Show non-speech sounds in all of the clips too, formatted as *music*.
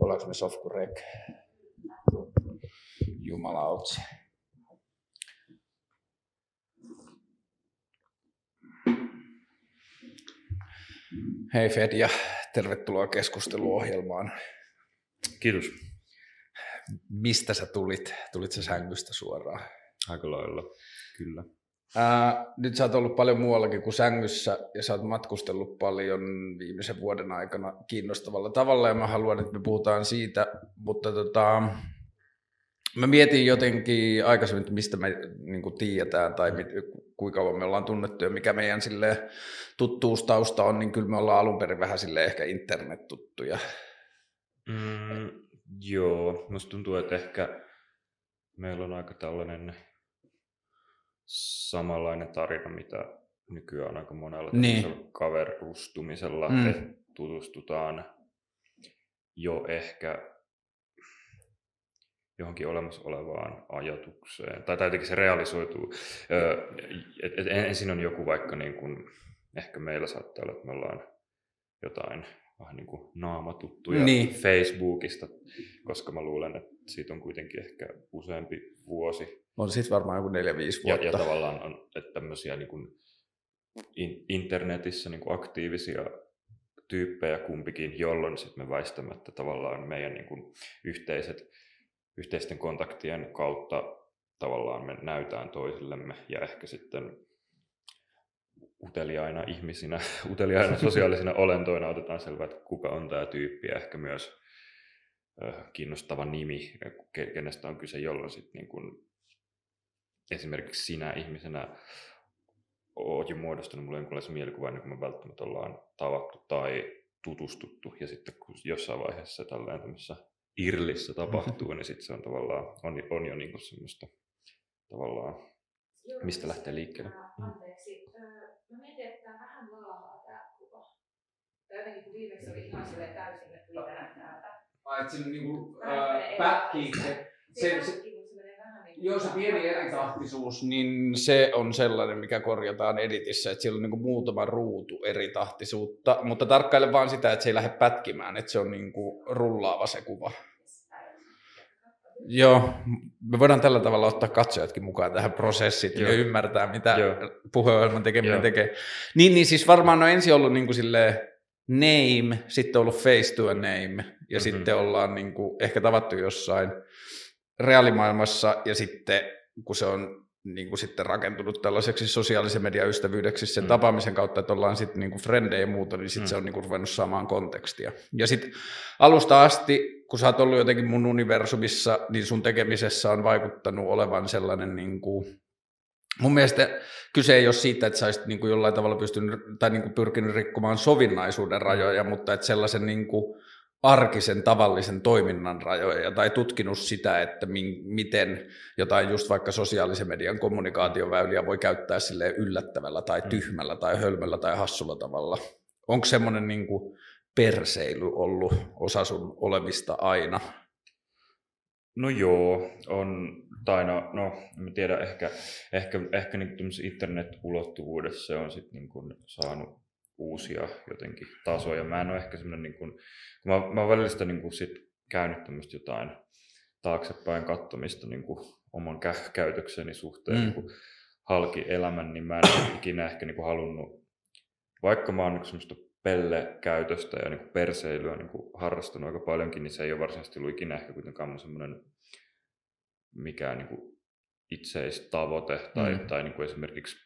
Ollaanko me sofkurek? Jumala otsi. Hei Fed ja tervetuloa keskusteluohjelmaan. Kiitos. Mistä sä tulit? Tulit sä sängystä suoraan? Aika lailla, kyllä. Ää, nyt sä oot ollut paljon muuallakin kuin sängyssä ja sä oot matkustellut paljon viimeisen vuoden aikana kiinnostavalla tavalla ja mä haluan, että me puhutaan siitä, mutta tota, mä mietin jotenkin aikaisemmin, että mistä me niin tiedetään tai mit, kuinka kauan me ollaan tunnettu ja mikä meidän sille tuttuustausta on, niin kyllä me ollaan alun perin vähän sille ehkä internet-tuttuja. Mm, joo, musta tuntuu, että ehkä meillä on aika tällainen samanlainen tarina, mitä nykyään aika monella niin. kaverustumisella, mm. että tutustutaan jo ehkä johonkin olemassa olevaan ajatukseen, tai, tai jotenkin se realisoituu. Et, et ensin on joku vaikka, niin kuin, ehkä meillä saattaa olla, että me ollaan jotain vähän niin kuin naamatuttuja niin. Facebookista, koska mä luulen, että siitä on kuitenkin ehkä useampi vuosi on sitten varmaan joku neljä, viisi vuotta. Ja, ja tavallaan on että tämmöisiä niin kuin in, internetissä niin kuin aktiivisia tyyppejä kumpikin, jolloin sitten me väistämättä tavallaan meidän niin kuin yhteiset, yhteisten kontaktien kautta tavallaan me näytään toisillemme ja ehkä sitten uteliaina ihmisinä, *laughs* uteliaina sosiaalisina *laughs* olentoina otetaan selvää, että kuka on tämä tyyppi ja ehkä myös kiinnostava nimi, kenestä on kyse, jolloin sitten niin kuin esimerkiksi sinä ihmisenä oot jo muodostunut mulle jonkinlaisen mielikuvan, ennen kuin me välttämättä ollaan tavattu tai tutustuttu. Ja sitten kun jossain vaiheessa tällainen tämmöisessä irlissä tapahtuu, niin sitten se on tavallaan, on, on jo niin semmoista tavallaan, mistä lähtee liikkeelle. Mm. Anteeksi, mä mietin, että tämä vähän laahaa tämä kuva. Tai jotenkin kun viimeksi oli ihan sille täysin, että tänä täältä. Ai, että siinä niinku äh, pätkii se, se, se, Joo, se pieni eritahtisuus, niin se on sellainen, mikä korjataan editissä, että siellä on niin muutama ruutu eritahtisuutta, mutta tarkkaile vaan sitä, että se ei lähde pätkimään, että se on niin kuin rullaava se kuva. Joo, me voidaan tällä tavalla ottaa katsojatkin mukaan tähän prosessiin ja ymmärtää, mitä Joo. puheohjelman tekeminen Joo. tekee. Niin, niin siis varmaan on ensin ollut niin kuin name, sitten ollut face to a name, ja mm-hmm. sitten ollaan niin kuin ehkä tavattu jossain – reaalimaailmassa ja sitten kun se on niin kuin sitten rakentunut tällaiseksi sosiaalisen median ystävyydeksi sen mm. tapaamisen kautta, että ollaan sitten niin kuin frendejä ja muuta, niin sitten mm. se on niin kuin ruvennut saamaan kontekstia. Ja sitten alusta asti, kun sä oot ollut jotenkin mun universumissa, niin sun tekemisessä on vaikuttanut olevan sellainen niin kuin, mun mielestä kyse ei ole siitä, että sä olisit niin kuin jollain tavalla pystynyt tai niin kuin pyrkinyt rikkomaan sovinnaisuuden rajoja, mutta että sellaisen niin kuin, arkisen tavallisen toiminnan rajoja tai tutkinut sitä, että min, miten jotain just vaikka sosiaalisen median kommunikaatioväyliä voi käyttää sille yllättävällä tai mm. tyhmällä tai hölmöllä tai hassulla tavalla. Onko semmoinen niin perseily ollut osa sun olemista aina? No joo, on, tai no, no en tiedä, ehkä, ehkä, ehkä niin internet-ulottuvuudessa se on sitten niin saanut uusia jotenkin tasoja. Mä en ole ehkä semmoinen, niin kuin, kun mä, mä oon välillä niin kuin sit käynyt tämmöistä jotain taaksepäin kattomista niin kuin oman kä- käytökseni suhteen mm. niin kuin halki elämän, niin mä en ole ikinä ehkä niin kuin halunnut, vaikka mä oon niin semmoista pellekäytöstä ja niin kuin perseilyä niin kuin harrastanut aika paljonkin, niin se ei ole varsinaisesti ollut ikinä ehkä kuitenkaan mun semmoinen mikään niin kuin itseistavoite tai, mm. tai niin kuin esimerkiksi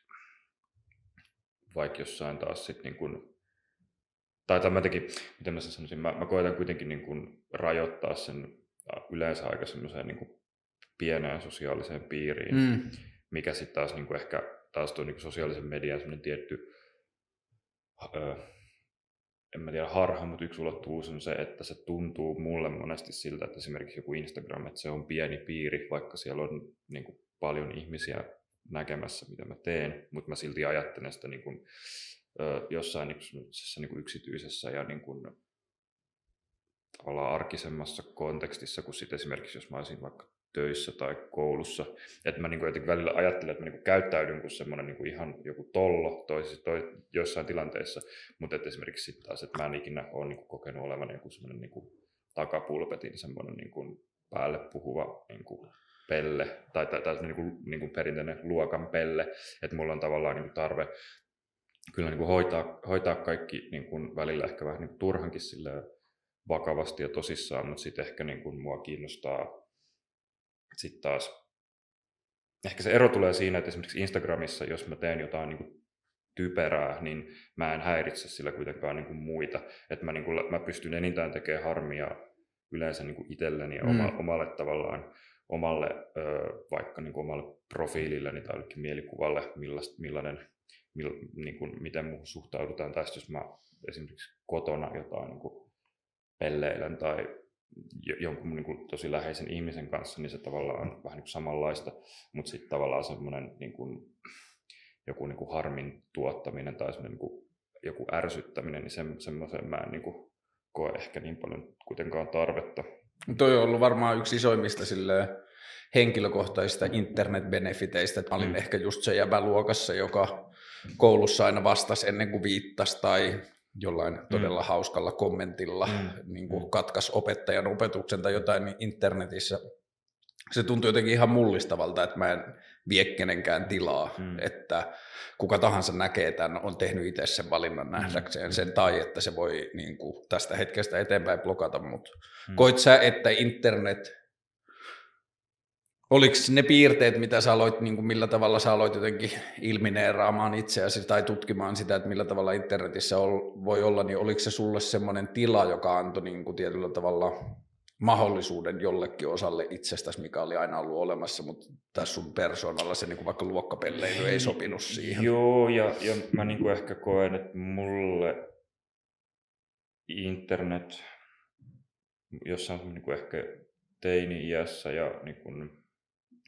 vaikka jossain taas sitten niin kuin, tai, tai mä tekin, miten mä sen sanoisin, mä, mä koetan kuitenkin niin kuin rajoittaa sen yleensä aika semmoiseen niin kuin pieneen sosiaaliseen piiriin, mm. mikä sitten taas niin kuin ehkä taas tuo niin kuin sosiaalisen median semmoinen tietty, öö, en mä tiedä harha, mutta yksi ulottuvuus on se, että se tuntuu mulle monesti siltä, että esimerkiksi joku Instagram, että se on pieni piiri, vaikka siellä on niin kuin paljon ihmisiä näkemässä, mitä mä teen, mutta mä silti ajattelen sitä niin kuin, ö, jossain niin kuin yksityisessä ja niin kuin, tavallaan arkisemmassa kontekstissa kuin sitten esimerkiksi, jos mä olisin vaikka töissä tai koulussa. Että mä niin kuin jotenkin välillä ajattelen, että mä niin käyttäydyn kuin semmoinen niin kuin ihan joku tollo toisissa, toi, jossain tilanteissa, mutta että esimerkiksi sitten taas, että mä en ikinä ole niin kuin kokenut olevan joku semmoinen niin kuin takapulpetin semmoinen niin kuin päälle puhuva niin kuin pelle, tai, tai, tai niin kuin, niin kuin perinteinen luokan pelle, että mulla on tavallaan niin kuin tarve kyllä niin kuin hoitaa, hoitaa kaikki niin kuin välillä ehkä vähän niin kuin turhankin vakavasti ja tosissaan, mutta sitten ehkä niin kuin mua kiinnostaa sitten taas, ehkä se ero tulee siinä, että esimerkiksi Instagramissa, jos mä teen jotain niin kuin typerää, niin mä en häiritse sillä kuitenkaan niin kuin muita. Että mä, niin kuin, mä pystyn enintään tekemään harmia yleensä niin kuin itselleni ja mm. omalle tavallaan omalle, vaikka niin kuin omalle profiililleni tai mielikuvalle, millaist, millainen, mill, niin kuin, miten muuhun suhtaudutaan. Tai jos mä esimerkiksi kotona jotain niin kuin pelleilen tai jonkun niin kuin, tosi läheisen ihmisen kanssa, niin se tavallaan on vähän niin kuin samanlaista, mutta sitten tavallaan semmoinen niin kuin, joku niin kuin harmin tuottaminen tai semmoinen niin kuin, joku ärsyttäminen, niin se, semmoisen mä en niin kuin, koe ehkä niin paljon kuitenkaan tarvetta. Toi on ollut varmaan yksi isoimmista silleen, henkilökohtaisista internet-benefiteistä. Mä olin mm. ehkä just se jäbä luokassa, joka koulussa aina vastasi ennen kuin viittasi tai jollain mm. todella hauskalla kommentilla mm. niin kuin mm. katkas opettajan opetuksen tai jotain internetissä. Se tuntui jotenkin ihan mullistavalta, että mä en vie kenenkään tilaa, mm. että kuka tahansa näkee tämän, on tehnyt itse sen valinnan mm. nähdäkseen sen, tai että se voi niin kuin, tästä hetkestä eteenpäin blokata, mutta mm. koit sä, että internet Oliko ne piirteet, mitä sä aloit, niin kuin millä tavalla sä aloit jotenkin ilmineeraamaan itseäsi tai tutkimaan sitä, että millä tavalla internetissä voi olla, niin oliko se sulle semmoinen tila, joka antoi niin kuin tietyllä tavalla mahdollisuuden jollekin osalle itsestäsi, mikä oli aina ollut olemassa, mutta tässä sun persoonalla se niin kuin vaikka luokkapelleily ei sopinut siihen. Joo, ja, ja mä niin kuin ehkä koen, että mulle internet jossain niin kuin ehkä teini-iässä ja niin kuin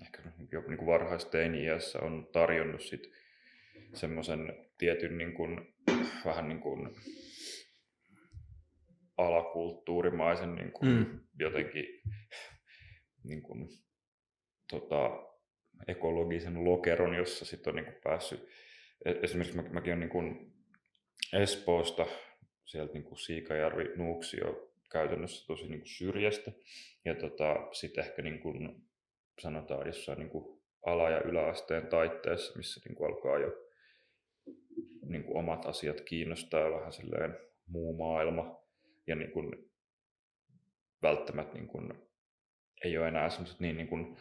ehkä niin kuin varhaisteini-iässä on tarjonnut sit semmoisen tietyn niin kuin, vähän niin kuin alakulttuurimaisen niin kuin mm. jotenkin *laughs* niin kuin, tota, ekologisen lokeron, jossa sitten on niin kuin päässyt, e-, esimerkiksi mä, mäkin olen niin kuin Espoosta, sieltä niin kuin Siikajärvi, Nuuksio käytännössä tosi niin kuin syrjästä. Ja tota, sitten ehkä niin kuin sanotaan jossain niin kuin ala- ja yläasteen taitteessa, missä niin kuin alkaa jo niin kuin omat asiat kiinnostaa vähän silleen muu maailma ja niin kuin välttämättä niin kuin ei ole enää semmoiset niin, niin kuin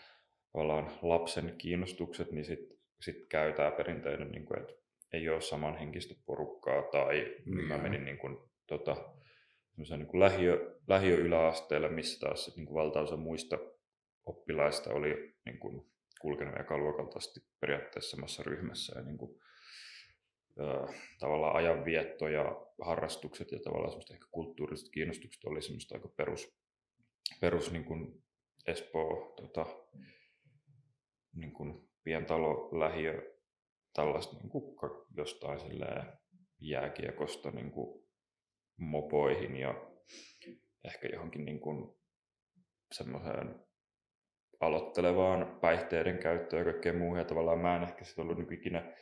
lapsen kiinnostukset, niin sitten sit käy tämä perinteinen, niin kuin, että ei ole samanhenkistä porukkaa tai mm. mä menin niin kuin, tota, niin kuin lähiö, lähiö-yläasteelle, missä taas sit, niin kuin valtaosa muista oppilaista oli niin kuin, kulkenut ekaluokalta periaatteessa samassa ryhmässä ja niin kuin, tavallaan ajanvietto ja harrastukset ja tavallaan semmoista ehkä kulttuuriset kiinnostukset oli semmoista aika perus, perus niin kuin Espoo, tota, niin kuin pientalo, lähiö, tällaista niin kuin jostain jääkiekosta niin kuin mopoihin ja ehkä johonkin niin kuin semmoiseen aloittelevaan päihteiden käyttöön ja kaikkeen muuhun. Ja tavallaan mä en ehkä sit ollut niin ikinä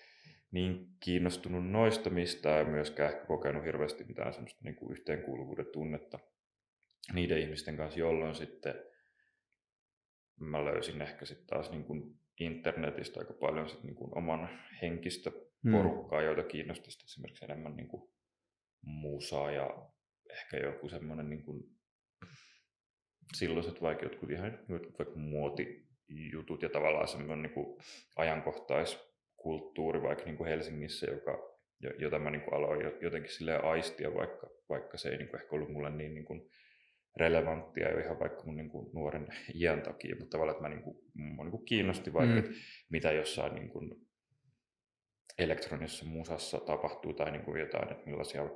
niin kiinnostunut noista mistään ja myöskään ehkä kokenut hirveästi mitään semmoista niin kuin yhteenkuuluvuuden tunnetta niiden ihmisten kanssa, jolloin sitten mä löysin ehkä sitten taas niin kuin internetistä aika paljon sit niin kuin oman henkistä hmm. porukkaa, hmm. joita kiinnosti esimerkiksi enemmän niin kuin musaa ja ehkä joku semmoinen niin kuin silloiset vaikka jotkut ihan jotkut vaikka muotijutut ja tavallaan semmoinen niin kuin ajankohtaiskulttuuri vaikka niin kuin Helsingissä, joka, jota mä niin kuin aloin jotenkin silleen aistia, vaikka, vaikka se ei niin kuin ehkä ollut mulle niin, niin kuin relevanttia jo ihan vaikka mun niin kuin nuoren *laughs* iän takia, mutta tavallaan, että mä niin kuin, mua niin kuin kiinnosti vaikka, mm. että mitä jossain niin kuin elektronisessa musassa tapahtuu tai niin kuin jotain, että millaisia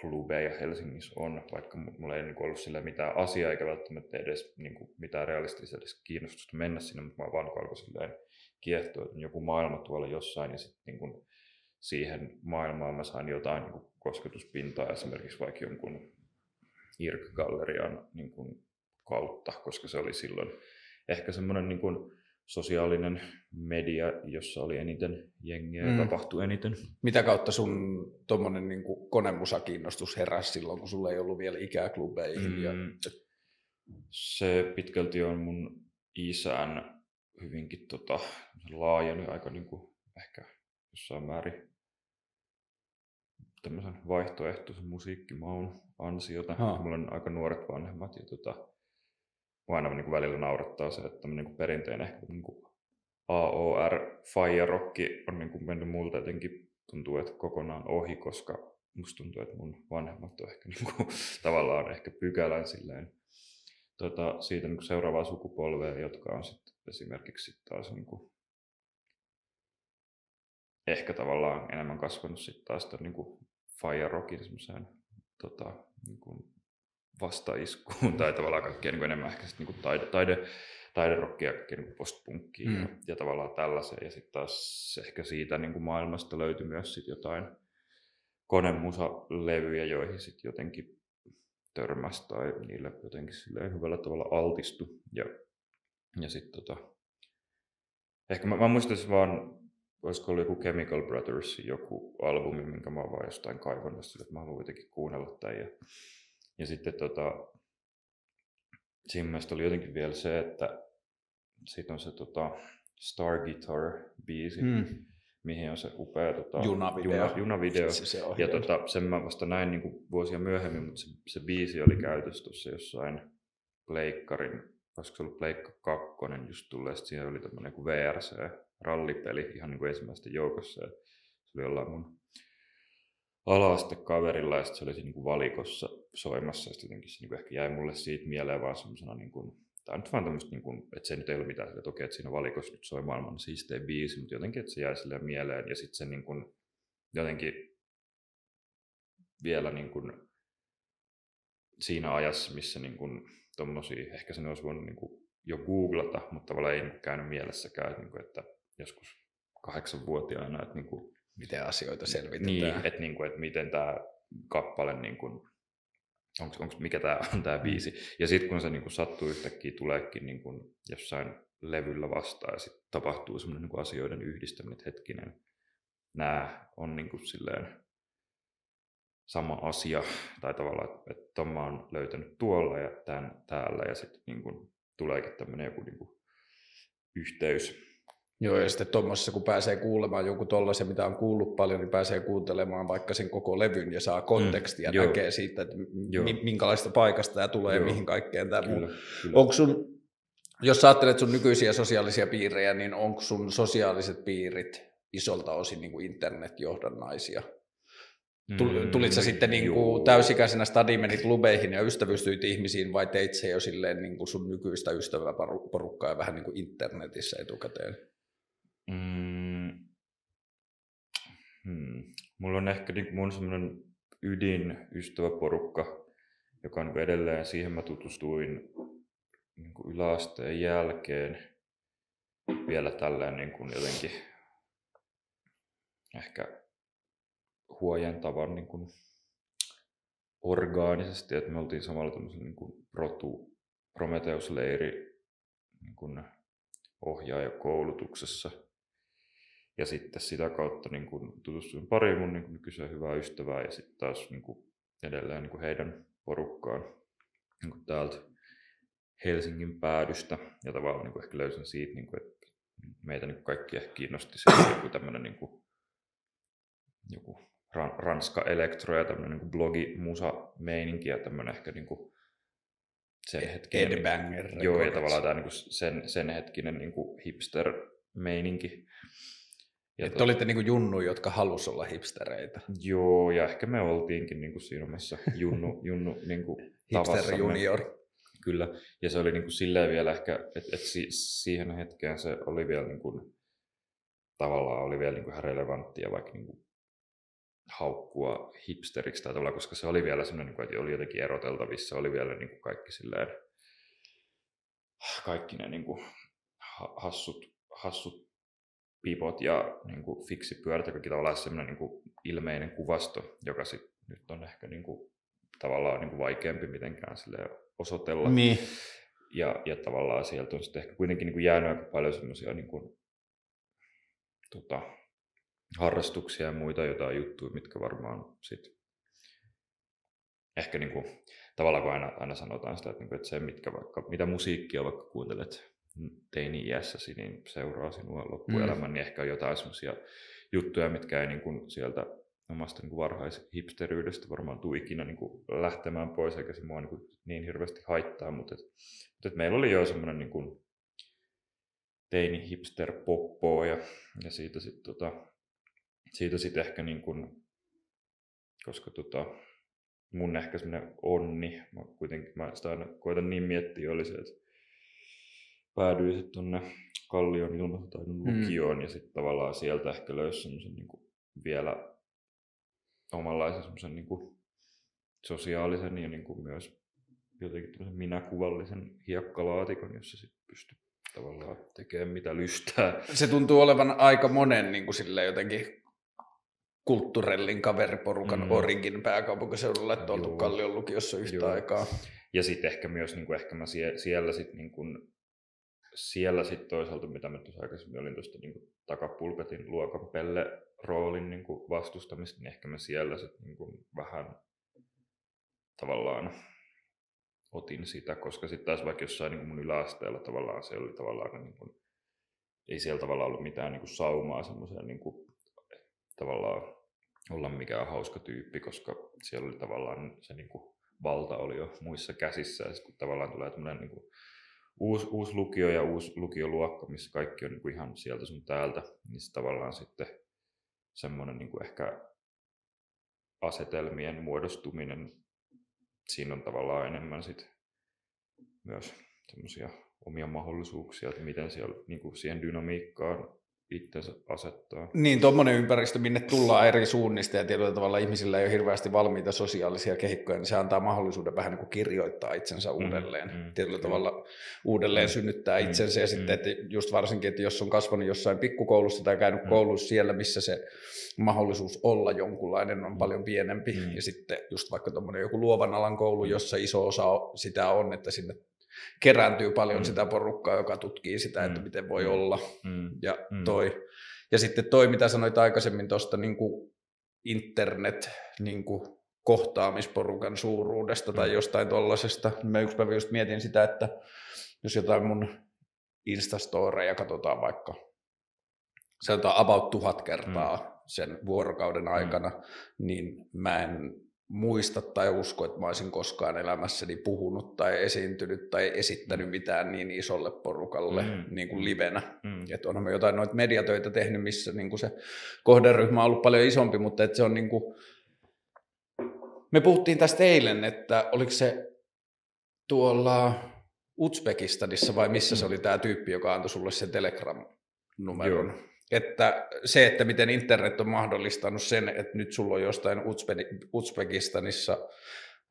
klubeja Helsingissä on, vaikka mulla ei niin ollut sillä mitään asiaa eikä välttämättä edes niin kuin mitään realistista edes kiinnostusta mennä sinne, mutta mä vaan alkoi silleen kiehtoa, että joku maailma tuolla jossain ja sitten niin siihen maailmaan mä sain jotain niin kuin kosketuspintaa esimerkiksi vaikka jonkun IRC-gallerian niin kuin kautta, koska se oli silloin ehkä semmoinen niin kuin sosiaalinen media, jossa oli eniten jengiä ja mm. tapahtui eniten. Mitä kautta sun tuommoinen niin konemusakiinnostus heräsi silloin, kun sulla ei ollut vielä ikää klubeihin? Mm. Ja... Se pitkälti on mun isän hyvinkin tota, laajeni aika niin kuin, ehkä jossain määrin tämmöisen vaihtoehtoisen musiikkimaun ansiota. Ha. Mulla on aika nuoret vanhemmat ja tota, aina niin kuin välillä naurattaa se, että niin perinteinen ehkä niin kuin AOR Fire Rock on niin kuin mennyt multa jotenkin tuntuu, että kokonaan ohi, koska musta tuntuu, että mun vanhemmat on ehkä *laughs* niin kuin, tavallaan ehkä pykälän silleen, tota, siitä niin kuin seuraavaa sukupolvea, jotka on sitten esimerkiksi sit taas niin kuin, ehkä tavallaan enemmän kasvanut sitten taas tämän niin kuin Fire Rockin semmoiseen tota, niin kuin vastaiskuun tai tavallaan kaikkea niin enemmän ehkä sit, niin kuin taide, taide, taiderokkia, kaikkea niin postpunkkiin mm. ja, ja, tavallaan tällaiseen. Ja sitten taas ehkä siitä niin kuin maailmasta löytyi myös sit jotain konemusalevyjä, joihin sitten jotenkin törmäsi tai niille jotenkin silleen hyvällä tavalla altistui. Ja, ja sitten tota, ehkä mä, mä muistaisin vaan olisiko ollut joku Chemical Brothers, joku albumi, minkä mä oon vaan jostain kaivannut sille, että mä haluan jotenkin kuunnella tämän. Ja, ja sitten tota, siinä mielestä oli jotenkin vielä se, että siitä on se tota, Star Guitar-biisi, mm. mihin on se upea tota, junavideo. Juna, junavideo. *laughs* Se, se ja tota, sen mä vasta näin niin kuin vuosia myöhemmin, mutta se, se biisi oli käytössä tuossa jossain pleikkarin, olisiko se ollut pleikka kakkonen just tullut, siinä oli tämmöinen kuin VRC, rallipeli ihan niin kuin ensimmäisten joukossa. Ja se oli jollain mun ala-astekaverilla ja se oli niin kuin valikossa soimassa. Ja jotenkin se niin kuin ehkä jäi mulle siitä mieleen vaan semmoisena, niin kuin, tämä on nyt vaan tämmöistä, niin kuin, että se nyt ei ole mitään, että okei, että siinä valikossa nyt soi maailman siistein biisi, mutta jotenkin, että se jäi sille mieleen. Ja sitten se niin kuin, jotenkin vielä niin kuin, siinä ajassa, missä niin kuin, tommosia, ehkä sen olisi voinut niin kuin, jo googlata, mutta tavallaan ei niin käynyt mielessäkään, että, niin kuin, että joskus kahdeksanvuotiaana, että niin kuin, miten asioita selvitetään. Niin, että, niin kuin, että miten tämä kappale, niin kuin, onko, onko, mikä tämä on tämä biisi. Ja sitten kun se niin kuin sattuu yhtäkkiä tuleekin niin kuin jossain levyllä vastaan ja sitten tapahtuu semmoinen niin asioiden yhdistäminen, että hetkinen, nämä on niin kuin silleen sama asia, tai tavallaan, että, Tomma on löytänyt tuolla ja tämän täällä, ja sitten niin kuin, tuleekin tämmöinen joku niin kuin, yhteys Joo, ja sitten tuommoisessa, kun pääsee kuulemaan joku tollaisen, mitä on kuullut paljon, niin pääsee kuuntelemaan vaikka sen koko levyn ja saa kontekstia mm, näkee siitä, että m- minkälaista paikasta tämä tulee joo. ja mihin kaikkeen tämä kyllä, kyllä. Onko sun, jos sä ajattelet sun nykyisiä sosiaalisia piirejä, niin onko sun sosiaaliset piirit isolta osin niin kuin internetjohdannaisia? Tulit sä mm, sitten niin kuin täysikäisenä stadimenit klubeihin ja ystävystyit ihmisiin vai teit se jo silleen niin kuin sun nykyistä ystäväporukkaa ja vähän niin kuin internetissä etukäteen? Mm, hmm. Mulla on ehkä niin mun semmoinen ydinystäväporukka, joka on niin edelleen, siihen mä tutustuin niin kuin yläasteen jälkeen. Vielä tällä niin kuin jotenkin ehkä huojentavan niin kuin orgaanisesti, että me oltiin samalla tämmöisellä niin kuin protu Prometheus-leiri niin kuin ohjaajakoulutuksessa – ja sitten sitä kautta niin kuin tutustuin pariin mun niin kuin nykyiseen hyvää ystävää ja sitten taas niin kuin edelleen niin kuin heidän porukkaan niin kuin täältä Helsingin päädystä. Ja tavallaan niin kuin ehkä löysin siitä, niin kuin, että meitä niin kuin kaikki ehkä kiinnosti se joku tämmöinen niin kuin, joku Ranska Elektro ja tämmöinen niin kuin blogi, musa meininki ja tämmöinen ehkä niin kuin sen hetkinen... Headbanger. Joo, ja tavallaan tämä niin kuin sen, sen hetkinen niin kuin hipster meininki. Ja että olitte niin junnu, jotka halusi olla hipstereitä. Joo, ja ehkä me oltiinkin niin kuin siinä omassa junnu, *laughs* junnu niin kuin Hipster junior. Kyllä, ja se oli niin kuin silleen vielä ehkä, että, että siihen hetkeen se oli vielä niin kuin, tavallaan oli vielä niin kuin relevanttia vaikka niin kuin haukkua hipsteriksi tai tavallaan, koska se oli vielä semmoinen, niin kuin, että oli jotenkin eroteltavissa, oli vielä niin kuin kaikki silleen, kaikki ne niin kuin hassut, hassut pipot ja niin kuin fiksipyörät ja kaikki tavallaan semmoinen niin kuin ilmeinen kuvasto, joka sit nyt on ehkä niin kuin, tavallaan niin kuin vaikeampi mitenkään sille osoitella. Niin. ja, ja tavallaan sieltä on sitten ehkä kuitenkin niin kuin jäänyt aika paljon semmoisia niin kuin, tota, harrastuksia ja muita jotain juttuja, mitkä varmaan sitten ehkä niin kuin, tavallaan kun aina, aina sanotaan sitä, että, niin kuin, että se, mitkä vaikka, mitä musiikkia vaikka kuuntelet teini-iässäsi, niin seuraa sinua loppuelämän, mm. niin ehkä on jotain semmoisia juttuja, mitkä ei niin kuin sieltä omasta niin varhaishipsteryydestä varmaan tule ikinä niin kuin lähtemään pois, eikä se mua niin, kuin niin hirveästi haittaa, mutta, et, mutta et meillä oli jo semmoinen niin kuin teini hipster poppo ja, ja siitä sitten tota, siitä sit ehkä niin kuin, koska tota, mun ehkä semmoinen onni, mä kuitenkin mä sitä aina koitan niin miettiä, oli se, että päädyin sitten tuonne Kallion ilmastotaidon mm. lukioon ja sitten tavallaan sieltä ehkä löysi semmoisen niin vielä omanlaisen semmoisen niin kuin sosiaalisen ja niin kuin myös jotenkin minäkuvallisen hiekkalaatikon, jossa sitten pystyy tavallaan tekemään mitä lystää. Se tuntuu olevan aika monen niin kuin sille jotenkin kulttuurellin kaveriporukan mm. origin pääkaupunkiseudulla, että oltu Kallion lukiossa yhtä Joo. aikaa. Ja sitten ehkä myös, niin kuin ehkä mä sie, siellä sitten niin kuin, siellä sitten toisaalta, mitä mä tuossa aikaisemmin olin tuosta niin takapulpetin luokan pelle roolin niin vastustamista, niin ehkä mä siellä sitten niin vähän tavallaan otin sitä, koska sitten taas vaikka jossain niin mun yläasteella tavallaan se oli tavallaan niin kuin, ei siellä tavallaan ollut mitään niin kuin saumaa semmoiseen niin kuin, tavallaan olla mikään hauska tyyppi, koska siellä oli tavallaan se niin kuin, valta oli jo muissa käsissä. Ja sitten kun tavallaan tulee tämmöinen niin kuin, uusi, uusi lukio ja uusi lukioluokka, missä kaikki on niin kuin ihan sieltä sun täältä, niin se tavallaan sitten semmoinen niin kuin ehkä asetelmien muodostuminen, siinä on tavallaan enemmän sit myös semmoisia omia mahdollisuuksia, että miten siellä niin kuin siihen dynamiikkaan itsensä asettaa. Niin, tuommoinen ympäristö, minne tullaan eri suunnista ja tietyllä tavalla ihmisillä ei ole hirveästi valmiita sosiaalisia kehikkoja, niin se antaa mahdollisuuden vähän niin kuin kirjoittaa itsensä mm, uudelleen. Mm, tietyllä mm, tavalla uudelleen mm, synnyttää mm, itsensä ja mm, sitten, että just varsinkin, että jos on kasvanut jossain pikkukoulussa tai käynyt mm. koulussa siellä, missä se mahdollisuus olla jonkunlainen on mm. paljon pienempi mm. ja sitten just vaikka tuommoinen joku luovan alan koulu, mm. jossa iso osa sitä on, että sinne kerääntyy paljon mm. sitä porukkaa, joka tutkii sitä, että mm. miten voi mm. olla. Mm. Ja, mm. toi. ja sitten toi, mitä sanoit aikaisemmin tuosta niin internet niin kuin kohtaamisporukan suuruudesta mm. tai jostain tuollaisesta. Mä yksi päivä just mietin sitä, että jos jotain mun Instastoreja katsotaan vaikka sanotaan about tuhat kertaa mm. sen vuorokauden aikana, mm. niin mä en muista tai usko, että mä olisin koskaan elämässäni puhunut tai esiintynyt tai esittänyt mitään niin isolle porukalle mm. niin kuin livenä. Mm. Että onhan me jotain noita mediatöitä tehnyt, missä niin kuin se kohderyhmä on ollut paljon isompi, mutta että se on niin kuin... Me puhuttiin tästä eilen, että oliko se tuolla Uzbekistanissa vai missä mm. se oli tämä tyyppi, joka antoi sulle sen Telegram-numeron. Joo että se, että miten internet on mahdollistanut sen, että nyt sulla on jostain Uzbekistanissa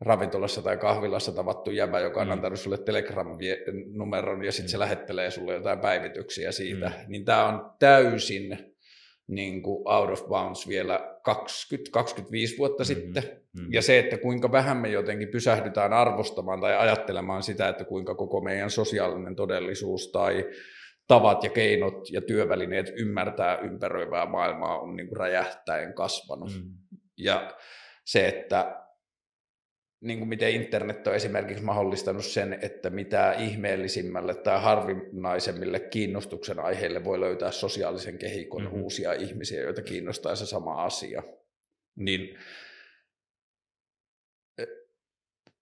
ravintolassa tai kahvilassa tavattu jäbä, joka on mm. antanut sulle Telegram-numeron ja sitten se mm. lähettelee sulle jotain päivityksiä siitä, mm. niin tämä on täysin niin kuin out of bounds vielä 20-25 vuotta mm-hmm. sitten. Mm-hmm. Ja se, että kuinka vähän me jotenkin pysähdytään arvostamaan tai ajattelemaan sitä, että kuinka koko meidän sosiaalinen todellisuus tai tavat ja keinot ja työvälineet ymmärtää ympäröivää maailmaa on niin kuin räjähtäen kasvanut. Mm. Ja se, että niin kuin miten internet on esimerkiksi mahdollistanut sen, että mitä ihmeellisimmälle tai harvinaisemmille kiinnostuksen aiheille voi löytää sosiaalisen kehikon mm-hmm. uusia ihmisiä, joita kiinnostaa se sama asia. Niin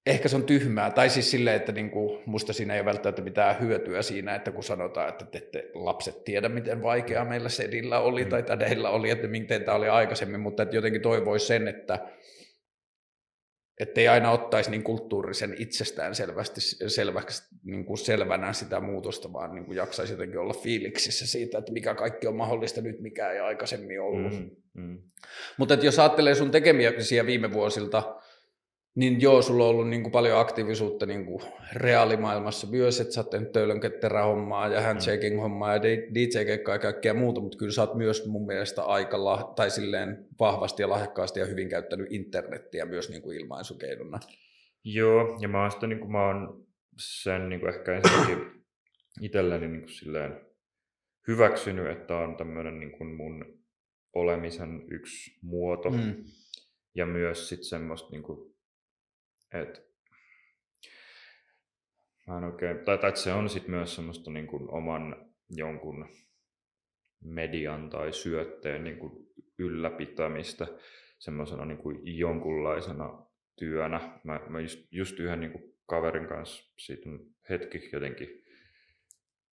ehkä se on tyhmää, tai siis silleen, että niinku, musta siinä ei ole välttämättä mitään hyötyä siinä, että kun sanotaan, että te ette lapset tiedä, miten vaikeaa meillä sedillä oli mm. tai tädeillä oli, että miten tämä oli aikaisemmin, mutta että jotenkin toivoisi sen, että ei aina ottaisi niin kulttuurisen itsestään selvästi, selväksi, niin kuin selvänä sitä muutosta, vaan niin kuin jaksaisi jotenkin olla fiiliksissä siitä, että mikä kaikki on mahdollista nyt, mikä ei aikaisemmin ollut. Mm, mm. Mutta jos ajattelee sun tekemisiä viime vuosilta, niin joo, sulla on ollut niin kuin paljon aktiivisuutta niin kuin reaalimaailmassa myös, että sä oot tehnyt hommaa ja handshaking hommaa ja DJ-kekkaa ja kaikkea muuta, mutta kyllä sä oot myös mun mielestä aika lah- tai silleen vahvasti ja lahjakkaasti ja hyvin käyttänyt internettiä myös niin kuin ilmaisukeinona. Joo, ja mä oon, sitä, niin kuin mä oon sen niin kuin ehkä ensinnäkin *coughs* itselleni niin kuin silleen hyväksynyt, että on tämmöinen niin kuin mun olemisen yksi muoto. Mm. Ja myös sitten semmoista, niin kuin, että mä en oikein, tai, tai se on sitten myös semmoista niin kuin oman jonkun median tai syötteen niin kuin ylläpitämistä semmoisena niin kuin jonkunlaisena työnä. Mä, mä just, just yhden niin kuin kaverin kanssa siitä hetki jotenkin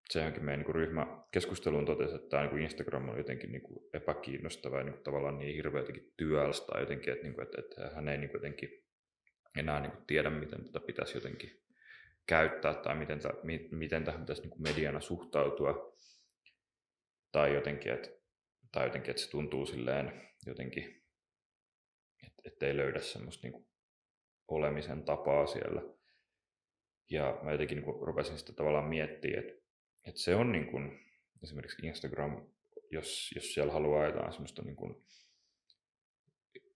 se johonkin meidän niin ryhmäkeskusteluun totesi, että tämä niin Instagram on jotenkin niin kuin epäkiinnostava ja niin tavallaan niin hirveä jotenkin työlästä jotenkin, että, niin kuin, että, että hän ei niin jotenkin enää niin kuin tiedä, miten tätä pitäisi jotenkin käyttää tai miten, täh, miten tähän pitäisi niin kuin mediana suhtautua. Tai jotenkin, että, tai jotenkin, että se tuntuu silleen jotenkin, että, että ei löydä semmoista niin kuin olemisen tapaa siellä. Ja mä jotenkin niin rupesin sitä tavallaan miettimään, että että se on niin kuin, esimerkiksi Instagram, jos, jos siellä haluaa jotain semmoista niin kuin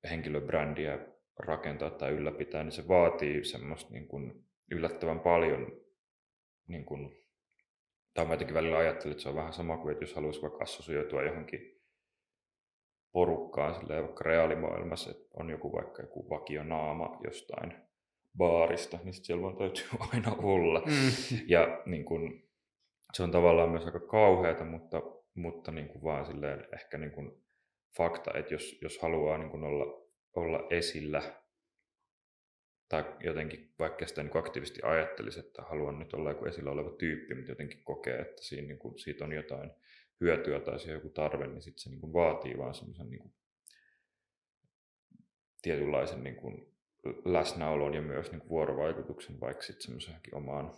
henkilöbrändiä rakentaa tai ylläpitää, niin se vaatii semmoista niin kuin yllättävän paljon, niin kuin, tai mä jotenkin välillä ajattelin, että se on vähän sama kuin, että jos haluaisi vaikka assosioitua johonkin porukkaan, silleen vaikka reaalimaailmassa, että on joku vaikka joku vakionaama jostain baarista, niin sitten siellä vaan täytyy *laughs* aina olla. Mm. *laughs* Ja niin kun, se on tavallaan myös aika kauheata, mutta, mutta niin kuin vaan silleen ehkä niin kuin fakta, että jos, jos haluaa niin kuin olla, olla esillä tai jotenkin vaikka sitä niin aktiivisesti ajattelisi, että haluan nyt olla joku esillä oleva tyyppi, mutta jotenkin kokee, että siinä, niin kuin, siitä on jotain hyötyä tai siihen joku tarve, niin sitten se niin kuin vaatii vaan semmoisen niin kuin, tietynlaisen niin kuin, läsnäolon ja myös niin kuin vuorovaikutuksen vaikka sitten semmoisenkin omaan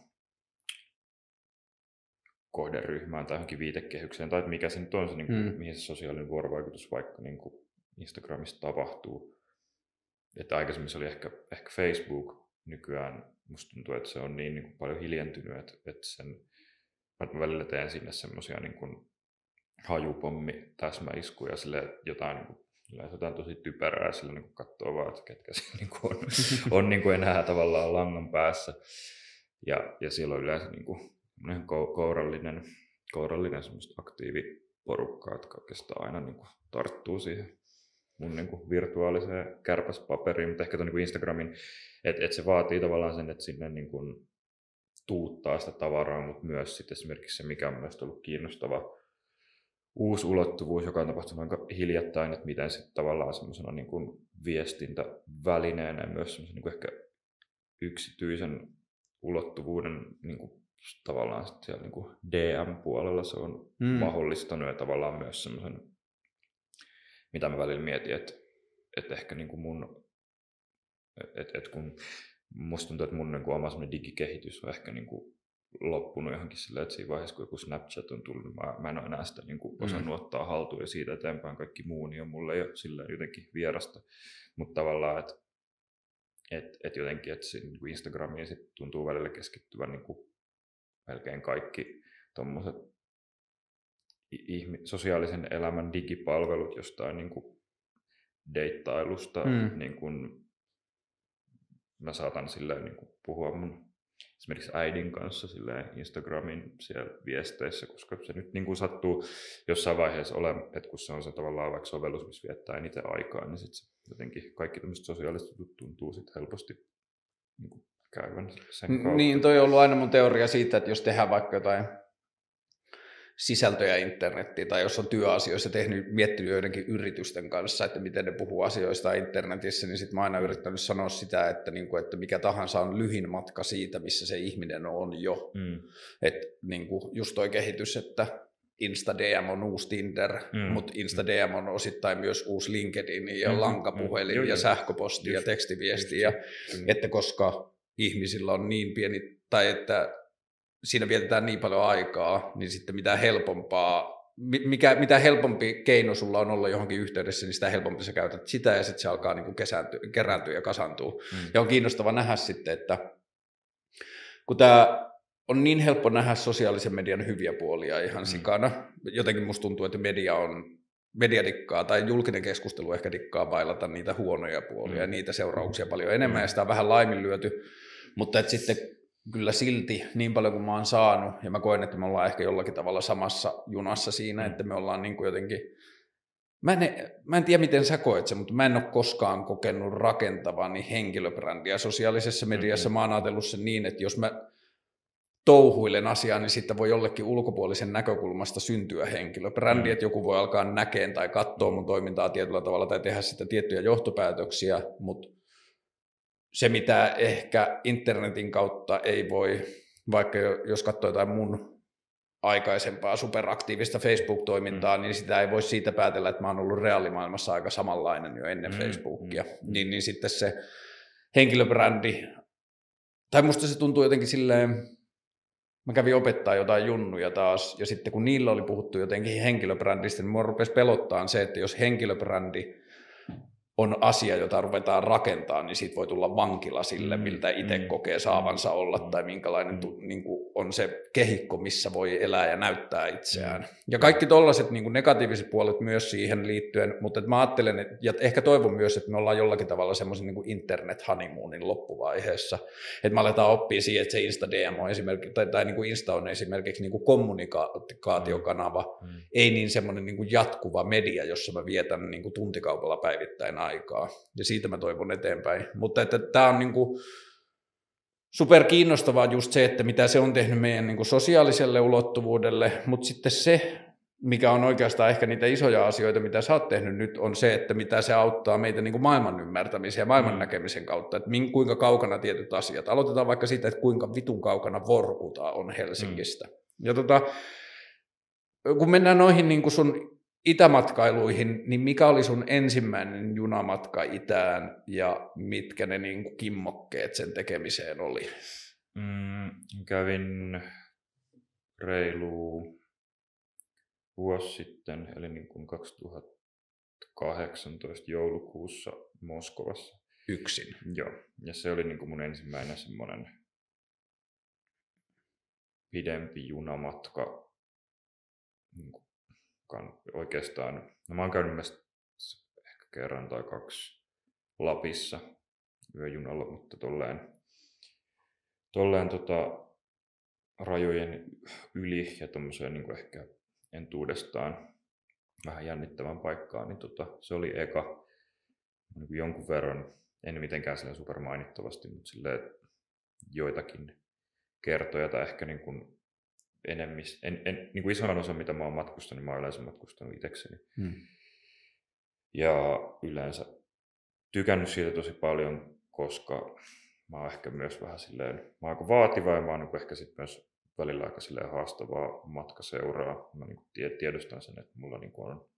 kohderyhmään tai johonkin viitekehykseen, tai mikä se nyt on se, niin kuin, mm. mihin se sosiaalinen vuorovaikutus vaikka niin kuin Instagramissa tapahtuu. Että aikaisemmin se oli ehkä, ehkä Facebook, nykyään musta tuntuu, että se on niin, niin kuin paljon hiljentynyt, että, että sen, mä välillä teen sinne semmoisia niin kuin hajupommi täsmäiskuja, sille jotain niin kuin, jotain tosi typerää, sillä niin kuin katsoo vaan, että ketkä se *laughs* niin kuin on, on niin kuin enää tavallaan langan päässä. Ja, ja silloin yleensä niin kuin kourallinen, kourallinen semmoista aktiiviporukkaa, jotka oikeastaan aina niin kuin tarttuu siihen mun niin kuin virtuaaliseen kärpäspaperiin, mutta ehkä tuon niin Instagramin, että et se vaatii tavallaan sen, että sinne niin kuin tuuttaa sitä tavaraa, mutta myös sitten esimerkiksi se, mikä on myös ollut kiinnostava uusi ulottuvuus, joka on tapahtunut aika hiljattain, että miten sitten tavallaan semmoisena niin kuin viestintävälineenä ja myös semmoisen niin kuin ehkä yksityisen ulottuvuuden niin kuin tavallaan sit siellä niin DM-puolella se on mm. mahdollistanut ja tavallaan myös semmoisen, mitä mä välillä mietin, että, että ehkä niin kuin mun, että, että kun musta tuntuu, että mun niin kuin oma digikehitys on ehkä niin kuin loppunut johonkin sillä, että siinä vaiheessa, kun joku Snapchat on tullut, niin mä, mä en ole enää sitä niin kuin osannut mm. ottaa haltuun ja siitä eteenpäin kaikki muu, niin on mulle jo sillä jotenkin vierasta. Mutta tavallaan, että et, et jotenkin, että se, niin Instagramiin sit tuntuu välillä keskittyvän niin kuin melkein kaikki tuommoiset sosiaalisen elämän digipalvelut jostain niin kuin deittailusta, mm. niin kuin mä saatan silleen niin kuin puhua mun esimerkiksi äidin kanssa silleen Instagramin siellä viesteissä, koska se nyt niin kuin sattuu jossain vaiheessa ole, että kun se on se tavallaan vaikka sovellus, missä viettää eniten aikaa, niin sitten jotenkin kaikki tämmöiset sosiaaliset jutut tuntuu sitten helposti niin kuin käyvän sen kautta. Niin, toi on ollut aina mun teoria siitä, että jos tehdään vaikka jotain sisältöjä internettiin, tai jos on työasioissa tehnyt, miettinyt joidenkin yritysten kanssa, että miten ne puhuu asioista internetissä, niin sitten mä aina yrittänyt sanoa sitä, että, niin kuin, että mikä tahansa on lyhin matka siitä, missä se ihminen on jo. Mm. Että niin kuin just toi kehitys, että InstaDM on uusi Tinder, mm. mutta InstaDM on osittain myös uusi LinkedIn ja mm. lankapuhelin mm. ja sähköposti just, ja tekstiviesti. Just, ja, että koska ihmisillä on niin pieni, tai että siinä vietetään niin paljon aikaa, niin sitten mitä helpompaa, mikä, mitä helpompi keino sulla on olla johonkin yhteydessä, niin sitä helpompi sä käytät sitä ja sitten se alkaa niin kuin kesääntyä, kerääntyä ja kasantua. Mm. Ja on kiinnostava nähdä sitten, että kun tämä on niin helppo nähdä sosiaalisen median hyviä puolia ihan mm. sikana. Jotenkin musta tuntuu, että media on media dikkaa tai julkinen keskustelu ehkä dikkaa vailata niitä huonoja puolia mm. ja niitä seurauksia paljon enemmän mm. ja sitä on vähän laiminlyöty. Mutta että sitten kyllä silti niin paljon kuin mä oon saanut, ja mä koen, että me ollaan ehkä jollakin tavalla samassa junassa siinä, mm. että me ollaan niin kuin jotenkin, mä en, mä en tiedä miten sä koet sen, mutta mä en ole koskaan kokenut rakentavani henkilöbrändiä sosiaalisessa mediassa. Mm-hmm. Mä oon ajatellut sen niin, että jos mä touhuilen asiaa, niin sitten voi jollekin ulkopuolisen näkökulmasta syntyä henkilöbrändi, mm. että joku voi alkaa näkeen tai katsoa mun toimintaa tietyllä tavalla tai tehdä sitä tiettyjä johtopäätöksiä, mutta se, mitä ehkä internetin kautta ei voi, vaikka jos katsoo jotain mun aikaisempaa superaktiivista Facebook-toimintaa, mm. niin sitä ei voi siitä päätellä, että mä oon ollut reaalimaailmassa aika samanlainen jo ennen mm. Facebookia. Mm. Niin, niin sitten se henkilöbrändi, tai musta se tuntuu jotenkin silleen, mä kävin opettaa jotain junnuja taas, ja sitten kun niillä oli puhuttu jotenkin henkilöbrändistä, niin mua rupesi pelottaa se, että jos henkilöbrändi on asia, jota ruvetaan rakentaa, niin siitä voi tulla vankila sille, mm, miltä itse mm, kokee saavansa mm, olla, tai minkälainen niin kuin on se kehikko, missä voi elää ja näyttää itseään. Ja kaikki tällaiset niin negatiiviset puolet myös siihen liittyen, mutta että mä ajattelen, että, ja ehkä toivon myös, että me ollaan jollakin tavalla semmoisen niin internet-honeymoonin loppuvaiheessa, että me aletaan oppia siihen, että se Insta-DM on esimerkiksi, tai, tai niin kuin Insta on esimerkiksi niin kuin kommunikaatiokanava, mm. ei niin semmoinen niin jatkuva media, jossa mä vietän niin kuin tuntikaupalla päivittäin aikaa, ja siitä mä toivon eteenpäin. Mutta että tämä on niin kuin, super kiinnostavaa just se, että mitä se on tehnyt meidän niin kuin sosiaaliselle ulottuvuudelle, mutta sitten se, mikä on oikeastaan ehkä niitä isoja asioita, mitä sä oot tehnyt nyt, on se, että mitä se auttaa meitä niin kuin maailman ymmärtämisen ja maailman mm. näkemisen kautta, että kuinka kaukana tietyt asiat. Aloitetaan vaikka siitä, että kuinka vitun kaukana Vorkuta on Helsingistä. Mm. Ja tota, kun mennään noihin niin kuin sun itämatkailuihin, niin mikä oli sun ensimmäinen junamatka itään ja mitkä ne niin kuin kimmokkeet sen tekemiseen oli? Mm, kävin reilu vuosi sitten, eli niin kuin 2018 joulukuussa Moskovassa. Yksin? Joo, ja se oli niin kuin mun ensimmäinen semmoinen pidempi junamatka niin kuin oikeastaan, no mä oon käynyt myös ehkä kerran tai kaksi Lapissa yöjunalla, mutta tolleen, tolleen tota, rajojen yli ja tommoseen niin kuin ehkä entuudestaan vähän jännittävän paikkaan, niin tota, se oli eka niin kuin jonkun verran, en mitenkään sillä supermainittavasti, mutta silleen joitakin kertoja tai ehkä niin kuin enemmis, en, en, niin kuin isoin osa, mitä mä oon matkustanut, niin mä oon yleensä matkustanut itsekseni. Hmm. Ja yleensä tykännyt siitä tosi paljon, koska mä oon ehkä myös vähän silleen, mä oon aika vaativa ja mä oon niin ehkä sit myös välillä aika silleen haastavaa matkaseuraa. Mä niin kuin tiedostan sen, että mulla niin kuin on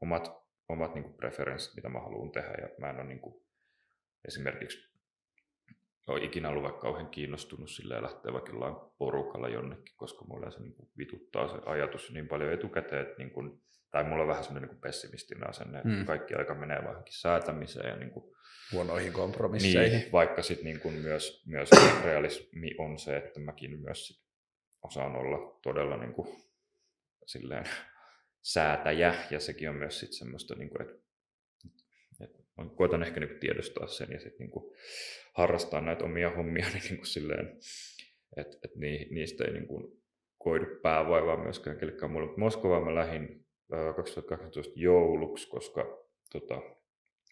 omat, omat niin kuin preferenssit, mitä mä haluan tehdä ja mä en ole niin kuin esimerkiksi ole ikinä ollut vaikka kauhean kiinnostunut sille lähteä vaikka jollain porukalla jonnekin, koska mulla se niin kuin vituttaa se ajatus niin paljon etukäteen, että niin kuin, tai mulla on vähän semmoinen niin pessimistinen asenne, että hmm. kaikki aika menee vähänkin säätämiseen. Ja niin kuin, Huonoihin kompromisseihin. Niin, vaikka sitten niin kuin myös, myös realismi on se, että mäkin myös sit osaan olla todella niin kuin, silleen, säätäjä, ja sekin on myös sitten semmoista, niin kuin, että koitan ehkä niin tiedostaa sen ja sitten niin harrastaa näitä omia hommia *laughs* niin, kuin silleen, että et niistä ei niin kuin koidu päävaivaa myöskään kellekään mulle. Moskovaan mä lähdin 2018 jouluksi, koska tota,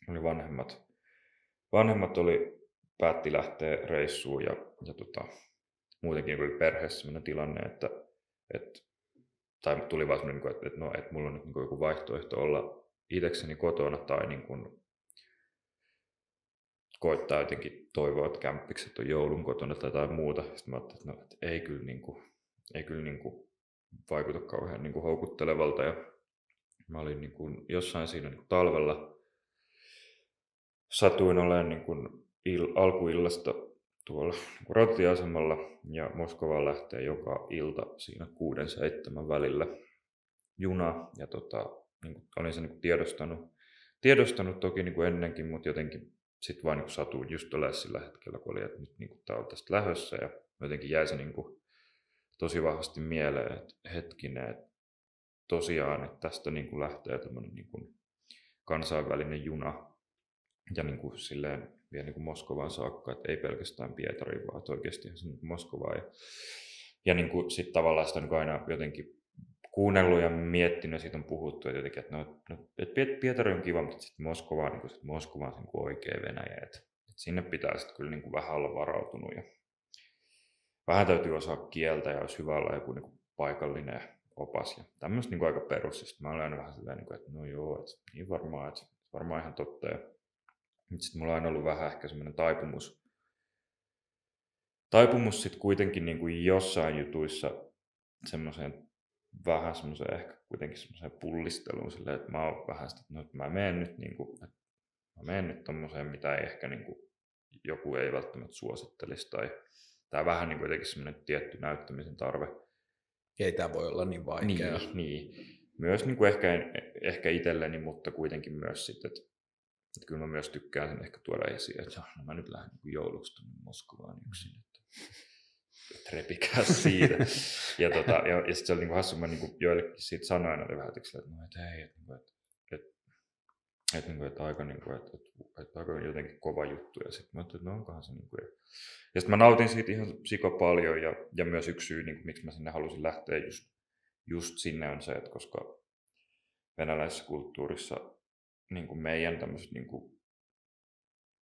oli vanhemmat, vanhemmat oli, päätti lähteä reissuun ja, ja tota, muutenkin oli perheessä sellainen tilanne, että, että tai tuli vaan sellainen, että, että, no, että mulla on nyt niin joku vaihtoehto olla itsekseni kotona tai niin kuin koittaa jotenkin toivoa, että kämppikset on joulun kotona tai jotain muuta. Sitten mä ajattelin, että, no, että ei kyllä, niin kuin, ei kyllä niin kuin vaikuta kauhean niin kuin houkuttelevalta. Ja mä olin niin kuin jossain siinä niin kuin talvella, satuin olemaan niin kuin il, alkuillasta tuolla niin rautatieasemalla ja Moskovaan lähtee joka ilta siinä kuuden seitsemän välillä juna. Ja tota, niin kuin, olin sen niin kuin tiedostanut, tiedostanut toki niin kuin ennenkin, mutta jotenkin sitten vaan niin satuin just olemaan sillä hetkellä, kun oli, että nyt niin tämä on tästä lähössä ja jotenkin jäi se niin kuin tosi vahvasti mieleen, että hetkinen, että tosiaan, että tästä niin kuin lähtee tämmöinen niin kuin kansainvälinen juna ja niin kuin silleen vielä niin kuin Moskovaan saakka, että ei pelkästään Pietariin, vaan oikeasti ihan niin Moskovaan. Ja, ja niin kuin sit tavallaan sitä niin aina jotenkin kuunnellut ja miettinyt siitä on puhuttu, että, jotenkin, että, no, no, että Pietari on kiva, mutta sitten Moskova, niin kuin, sit Moskova on niin kuin oikea Venäjä, että, että sinne pitää sitten kyllä niin kuin vähän olla varautunut ja vähän täytyy osaa kieltä ja olisi hyvä olla joku niin kuin paikallinen opas ja tämmöistä niin kuin aika perus. mä olen aina vähän sellainen, niin kuin, että no joo, että niin varmaan, että varmaan ihan totta. Ja sitten mulla on aina ollut vähän ehkä semmoinen taipumus, taipumus sitten kuitenkin niin kuin jossain jutuissa semmoiseen vähän semmoiseen ehkä kuitenkin semmoiseen pullisteluun silleen, että mä oon vähän sitä, että, no, että mä menen nyt, niin kuin, että mä menen nyt tommoseen, mitä ei ehkä niin kuin, joku ei välttämättä suosittelisi tai tämä vähän niin kuin jotenkin semmoinen tietty näyttämisen tarve. Ei tämä voi olla niin vaikeaa. Niin, niin. Myös niin kuin ehkä, ehkä itselleni, mutta kuitenkin myös sitten, että, että kyllä mä myös tykkään sen ehkä tuoda esiin, että no, mä nyt lähden niin jouluksi tuonne Moskovaan yksin. Että repikää *laughs* siitä. ja, tota, ja, ja sitten se oli niin kuin hassu, mä niin kuin joillekin siitä sanoin että vähän, että, no, että hei, että, että, että, että, että, että, että aika, niin kuin, että, että, että aika jotenkin kova juttu. Ja sitten mä ajattelin, että no onkohan se niin kuin, ja, ja sitten mä nautin siitä ihan siko paljon ja, ja myös yksi syy, niin kuin, miksi mä sinne halusin lähteä just, just sinne on se, että koska venäläisessä kulttuurissa niin kuin meidän tämmöiset niin kuin,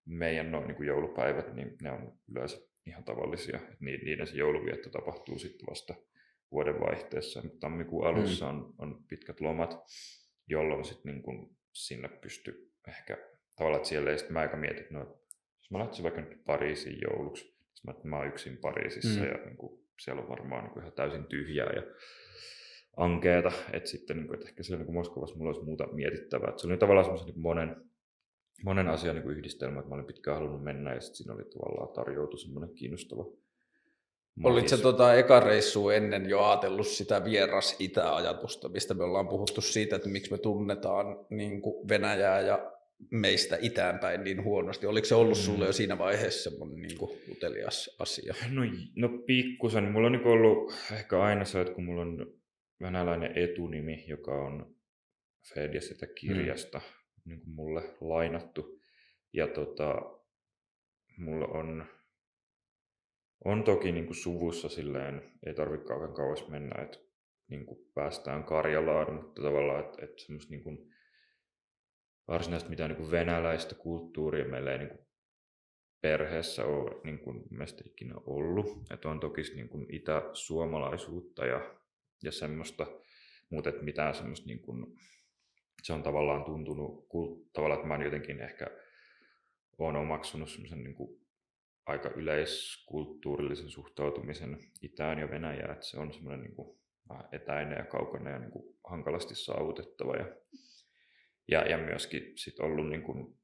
meidän no, niin kuin joulupäivät, niin ne on yleensä ihan tavallisia. Niiden se jouluvietto tapahtuu sitten vasta vuoden vaihteessa. Tammikuun alussa mm. on, on pitkät lomat, jolloin sitten niin kun sinne pystyy ehkä tavallaan, että siellä ei sitten mä aika mietin, että no, jos mä lähtisin vaikka nyt Pariisiin jouluksi, mä, että mä oon yksin Pariisissa mm. ja niin kun, siellä on varmaan niin kuin ihan täysin tyhjää ja ankeeta, että sitten niin kuin, että ehkä siellä niin Moskovassa mulla olisi muuta mietittävää. Että se oli tavallaan semmoisen niin monen, monen asian niin yhdistelmä, että mä olin pitkään halunnut mennä ja sitten siinä oli tavallaan tarjoutu semmoinen kiinnostava Olit se tota, eka reissu ennen jo ajatellut sitä vieras itä-ajatusta, mistä me ollaan puhuttu siitä, että miksi me tunnetaan niin kuin Venäjää ja meistä itäänpäin niin huonosti. Oliko se ollut sulle jo mm. siinä vaiheessa semmoinen niin kuin utelias asia? No, no pikkusen. Mulla on niin ollut ehkä aina se, että kun mulla on venäläinen etunimi, joka on Fediasetä kirjasta, mm niin kuin mulle lainattu. Ja tota, mulla on, on toki niin kuin suvussa silleen, ei tarvitse kauan kauas mennä, että niin kuin päästään Karjalaan, mutta tavallaan, että, että semmoista niin kuin varsinaista mitään niin kuin venäläistä kulttuuria meillä ei niin kuin perheessä ole niin kuin ikinä ollut. Että on toki niin kuin itä-suomalaisuutta ja, ja semmoista, mutta että mitään semmoista niin kuin se on tavallaan tuntunut, tavallaan, että mä jotenkin ehkä olen omaksunut semmoisen niin aika yleiskulttuurillisen suhtautumisen Itään ja Venäjään, että se on semmoinen niin kuin etäinen ja kaukainen ja niin kuin hankalasti saavutettava. Ja, ja, ja myöskin sit ollut niin kuin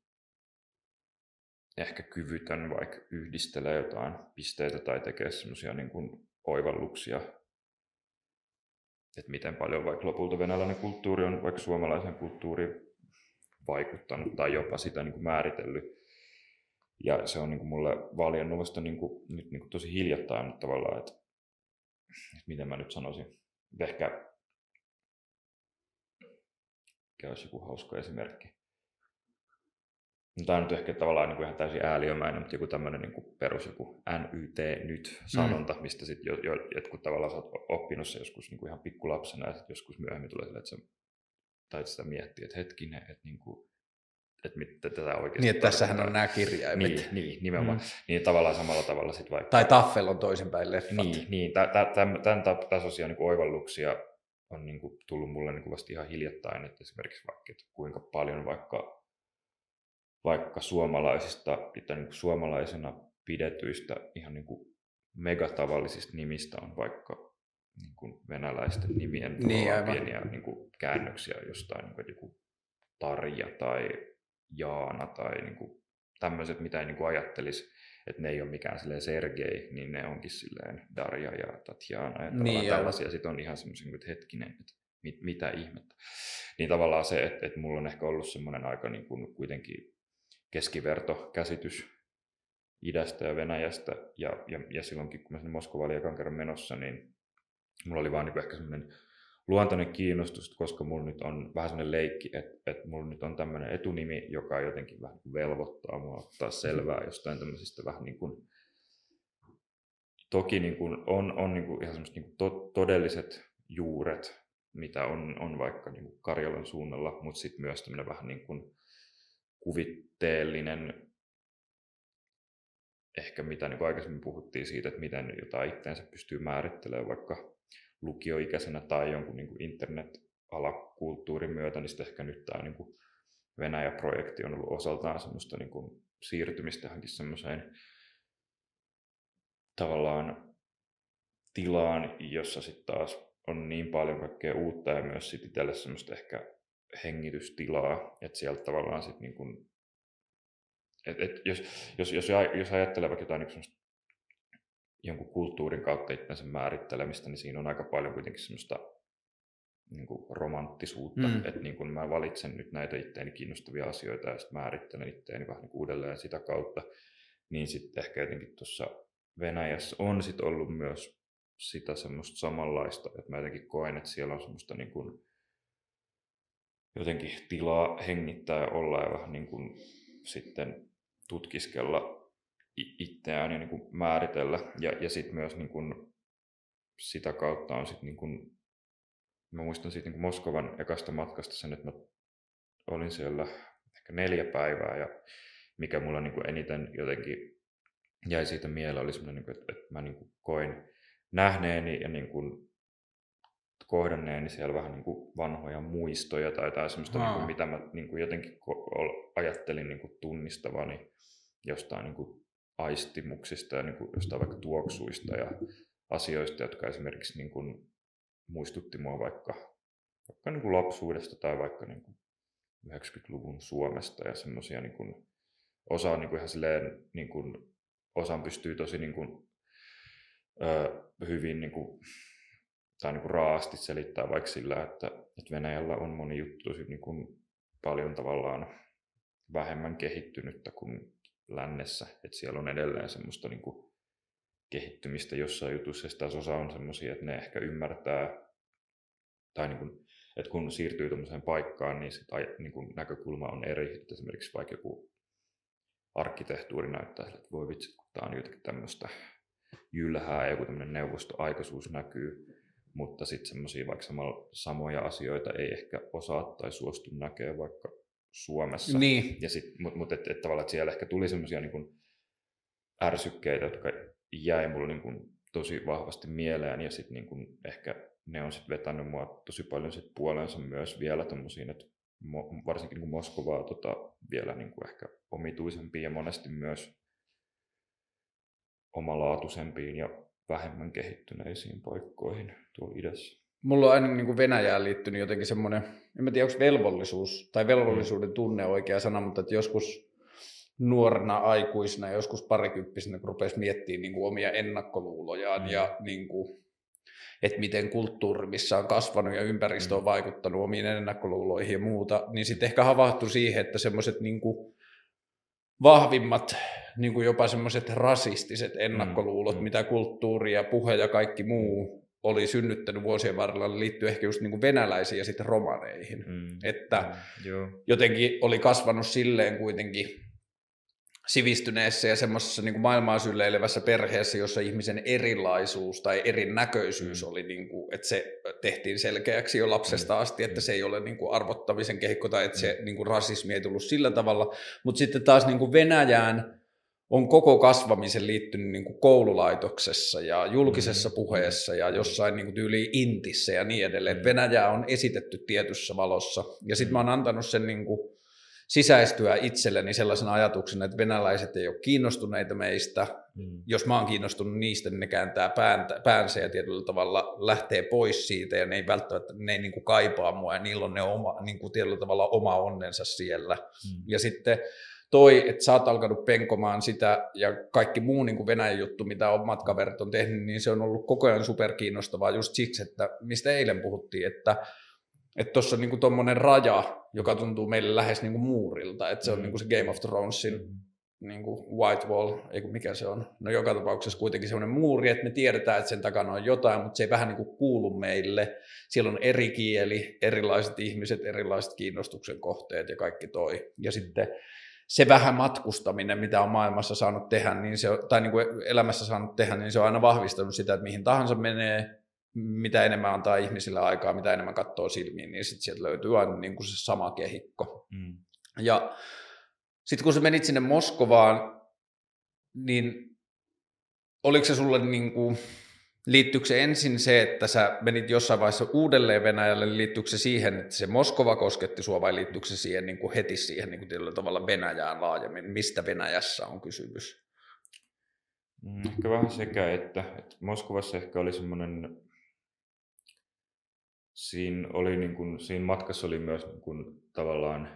ehkä kyvytön vaikka yhdistelee jotain pisteitä tai tekee semmoisia niin oivalluksia että miten paljon vaikka lopulta venäläinen kulttuuri on vaikka suomalaisen kulttuuriin vaikuttanut tai jopa sitä niin kuin määritellyt. Ja se on niin kuin mulle valjennut vasta niin kuin, nyt niin kuin tosi hiljattain, mutta tavallaan, että, että miten mä nyt sanoisin, ehkä mikä olisi joku hauska esimerkki. No, tämä on nyt ehkä tavallaan niin kuin ihan täysin ääliömäinen, mutta joku tämmöinen niin kuin perus joku NYT nyt sanonta, mm. mistä sitten jo, jo, jotkut tavallaan olet oppinut se joskus niin kuin ihan pikkulapsena ja sitten joskus myöhemmin tulee sille, että sä tai sitä miettiä, että hetkinen, että niin kuin, että mit, tätä oikeasti... Niin, että tässähän on nämä kirjaimet. Niin, niin nimenomaan. Mm. Niin tavallaan samalla tavalla sitten vaikka... Tai Taffel on toisinpäin leffat. Niin, niin tämän tasoisia niin oivalluksia on niin kuin, tullut mulle niin kuin vasta ihan hiljattain, että esimerkiksi vaikka, että kuinka paljon vaikka vaikka suomalaisista tai niin kuin suomalaisena pidetyistä ihan niin kuin megatavallisista nimistä on vaikka niin kuin venäläisten nimien niin, pieniä niin kuin käännöksiä jostain, niin kuin joku Tarja tai Jaana tai niin kuin tämmöiset, mitä ei niin kuin ajattelisi, että ne ei ole mikään silleen Sergei, niin ne onkin silleen Darja ja Tatjana ja niin, tällaisia. Sitten on ihan semmoisia, että hetkinen, että mit, mitä ihmettä. Niin tavallaan se, että, että mulla on ehkä ollut semmoinen aika niin kuin kuitenkin keskivertokäsitys idästä ja Venäjästä. Ja, ja, ja silloinkin, kun mä sinne Moskovaan ekan kerran menossa, niin mulla oli vaan niin ehkä semmoinen luontainen kiinnostus, koska mulla nyt on vähän sellainen leikki, että, että mulla nyt on tämmöinen etunimi, joka jotenkin vähän velvoittaa mua ottaa selvää jostain tämmöisistä vähän niin kuin, toki niin kuin on, on niin kuin ihan semmoiset niin kuin to, todelliset juuret, mitä on, on vaikka niin kuin Karjalan suunnalla, mutta sitten myös tämmöinen vähän niin kuin kuvitteellinen, ehkä mitä niin aikaisemmin puhuttiin siitä, että miten jotain itseensä pystyy määrittelemään vaikka lukioikäisenä tai jonkun niin kuin internet-alakulttuurin myötä, niin sitten ehkä nyt tämä niin kuin Venäjä-projekti on ollut osaltaan semmoista niin kuin siirtymistä johonkin semmoiseen tavallaan tilaan, jossa sitten taas on niin paljon kaikkea uutta ja myös sitten itselle semmoista ehkä hengitystilaa, että sieltä tavallaan sitten niin kuin, et, et jos, jos, jos, jos ajattelee vaikka jotain niin jonkun kulttuurin kautta itsensä määrittelemistä, niin siinä on aika paljon kuitenkin semmoista niin kuin romanttisuutta, mm. että niin kuin mä valitsen nyt näitä itteeni kiinnostavia asioita ja sitten määrittelen itteeni vähän niin uudelleen sitä kautta, niin sitten ehkä jotenkin tuossa Venäjässä on sitten ollut myös sitä semmoista samanlaista, että mä jotenkin koen, että siellä on semmoista niin kuin jotenkin tilaa hengittää ja olla ja vähän niin kuin sitten tutkiskella itseään ja niin kuin määritellä. Ja, ja sitten myös niin kuin sitä kautta on sitten niin kuin, mä muistan siitä niin kuin Moskovan ekasta matkasta sen, että mä olin siellä ehkä neljä päivää ja mikä mulla niin kuin eniten jotenkin jäi siitä mieleen oli semmoinen, niin että, että mä niin kuin koin nähneeni ja niin kuin kohdanneeni siellä vähän niin kuin vanhoja muistoja tai jotain semmoista, niin kuin, mitä mä niin kuin jotenkin ajattelin niin kuin tunnistavani jostain niin kuin aistimuksista ja niin kuin jostain vaikka tuoksuista ja asioista, jotka esimerkiksi niin kuin muistutti mua vaikka, vaikka niin kuin lapsuudesta tai vaikka niin kuin 90-luvun Suomesta ja semmoisia niin kuin, osa niin kuin ihan silleen, niin kuin, osan pystyy tosi niin kuin, ö, hyvin niin kuin, tai niin kuin raasti selittää vaikka sillä, että, että Venäjällä on moni juttu niin kuin, paljon tavallaan vähemmän kehittynyttä kuin lännessä, että siellä on edelleen semmoista niin kuin kehittymistä jossain jutussa, ja taas osa on semmoisia, että ne ehkä ymmärtää, tai niin kuin, että kun siirtyy tuommoiseen paikkaan, niin sit niin kuin näkökulma on eri, että esimerkiksi vaikka joku arkkitehtuuri näyttää, että voi vitsi, kun tämä on jotenkin tämmöistä jylhää, joku tämmöinen neuvostoaikaisuus näkyy, mutta sitten semmoisia vaikka samoja asioita ei ehkä osaa tai suostu näkemään vaikka Suomessa. Niin. Ja sit, mutta mut et, et tavallaan, että siellä ehkä tuli semmoisia niin ärsykkeitä, jotka jäi mulle niin kuin tosi vahvasti mieleen ja sitten niin ehkä ne on sitten vetänyt mua tosi paljon sit puolensa myös vielä tommosiin, että mo, varsinkin niin kuin Moskovaa tota, vielä niin kuin ehkä omituisempiin ja monesti myös omalaatuisempiin ja vähemmän kehittyneisiin paikkoihin tuolla idässä mulla on aina niin kuin Venäjään liittynyt jotenkin semmoinen, en mä tiedä onko velvollisuus tai velvollisuuden tunne oikea sana, mutta että joskus nuorena aikuisena, joskus parikymppisenä, kun rupesi miettimään niin kuin omia ennakkoluulojaan mm. ja niin kuin, että miten kulttuuri, missä on kasvanut ja ympäristö on mm. vaikuttanut omiin ennakkoluuloihin ja muuta, niin sitten ehkä havahtui siihen, että semmoiset niin vahvimmat, niin kuin jopa semmoiset rasistiset ennakkoluulot, mm. mitä kulttuuri ja puhe ja kaikki muu oli synnyttänyt vuosien varrella liittyy ehkä just niin kuin venäläisiin ja sitten romaneihin. Mm. Että mm. Joo. jotenkin oli kasvanut silleen kuitenkin sivistyneessä ja semmoisessa niin maailmaa sylleilevässä perheessä, jossa ihmisen erilaisuus tai erinäköisyys mm. oli, niin kuin, että se tehtiin selkeäksi jo lapsesta mm. asti, että se ei ole niin kuin arvottamisen kehikko tai että se mm. niin kuin rasismi ei tullut sillä tavalla. Mutta sitten taas niin kuin Venäjään on koko kasvamisen liittynyt niin kuin koululaitoksessa ja julkisessa mm. puheessa ja jossain niin kuin tyyliin intissä ja niin edelleen. Mm. Venäjää on esitetty tietyssä valossa. Ja sitten mä oon antanut sen niin kuin sisäistyä itselleni sellaisen ajatuksen, että venäläiset ei ole kiinnostuneita meistä. Mm. Jos mä oon kiinnostunut niistä, niin ne kääntää pääntä, päänsä ja tietyllä tavalla lähtee pois siitä ja ne ei välttämättä ne ei niin kuin kaipaa mua ja niillä on ne oma, niin kuin tietyllä tavalla oma onnensa siellä. Mm. Ja sitten toi, että sä oot alkanut penkomaan sitä ja kaikki muu niin kuin Venäjän juttu, mitä omat kaverit on tehnyt, niin se on ollut koko ajan superkiinnostavaa just siksi, että mistä eilen puhuttiin, että että tuossa on niin tuommoinen raja, joka tuntuu meille lähes niin kuin muurilta, että se on mm. niin kuin se Game of Thronesin mm. niin kuin white wall, ei mikä se on, no joka tapauksessa kuitenkin semmoinen muuri, että me tiedetään, että sen takana on jotain, mutta se ei vähän niin kuin kuulu meille. Siellä on eri kieli, erilaiset ihmiset, erilaiset kiinnostuksen kohteet ja kaikki toi. Ja sitten se vähän matkustaminen, mitä on maailmassa saanut tehdä, niin se, tai niin kuin elämässä saanut tehdä, niin se on aina vahvistanut sitä, että mihin tahansa menee, mitä enemmän antaa ihmisille aikaa, mitä enemmän katsoo silmiin, niin sitten sieltä löytyy aina niin kuin se sama kehikko. Mm. Ja sitten kun sä menit sinne Moskovaan, niin oliko se sulle niin kuin, liittyykö se ensin se, että sä menit jossain vaiheessa uudelleen Venäjälle, niin liittyykö se siihen, että se Moskova kosketti sua vai liittyykö se siihen niin kuin heti siihen niin kuin tietyllä tavalla Venäjään laajemmin? Mistä Venäjässä on kysymys? Mm, ehkä vähän sekä, että, että Moskovassa ehkä oli semmoinen, siinä, oli niin kuin, siinä matkassa oli myös niin kuin, tavallaan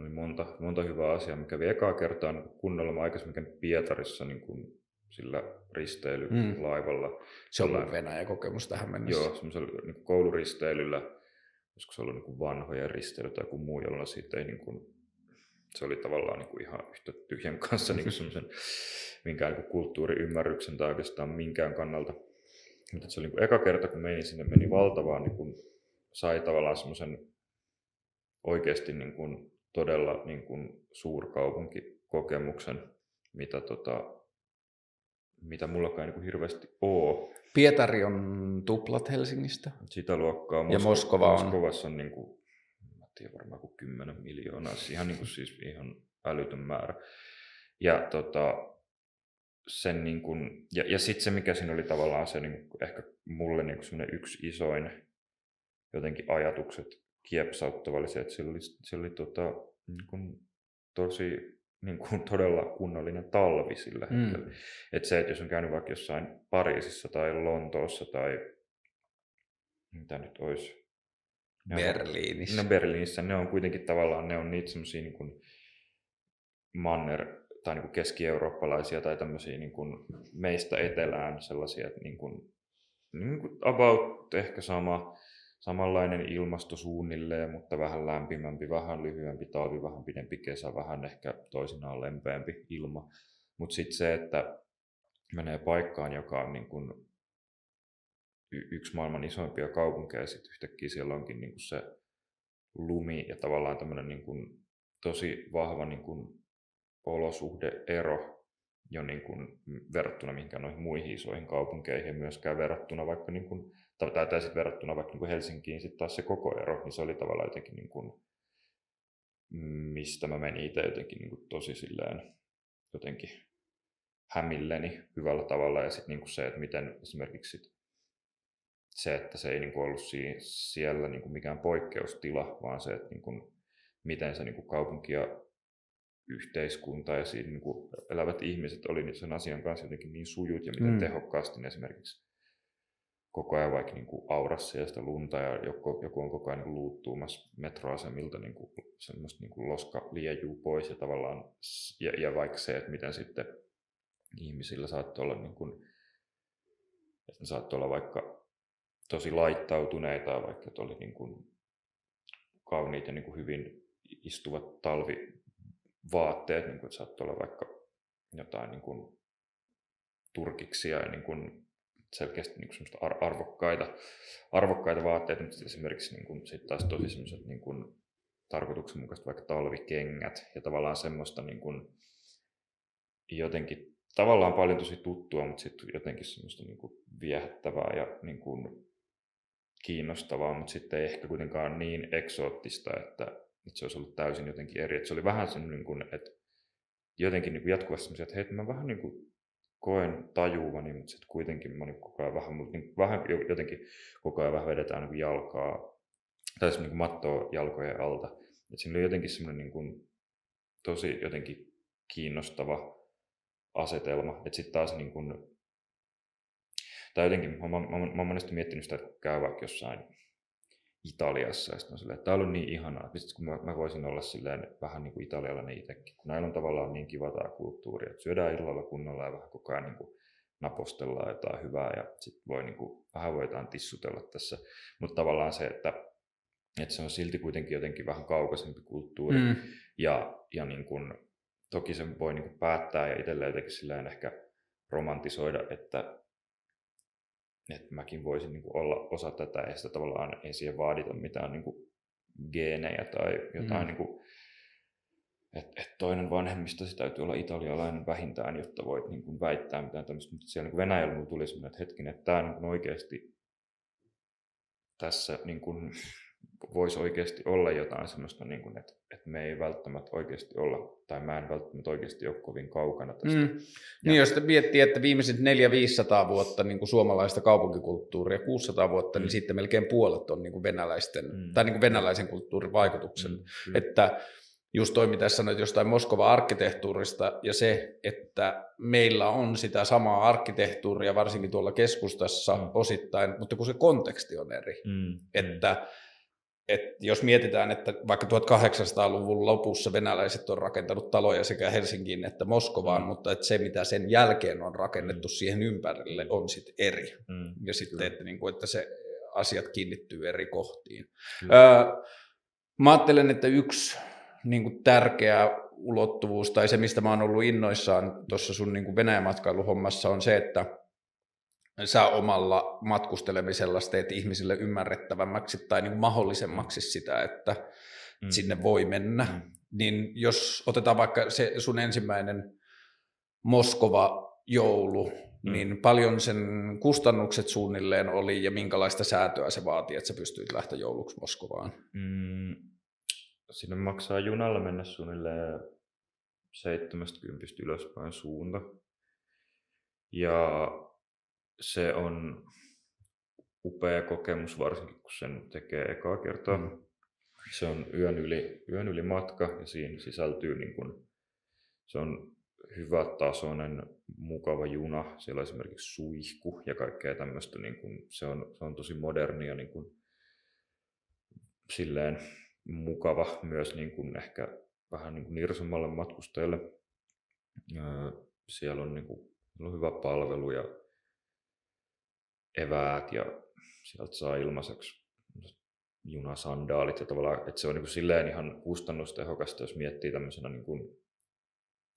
oli monta, monta hyvää asiaa. mikä kävi ekaa kertaa niin kunnolla. Mä aikaisemmin Pietarissa niin kuin sillä risteilylaivalla. Mm. Se on ollut Venäjän kokemus tähän mennessä. Joo, semmoisella niin kouluristeilyllä, koska se oli niin kuin vanhoja risteily tai joku muu, jolla siitä ei niin kuin, se oli tavallaan niin kuin ihan yhtä tyhjän kanssa niin kuin semmoisen minkään niin kuin kulttuuriymmärryksen tai oikeastaan minkään kannalta. Mutta se oli niin kuin eka kerta, kun menin sinne, meni valtavaa, niin kuin, sai tavallaan semmoisen oikeasti niin kuin, todella niin kuin suurkaupunkikokemuksen, mitä tota, mitä mullakaan niin hirveästi ole. Pietari on tuplat Helsingistä. Sitä luokkaa. Moskova, ja Moskova on... Moskovassa on niin kuin, mä tiedän varmaan kuin 10 miljoonaa, siis ihan, niin kuin, siis ihan älytön määrä. Ja tota, sen niin kuin, ja, ja sitten se, mikä siinä oli tavallaan se niin kuin, ehkä mulle niin kuin yksi isoin jotenkin ajatukset kiepsauttava oli se, että se oli, se oli tota, niin kuin, tosi niin kuin *laughs* todella kunnollinen talvi sillä mm. hetkellä. Että se, että jos on käynyt vaikka jossain Pariisissa tai Lontoossa tai mitä nyt olisi. Berliinissä. No Berliinissä, ne on kuitenkin tavallaan, ne on niitä semmoisia niin kuin manner tai niin kuin keski-eurooppalaisia tai tämmöisiä niin kuin meistä etelään sellaisia, että niin kuin, niin kuin about ehkä sama samanlainen ilmasto suunnilleen, mutta vähän lämpimämpi, vähän lyhyempi talvi, vähän pidempi kesä, vähän ehkä toisinaan lempeämpi ilma. Mutta sitten se, että menee paikkaan, joka on niin kun yksi maailman isoimpia kaupunkeja, ja sitten yhtäkkiä siellä onkin niin se lumi ja tavallaan tämmöinen niin kun tosi vahva niin kun olosuhdeero jo niin kun verrattuna mihinkään noihin muihin isoihin kaupunkeihin, myöskään verrattuna vaikka niin kun tai, tai sitten verrattuna vaikka niin kuin Helsinkiin sitten taas se koko ero, niin se oli tavallaan jotenkin niin kuin, mistä mä menin itse jotenkin niin kuin tosi silleen jotenkin hämilleni hyvällä tavalla. Ja sitten niin se, että miten esimerkiksi sit se, että se ei niin kuin ollut siellä niin kuin mikään poikkeustila, vaan se, että niin kuin, miten se niin kuin kaupunki ja yhteiskunta ja siinä niin kuin elävät ihmiset oli sen asian kanssa jotenkin niin sujut ja miten mm. tehokkaasti ne esimerkiksi koko ajan vaikka niin kuin aurassa ja sitä lunta ja joku, joku on koko ajan niin luuttuumassa metroasemilta niin kuin, semmoista niin kuin loska liejuu pois ja tavallaan, ja, ja vaikka se, että miten sitten ihmisillä saattoi olla niin kuin, että ne saattoi olla vaikka tosi laittautuneita, vaikka että oli niin kuin kauniit ja niin kuin hyvin istuvat talvivaatteet, niin kuin, että saattoi olla vaikka jotain niin kuin turkiksia ja niin kuin selkeästi niin kuin ar- arvokkaita, arvokkaita vaatteita, mutta esimerkiksi niin kuin, sit taas tosi semmoiset niin kuin, tarkoituksenmukaiset vaikka talvikengät ja tavallaan semmoista niin kuin, jotenkin tavallaan paljon tosi tuttua, mutta sitten jotenkin semmoista niin kuin, viehättävää ja niin kuin, kiinnostavaa, mutta sitten ei ehkä kuitenkaan niin eksoottista, että, että se olisi ollut täysin jotenkin eri. Että se oli vähän semmoinen, niin kuin, että jotenkin niin kuin jatkuvasti semmoisia, että hei, mä vähän niin kuin koen tajuvani, mutta sitten kuitenkin mä niin koko ajan vähän, niin vähän jotenkin koko ajan vähän vedetään niin jalkaa, tai siis niin mattoa jalkojen alta. Et siinä oli jotenkin semmoinen niin kuin, tosi jotenkin kiinnostava asetelma. Että sitten taas niin kuin, tai jotenkin, mä, mä, mä, mä oon monesti miettinyt sitä, että käy vaikka jossain Italiassa. Ja sitten on silleen, että täällä on niin ihanaa. että kun mä, mä voisin olla silleen vähän niin kuin italialainen itsekin, kun näillä on tavallaan niin kiva tämä kulttuuri, että syödään illalla kunnolla ja vähän koko ajan niin kuin napostellaan jotain hyvää ja sitten voi niin kuin, vähän voidaan tissutella tässä. Mutta tavallaan se, että, että se on silti kuitenkin jotenkin vähän kaukaisempi kulttuuri mm. ja, ja niin kuin, toki sen voi niin kuin päättää ja itselleen jotenkin silleen ehkä romantisoida, että, että mäkin voisin niin kuin olla osa tätä ja sitä tavallaan ei siihen vaadita mitään niin kuin geenejä tai jotain mm. niin kuin, että et toinen vanhemmista täytyy olla italialainen vähintään, jotta voit niin kuin väittää mitään tämmöistä. Mutta siellä niin Venäjällä tuli semmoinen, että hetkinen, että tämä niin oikeasti tässä niin kuin, voisi oikeasti olla jotain semmoista, niin kuin, että, että me ei välttämättä oikeasti olla, tai mä en välttämättä oikeasti ole kovin kaukana tästä. Mm. Niin, jos miettii, että viimeiset 400-500 vuotta niin kuin suomalaista kaupunkikulttuuria, 600 vuotta, niin mm. niin sitten melkein puolet on niin kuin venäläisten, mm. tai niin kuin venäläisen kulttuurin vaikutuksen. Mm. Että just toi, mitä sanoit jostain Moskova arkkitehtuurista ja se, että meillä on sitä samaa arkkitehtuuria varsinkin tuolla keskustassa mm. osittain, mutta kun se konteksti on eri. Mm. Että et jos mietitään, että vaikka 1800-luvun lopussa venäläiset on rakentanut taloja sekä Helsinkiin että Moskovaan, mm. mutta että se mitä sen jälkeen on rakennettu mm. siihen ympärille on sitten eri. Mm. Ja sitten, että, niin kuin, että se asiat kiinnittyy eri kohtiin. Öö, mä ajattelen, että yksi niin kuin tärkeä ulottuvuus tai se, mistä mä oon ollut innoissaan tuossa sun niin kuin Venäjä-matkailuhommassa on se, että sä omalla matkustelemisella teet ihmisille ymmärrettävämmäksi tai niin kuin mahdollisemmaksi sitä, että mm. sinne voi mennä. Mm. Niin jos otetaan vaikka se sun ensimmäinen Moskova-joulu, mm. niin paljon sen kustannukset suunnilleen oli ja minkälaista säätöä se vaati, että sä pystyit lähteä jouluksi Moskovaan? Mm. Sinne maksaa junalla mennä suunnilleen 70 ylöspäin suunta. Ja se on upea kokemus, varsinkin kun sen tekee ekaa kertaa. Mm. Se on yön yli, yön yli matka ja siinä sisältyy, niin kun, se on hyvä tasoinen, mukava juna. Siellä on esimerkiksi suihku ja kaikkea tämmöistä. Niin kun, se, on, se on tosi modernia, niin kun, silleen mukava myös niin kun ehkä vähän niin kuin nirsommalle matkustajalle. Siellä on, niin siellä on hyvä palvelu ja eväät ja sieltä saa ilmaiseksi junasandaalit ja tavallaan, että se on niin silleen ihan kustannustehokasta, jos miettii tämmöisenä, niin kuin,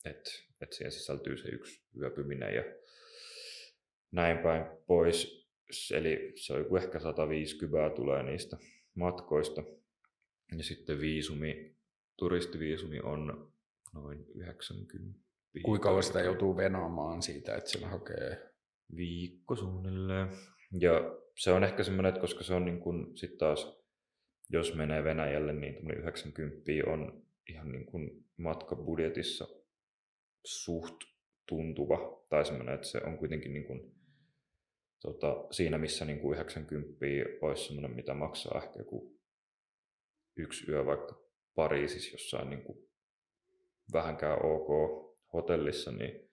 että, että siihen sisältyy se yksi yöpyminen ja näin päin pois. Eli se on joku ehkä 150 tulee niistä matkoista. Ja sitten viisumi, turistiviisumi on noin 90. Kuinka kauan sitä joutuu venaamaan siitä, että sen hakee viikko suunnilleen. Ja se on ehkä semmoinen, että koska se on niin kuin, sit taas, jos menee Venäjälle, niin 90 on ihan niin kuin matkabudjetissa suht tuntuva. Tai semmoinen, että se on kuitenkin niin kuin, tota, siinä, missä niin kuin 90 olisi semmoinen, mitä maksaa ehkä joku yksi yö vaikka Pariisissa jossain niin kuin vähänkään ok hotellissa, niin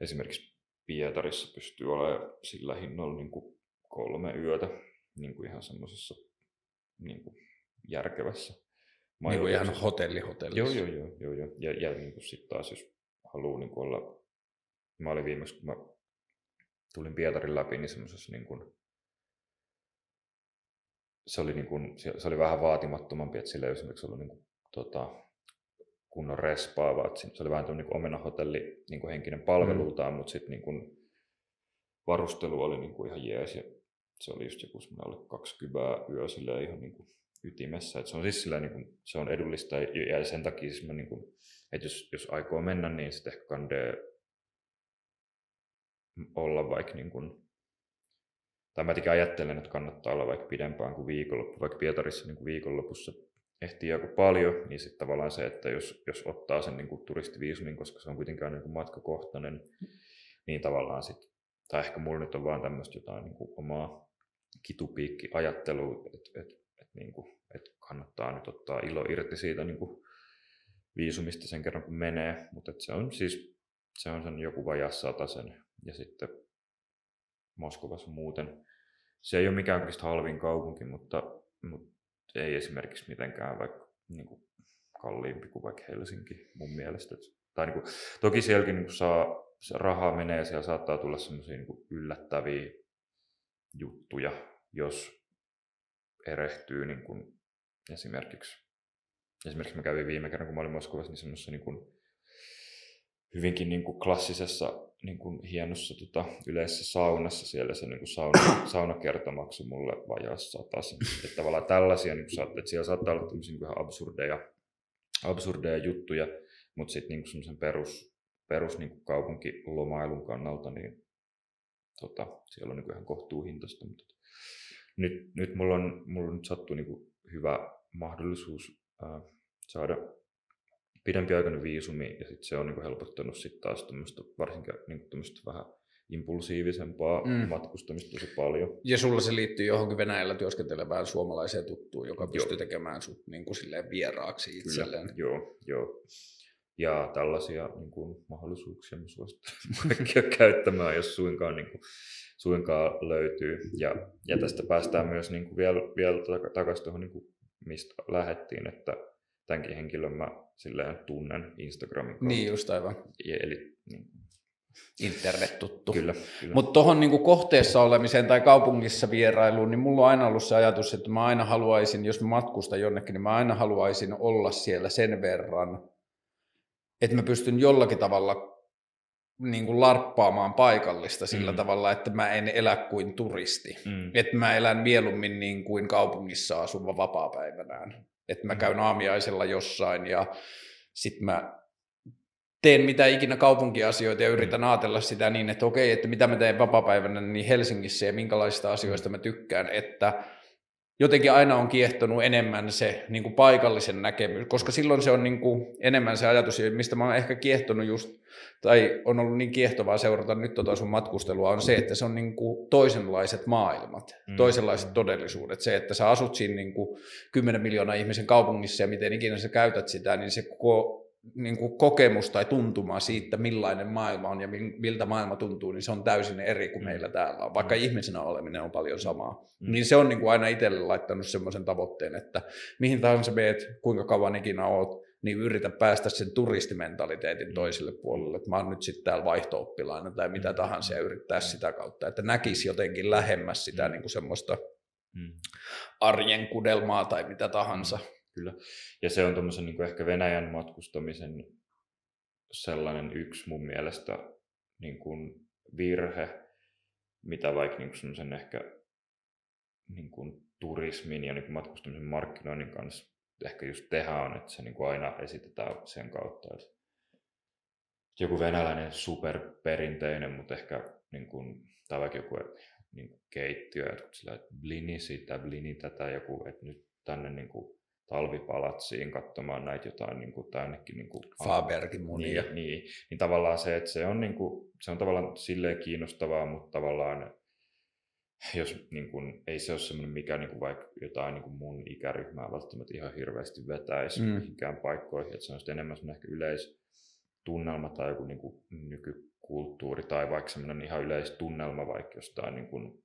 esimerkiksi Pietarissa pystyy olemaan sillä hinnalla niin kuin kolme yötä niin kuin ihan semmoisessa niin kuin järkevässä Niin kuin ihan hotelli hotellissa. Joo, joo, joo. joo, joo. Ja, ja niin kuin sitten taas, jos haluaa niin kuin olla, mä olin viimeksi, kun mä tulin Pietarin läpi, niin semmoisessa niin kuin, se oli, niin kuin, se oli vähän vaatimattomampi, että sillä ei esimerkiksi ollut niin kuin, tota, kunnon respaava. Että se oli vähän tämmöinen niin omenahotelli niin kuin henkinen palvelultaan, mm. mutta sitten niin kuin varustelu oli niin kuin ihan jees ja se oli just joku semmoinen alle 20 yö ihan niin kuin ytimessä. Että se on siis sillä, niin kuin, se on edullista ja sen takia siis mä, niin kuin, että jos, jos aikoo mennä, niin sitten ehkä kandee olla vaikka niin kuin, tai mä ajattelen, että kannattaa olla vaikka pidempään kuin viikonloppu, vaikka Pietarissa niin kuin viikonlopussa ehtii joku paljon, niin sitten tavallaan se, että jos, jos ottaa sen niin turistiviisumin, koska se on kuitenkin aina niin matkakohtainen, niin tavallaan sitten, tai ehkä mulla nyt on vaan tämmöistä jotain niin kuin omaa kitupiikki-ajattelua, että et, et, niin et kannattaa nyt ottaa ilo irti siitä niin kuin viisumista sen kerran kun menee, mutta se on siis se on sen joku vajassa sen ja sitten Moskovassa muuten. Se ei ole mikään halvin kaupunki, mutta, mutta ei esimerkiksi mitenkään vaikka niin kuin kalliimpi kuin vaikka Helsinki mun mielestä. Tai niin kuin, toki sielläkin niin kuin saa, rahaa menee, siellä saattaa tulla semmoisia niin yllättäviä juttuja, jos erehtyy niin kuin esimerkiksi. Esimerkiksi mä kävin viime kerran, kun mä olin Moskovassa, niin semmoisessa niin kuin, hyvinkin niin kuin klassisessa niin kuin hienossa tota, yleisessä saunassa siellä se niin kuin sauna, *coughs* saunakerta maksoi mulle vajaassa satas. Että tavallaan tällaisia, niin kuin, että siellä saattaa olla tämmöisiä niin ihan absurdeja, absurdeja juttuja, mutta sitten niin semmoisen perus, perus niin kuin kaupunkilomailun kannalta, niin tota, siellä on niin kuin ihan kohtuuhintaista. Mutta nyt, nyt mulla on, mulla on nyt sattu niin kuin hyvä mahdollisuus ää, saada pidempiaikainen viisumi ja sit se on niin helpottanut sit taas varsinkin niin vähän impulsiivisempaa mm. matkustamista tosi paljon. Ja sulla se liittyy johonkin Venäjällä työskentelevään suomalaiseen tuttuun, joka pystyy joo. tekemään sut niin kuin silleen vieraaksi itselleen. Kyllä, joo, joo. Ja tällaisia niin kuin, mahdollisuuksia mä suosittelen *laughs* käyttämään, jos suinkaan, niin kuin, suinkaan löytyy. Ja, ja tästä päästään myös niin kuin vielä, vielä takaisin tuohon, niin kuin, mistä lähettiin, että tämänkin henkilön mä silleen tunnen Instagramin kautta. Niin just aivan. Eli niin, internet tuttu. Kyllä, kyllä. Mutta tuohon niinku kohteessa olemiseen tai kaupungissa vierailuun, niin mulla on aina ollut se ajatus, että mä aina haluaisin, jos mä matkustan jonnekin, niin mä aina haluaisin olla siellä sen verran, että mä pystyn jollakin tavalla niin kuin larppaamaan paikallista sillä mm. tavalla, että mä en elä kuin turisti. Mm. Että mä elän mieluummin niin kuin kaupungissa asuva vapaa-päivänään. Että mä mm. käyn aamiaisella jossain ja sitten mä teen mitä ikinä kaupunkiasioita ja yritän ajatella sitä niin, että okei, että mitä mä teen vapaa-päivänä niin Helsingissä ja minkälaisista asioista mä tykkään, että jotenkin aina on kiehtonut enemmän se niin kuin paikallisen näkemys, koska silloin se on niin kuin enemmän se ajatus, mistä mä oon ehkä kiehtonut just, tai on ollut niin kiehtovaa seurata nyt tota sun matkustelua, on se, että se on niin kuin toisenlaiset maailmat, mm. toisenlaiset todellisuudet. Se, että sä asut siinä niin kuin 10 miljoonaa ihmisen kaupungissa ja miten ikinä sä käytät sitä, niin se koko niin kuin kokemus tai tuntuma siitä, millainen maailma on ja miltä maailma tuntuu, niin se on täysin eri kuin mm. meillä täällä on, vaikka mm. ihmisenä oleminen on paljon samaa. Mm. Niin se on niin kuin aina itselle laittanut semmoisen tavoitteen, että mihin tahansa meet, kuinka kauan ikinä oot, niin yritä päästä sen turistimentaliteetin mm. toiselle puolelle, että mä oon nyt sitten täällä vaihto tai mitä mm. tahansa ja yrittää sitä kautta, että näkisi jotenkin lähemmäs sitä niin kuin semmoista arjen kudelmaa tai mitä tahansa. Kyllä. Ja se on tuommoisen niin ehkä Venäjän matkustamisen sellainen yksi mun mielestä niin kuin virhe, mitä vaikka niin kuin ehkä niin kuin turismin ja niin kuin matkustamisen markkinoinnin kanssa ehkä just tehdään, että se niin kuin aina esitetään sen kautta, että joku venäläinen superperinteinen, mutta ehkä niin kuin, tai vaikka joku niin kuin keittiö, että sillä, että blini sitä, blini tätä, joku, että nyt tänne niin kuin talvipalatsiin katsomaan näitä jotain niin kuin, tai ainakin niin kuin, Fabergin munia. Niin, niin, niin, tavallaan se, että se on, niin kuin, se on tavallaan silleen kiinnostavaa, mutta tavallaan jos niin kuin, ei se ole semmoinen, mikä niin kuin, vaikka jotain niin kuin mun ikäryhmää välttämättä ihan hirveästi vetäisi mm. mihinkään paikkoihin, että se on enemmän semmoinen ehkä yleistunnelma tai joku niin kuin, nykykulttuuri tai vaikka semmoinen ihan yleistunnelma vaikka jostain niin kuin,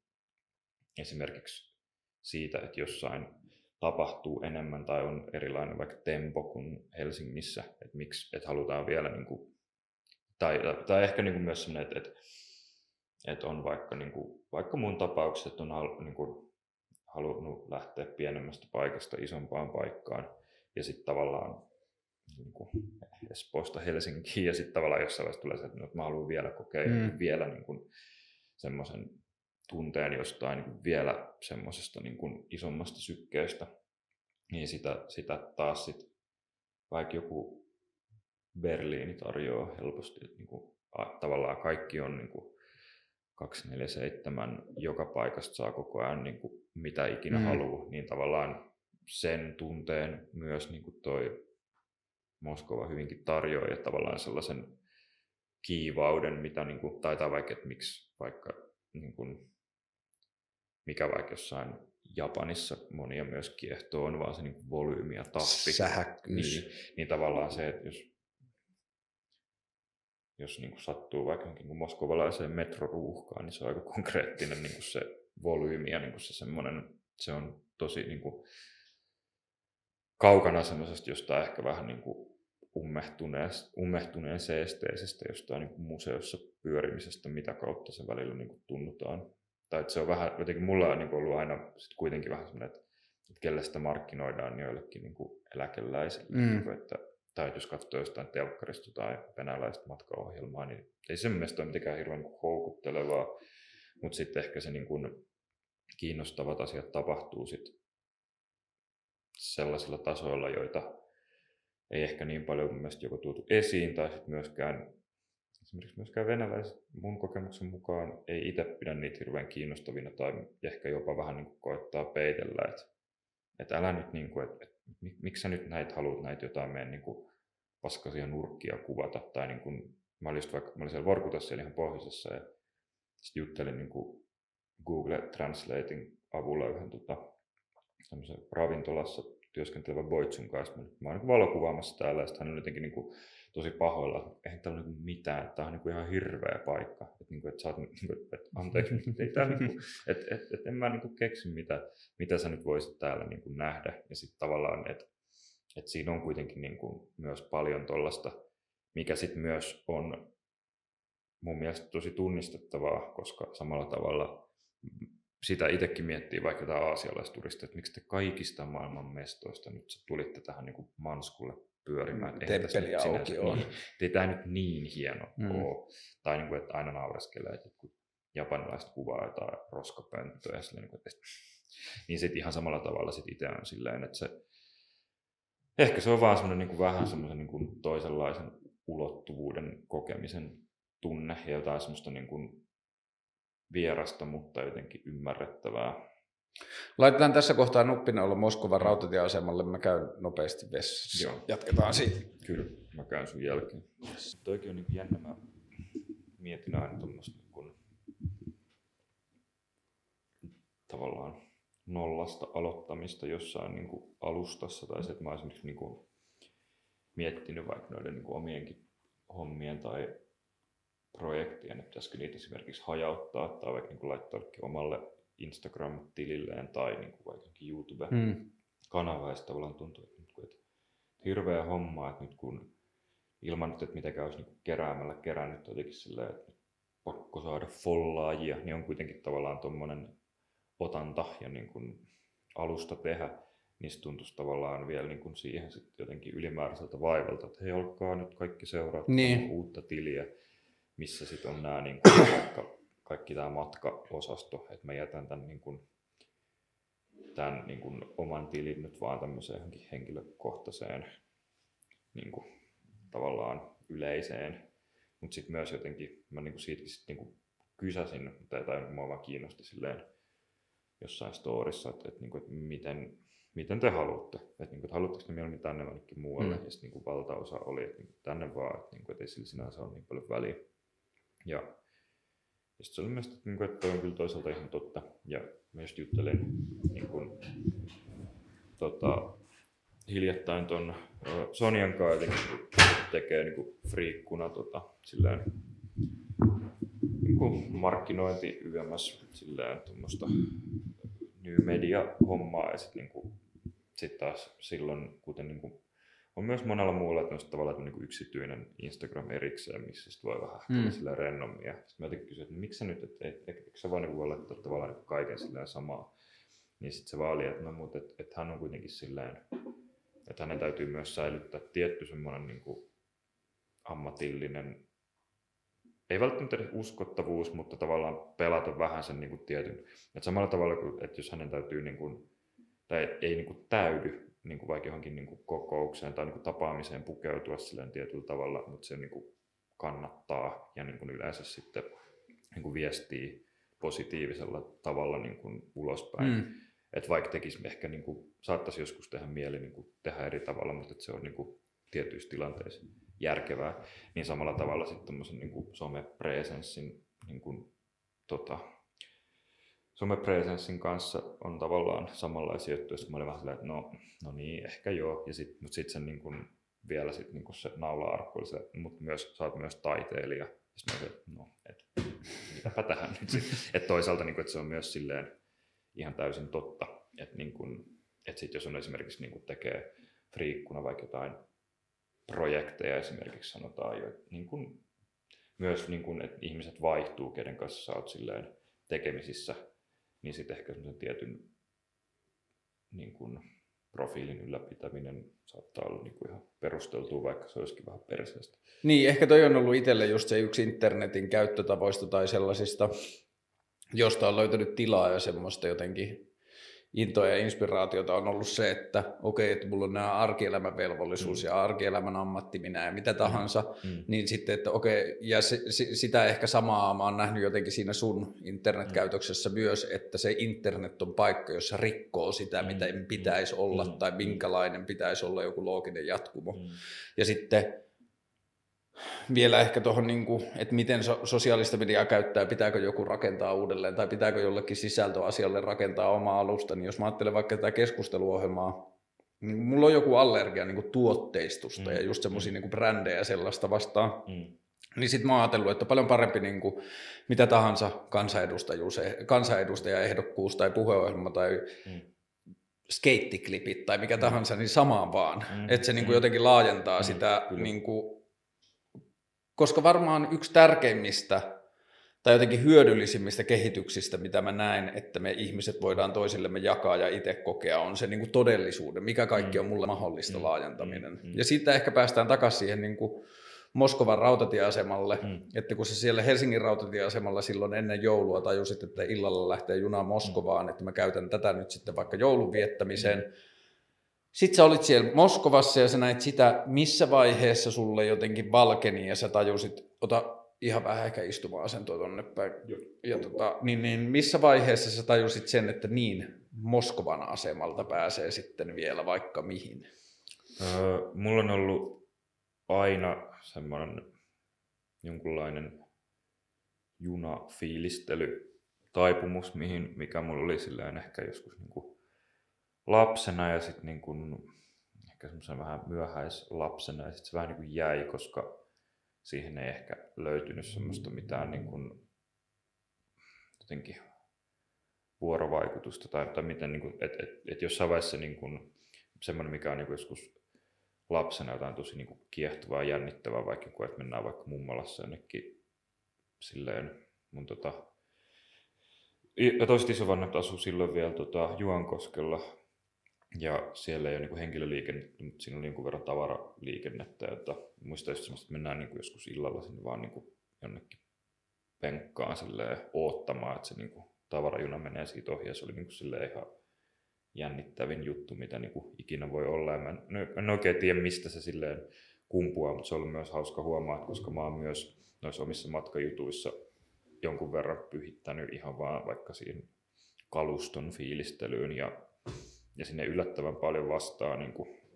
esimerkiksi siitä, että jossain tapahtuu enemmän tai on erilainen vaikka tempo kuin Helsingissä, että miksi, että halutaan vielä niin kuin, tai, tai ehkä niin kuin myös sellainen, että, että, että on vaikka, niin kuin, vaikka mun tapaukset on niin kuin, halunnut lähteä pienemmästä paikasta isompaan paikkaan ja sitten tavallaan niin kuin Espoosta Helsinkiin ja sitten tavallaan jossain vaiheessa tulee se, että, no, että mä haluan vielä kokea mm. vielä niin kuin, semmoisen tunteen jostain niin vielä semmoisesta niin kuin isommasta sykkeestä, niin sitä, sitä taas sit, vaikka joku Berliini tarjoaa helposti, että niin kuin, tavallaan kaikki on niin kuin 247, joka paikasta saa koko ajan niin kuin, mitä ikinä mm. haluaa, niin tavallaan sen tunteen myös niin kuin toi Moskova hyvinkin tarjoaa ja tavallaan sellaisen kiivauden, mitä niin kuin, taitaa vaikka, että miksi vaikka niin kuin, mikä vaikka jossain Japanissa monia myös kiehtoo, on vaan se niin volyymi ja tappi. Sähäkkyys. Niin, niin tavallaan se, että jos, jos niin kuin sattuu vaikka niin moskovalaiseen metroruuhkaan, niin se on aika konkreettinen niin kuin se volyymi ja niin kuin se semmoinen, se on tosi niin kuin kaukana semmoisesta jostain ehkä vähän niin kuin ummehtuneen, ummehtuneen seesteisestä jostain niin kuin museossa pyörimisestä, mitä kautta se välillä niin kuin tunnutaan tai että se on vähän, jotenkin mulla on niin ollut aina sit kuitenkin vähän semmoinen, että, että kelle sitä markkinoidaan niin joillekin niin kuin eläkeläisille, mm. niin kuin, että, tai jos katsoo jostain telkkarista tai venäläistä matkaohjelmaa, niin ei se mielestä ole mitenkään hirveän houkuttelevaa, mutta sitten ehkä se niin kuin kiinnostavat asiat tapahtuu sit sellaisilla tasoilla, joita ei ehkä niin paljon mun mielestä joko tuotu esiin tai sitten myöskään esimerkiksi myöskään venäläiset mun kokemuksen mukaan ei itse pidä niitä hirveän kiinnostavina tai ehkä jopa vähän niin kuin peitellä, että, että älä nyt, niin kuin, että, että miksi sä nyt näitä haluat näitä jotain meidän niin kuin paskasia nurkkia kuvata tai niin kuin, mä olin, vaikka, mä olin siellä Vorkutassa siellä ihan pohjoisessa ja sitten juttelin niin kuin Google Translating avulla yhden tota, ravintolassa työskentelevä Boitsun kanssa. Mä oon niin valokuvaamassa täällä ja hän on jotenkin niin kuin, tosi pahoilla. Eihän täällä ole niin mitään, tämä on niin kuin ihan hirveä paikka. Että, niin kuin, että sä oot, niin kuin, että anteeksi, *laughs* ei täällä, niin kuin, että, että, että en mä kuin keksi, mitä, mitä sä nyt voisit täällä niin kuin nähdä. Ja sitten tavallaan, että, että siinä on kuitenkin niin kuin myös paljon tuollaista, mikä sitten myös on mun mielestä tosi tunnistettavaa, koska samalla tavalla sitä itsekin miettii vaikka tämä aasialaisturisti, että miksi te kaikista maailman mestoista nyt tulitte tähän niin kuin Manskulle pyörimään. Temppeli auki on. Niin, ei tämä nyt niin hieno mm. ole. Tai niin kuin, että aina naureskelee, että kun japanilaiset kuvaa jotain roskapönttöä. Silleen, niin, että, niin sitten ihan samalla tavalla sit itse on silleen, että se, ehkä se on vaan semmoinen niin kuin vähän semmoisen niin kuin toisenlaisen ulottuvuuden kokemisen tunne ja jotain semmoista niin kuin vierasta, mutta jotenkin ymmärrettävää. Laitetaan tässä kohtaa olla Moskovan rautatieasemalle. Mä käyn nopeasti vessassa. Joo. Jatketaan siitä. Kyllä, mä käyn sun jälkeen. Toikin on niin jännä. Mä mietin aina tuommoista kun, tavallaan nollasta aloittamista jossain niin kuin alustassa. Tai se, että mä olisin niin kuin miettinyt vaikka noiden niin kuin omienkin hommien tai projektien, että pitäisikö niitä esimerkiksi hajauttaa tai vaikka niin kuin laittaa omalle Instagram-tililleen tai niin kuin vaikka YouTube-kanava, mm. ja tavallaan tuntuu, että, nyt, että hirveä homma, että nyt kun ilman nyt, että mitenkään olisi niin keräämällä kerännyt jotenkin silleen, että pakko saada follaajia, niin on kuitenkin tavallaan tuommoinen otanta ja niin kuin alusta tehdä, niin se tuntuisi tavallaan vielä niin kuin siihen sitten jotenkin ylimääräiseltä vaivalta, että hei, olkaa nyt kaikki seuraa niin. uutta tiliä, missä sitten on nämä niin kuin, vaikka kaikki tämä matkaosasto, että mä jätän tämän, niin kuin, tämän niin kuin, oman tilin nyt vaan tämmöiseen henkilökohtaiseen niin kuin, tavallaan yleiseen, mutta sitten myös jotenkin mä niin kuin siitäkin sit, niin kuin, kysäsin, tai, tai mua vaan kiinnosti silleen jossain storissa, että, että, niin kuin, että miten, miten te haluatte. Että, niin kuin, että haluatteko te mieluummin tänne vai muualle. Mm. Ja sitten niin valtaosa oli, että niin kuin, tänne vaan, että, niin kuin, että ei sillä sinänsä ole niin paljon väliä. Ja ja sitten se oli mielestäni, että, niin että toi on kyllä toisaalta ihan totta. Ja just juttelin niin kuin, tota, hiljattain ton Sonjan kanssa, kun tekee niin kuin friikkuna tota, silleen, niin kuin markkinointi YMS silleen tuommoista new media hommaa ja sitten niin sit taas silloin, kuten niin kuin on myös monella muulla että tavallaan niin kuin yksityinen Instagram erikseen, missä sit voi vähän mm. sillä rennommin. Ja sitten mä jotenkin kysyin, että miksi sä nyt, että et, et, et sä vaan niin voi laittaa tavallaan niin kaiken sillä samaa. Niin sitten se vaan oli, että no mutta et, et hän on kuitenkin silleen, että hänen täytyy myös säilyttää tietty semmoinen niin kuin ammatillinen, ei välttämättä edes uskottavuus, mutta tavallaan pelata vähän sen niin kuin tietyn. Että samalla tavalla kuin, että jos hänen täytyy niin kuin, tai ei niin kuin täydy niin kuin vaikka johonkin niin kuin kokoukseen tai niin kuin tapaamiseen pukeutua silleen tietyllä tavalla, mutta se niin kuin kannattaa ja niin kuin yleensä sitten niin kuin viestii positiivisella tavalla niin kuin ulospäin. Mm. Että vaikka tekisi ehkä, niin kuin, saattaisi joskus tehdä mieli niin kuin tehdä eri tavalla, mutta että se on niin kuin tietyissä tilanteissa järkevää, niin samalla tavalla sitten niin kuin somepresenssin niin kuin, tota, somepresenssin kanssa on tavallaan samanlaisia juttuja, että mä olin vähän silleen, että no, no niin, ehkä joo, ja sit, mutta sitten se niin kun, vielä sit, niin kun se naula-arkku oli se, mutta myös, sä oot myös taiteilija. Sitten mä olin, että no, et, mitäpä tähän nyt sitten. Että toisaalta niin kun, että se on myös silleen ihan täysin totta, että niin kun, että sit jos on esimerkiksi niin kun tekee friikkuna vaikka jotain projekteja esimerkiksi sanotaan jo, että niin kun, myös niin kun, että ihmiset vaihtuu, kenen kanssa sä oot silleen tekemisissä, niin sitten ehkä semmoisen tietyn niin kuin, profiilin ylläpitäminen saattaa olla niin kuin ihan perusteltua, vaikka se olisikin vähän perseestä. Niin, ehkä toi on ollut itselle just se yksi internetin käyttötavoista tai sellaisista, josta on löytänyt tilaa ja semmoista jotenkin intoa ja inspiraatiota on ollut se, että okei, okay, että mulla on nämä arkielämän velvollisuus mm. ja arkielämän ammatti minä ja mitä mm. tahansa, mm. niin sitten, että okei, okay, ja se, se, sitä ehkä samaa mä oon nähnyt jotenkin siinä sun internetkäytöksessä mm. myös, että se internet on paikka, jossa rikkoo sitä, mm. mitä pitäisi olla mm. tai minkälainen pitäisi olla joku looginen jatkumo. Mm. Ja sitten vielä ehkä tuohon, niin kuin, että miten so- sosiaalista mediaa käyttää, pitääkö joku rakentaa uudelleen tai pitääkö jollekin sisältöasialle rakentaa oma alusta, niin jos mä ajattelen vaikka tätä keskusteluohjelmaa, niin mulla on joku allergia niin kuin tuotteistusta mm. ja just semmoisia mm. niin brändejä sellaista vastaan, mm. niin sitten mä oon ajatellut, että paljon parempi niin kuin, mitä tahansa kansanedustajuus, kansanedustajaehdokkuus tai puheohjelma tai mm skeittiklipit tai mikä tahansa, niin samaan vaan. Mm, että se niin kuin mm, jotenkin laajentaa mm, sitä niin kuin, koska varmaan yksi tärkeimmistä tai jotenkin hyödyllisimmistä kehityksistä, mitä mä näen, että me ihmiset voidaan toisillemme jakaa ja itse kokea, on se niin kuin todellisuuden, mikä kaikki on mm. mulle mahdollista mm. laajentaminen. Mm. Ja siitä ehkä päästään takaisin siihen niin kuin Moskovan rautatieasemalle, mm. että kun se siellä Helsingin rautatieasemalla silloin ennen joulua tajusit, että illalla lähtee juna Moskovaan, että mä käytän tätä nyt sitten vaikka joulun viettämiseen, mm sitten sä olit siellä Moskovassa ja sä näit sitä, missä vaiheessa sulle jotenkin valkeni ja sä tajusit, ota ihan vähän ehkä istuma-asentoa tonne päin. Ja tota, niin, niin missä vaiheessa sä tajusit sen, että niin, Moskovan asemalta pääsee sitten vielä vaikka mihin? Öö, mulla on ollut aina semmoinen jonkunlainen junafiilistely taipumus, mihin, mikä mulla oli silleen ehkä joskus niin kuin lapsena ja sitten niin kun, ehkä semmoisen vähän myöhäislapsena. Ja sitten se vähän niin kuin jäi, koska siihen ei ehkä löytynyt semmoista mitään niin kuin, jotenkin vuorovaikutusta tai, tai miten, niin kuin, et, et, et jossain vaiheessa niin kuin, semmoinen, mikä on niin kuin joskus lapsena jotain tosi niin kuin kiehtovaa, jännittävää, vaikka kun, että mennään vaikka mummalassa jonnekin silleen mun tota, ja toiset isovanhemmat asui silloin vielä tota, Juankoskella ja siellä ei ole niin henkilöliikennettä, mutta siinä oli jonkun verran tavaraliikennettä. Että muistan just että mennään niin kuin joskus illalla sinne vaan niin kuin jonnekin penkkaan oottamaan, että se niin kuin tavarajuna menee siitä ohi. Ja se oli niin kuin ihan jännittävin juttu, mitä niin kuin ikinä voi olla. Ja mä en, en oikein tiedä, mistä se silleen kumpuaa, mutta se oli myös hauska huomaa, koska mä oon myös noissa omissa matkajutuissa jonkun verran pyhittänyt ihan vaan vaikka siihen kaluston fiilistelyyn ja ja sinne yllättävän paljon vastaa niin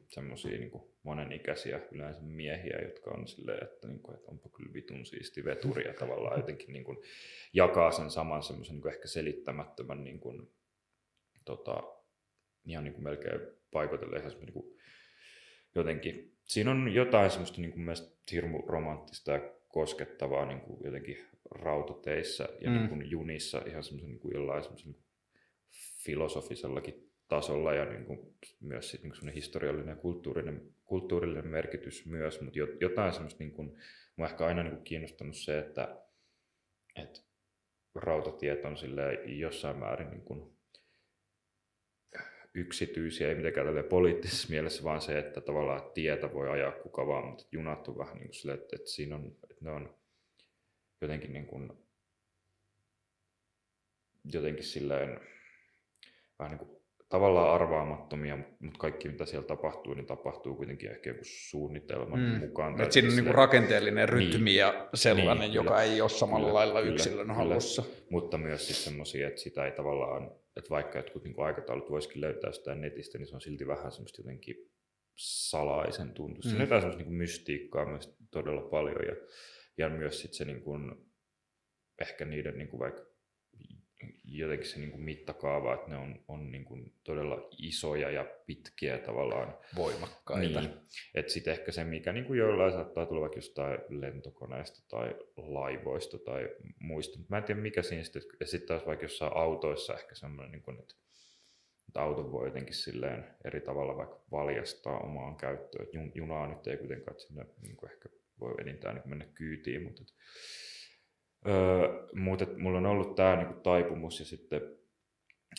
semmoisia niin monenikäisiä yleensä miehiä, jotka on silleen, että, niin kuin, että onpa kyllä vitun siisti veturi ja tavallaan jotenkin niin kuin, jakaa sen saman semmoisen niin ehkä selittämättömän niin kuin, tota, ihan niin kuin melkein paikoitellen ihan niin kuin, jotenkin, siinä on jotain semmoista niin kuin hirmu romanttista ja koskettavaa niin kuin jotenkin rautateissa ja mm. niin kuin junissa ihan semmoisen niin kuin jollain semmoisen niin filosofisellakin tasolla ja niin kuin myös sit niin historiallinen ja kulttuurinen, kulttuurillinen merkitys myös, mutta jotain semmoista, niin kuin, mua ehkä aina niin kuin kiinnostanut se, että, että rautatiet on jossain määrin niin kuin yksityisiä, ei mitenkään poliittisessa mielessä, vaan se, että tavallaan tietä voi ajaa kuka vaan, mutta junat on vähän niin kuin sille, että, että siinä on, että ne on jotenkin niin kuin, jotenkin silleen vähän niin kuin tavallaan arvaamattomia, mutta kaikki mitä siellä tapahtuu, niin tapahtuu kuitenkin ehkä joku suunnitelman mm. mukaan. Et siinä on niin rakenteellinen rytmi niin, ja sellainen, niin, joka kyllä, ei ole samalla kyllä, lailla kyllä, yksilön kyllä, hallussa. Mutta myös siis semmoisia, että sitä ei tavallaan, että vaikka jotkut niin aikataulut voisikin löytää sitä netistä, niin se on silti vähän semmoista jotenkin salaisen tuntuista. Mm. Siinä on jotain semmoista niin mystiikkaa myös todella paljon ja, ja myös sitten se niin kuin, ehkä niiden niin kuin vaikka jotenkin se niin kuin mittakaava, että ne on, on niin kuin todella isoja ja pitkiä tavallaan. Voimakkaita. Niin. Että sitten ehkä se, mikä niin kuin jollain saattaa tulla vaikka jostain lentokoneesta tai laivoista tai muista. Mä en tiedä mikä siinä sitten, ja sitten taas vaikka jossain autoissa ehkä semmoinen, niin kuin, että, että auto voi jotenkin silleen eri tavalla vaikka valjastaa omaan käyttöön. Junaa nyt ei kuitenkaan, että sinne niin kuin ehkä voi enintään niin mennä kyytiin, mutta että, Öö, mutta mulla on ollut tämä niinku taipumus ja sitten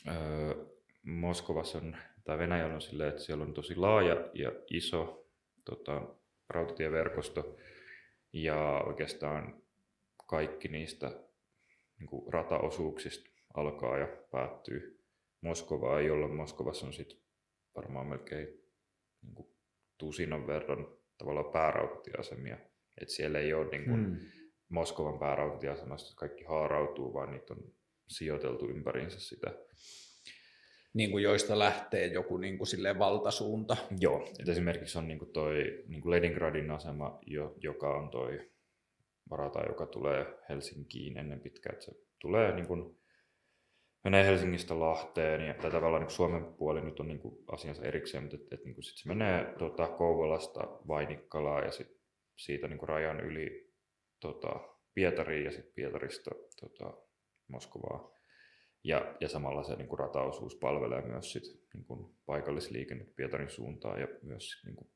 öö, Moskovassa on tai Venäjällä on silleen, että siellä on tosi laaja ja iso tota, rautatieverkosto, ja oikeastaan kaikki niistä niin kuin rataosuuksista alkaa ja päättyy Moskovaan, jolloin Moskovassa on sitten varmaan melkein niin kuin tusinan verran tavallaan päärautatieasemia. Että siellä ei ole niin kuin hmm. Moskovan päärautatieasemasta kaikki haarautuu, vaan niitä on sijoiteltu ympäriinsä sitä. Niin kuin joista lähtee joku niin kuin valtasuunta. Joo, että esimerkiksi on niin kuin toi niin kuin Leningradin asema, jo, joka on toi varata, joka tulee Helsinkiin ennen pitkään. Että se tulee niin kuin, menee Helsingistä Lahteen ja tai tavallaan niin Suomen puoli nyt on niin kuin asiansa erikseen, mutta et, et, niin kuin sit se menee tota, Kouvolasta Vainikkalaan ja sit siitä niin kuin rajan yli tota, Pietariin ja sitten Pietarista tota, Moskovaa. Ja, ja samalla se niin kuin rataosuus palvelee myös sit, niin kuin paikallisliikennettä Pietarin suuntaan ja myös sit, niin kuin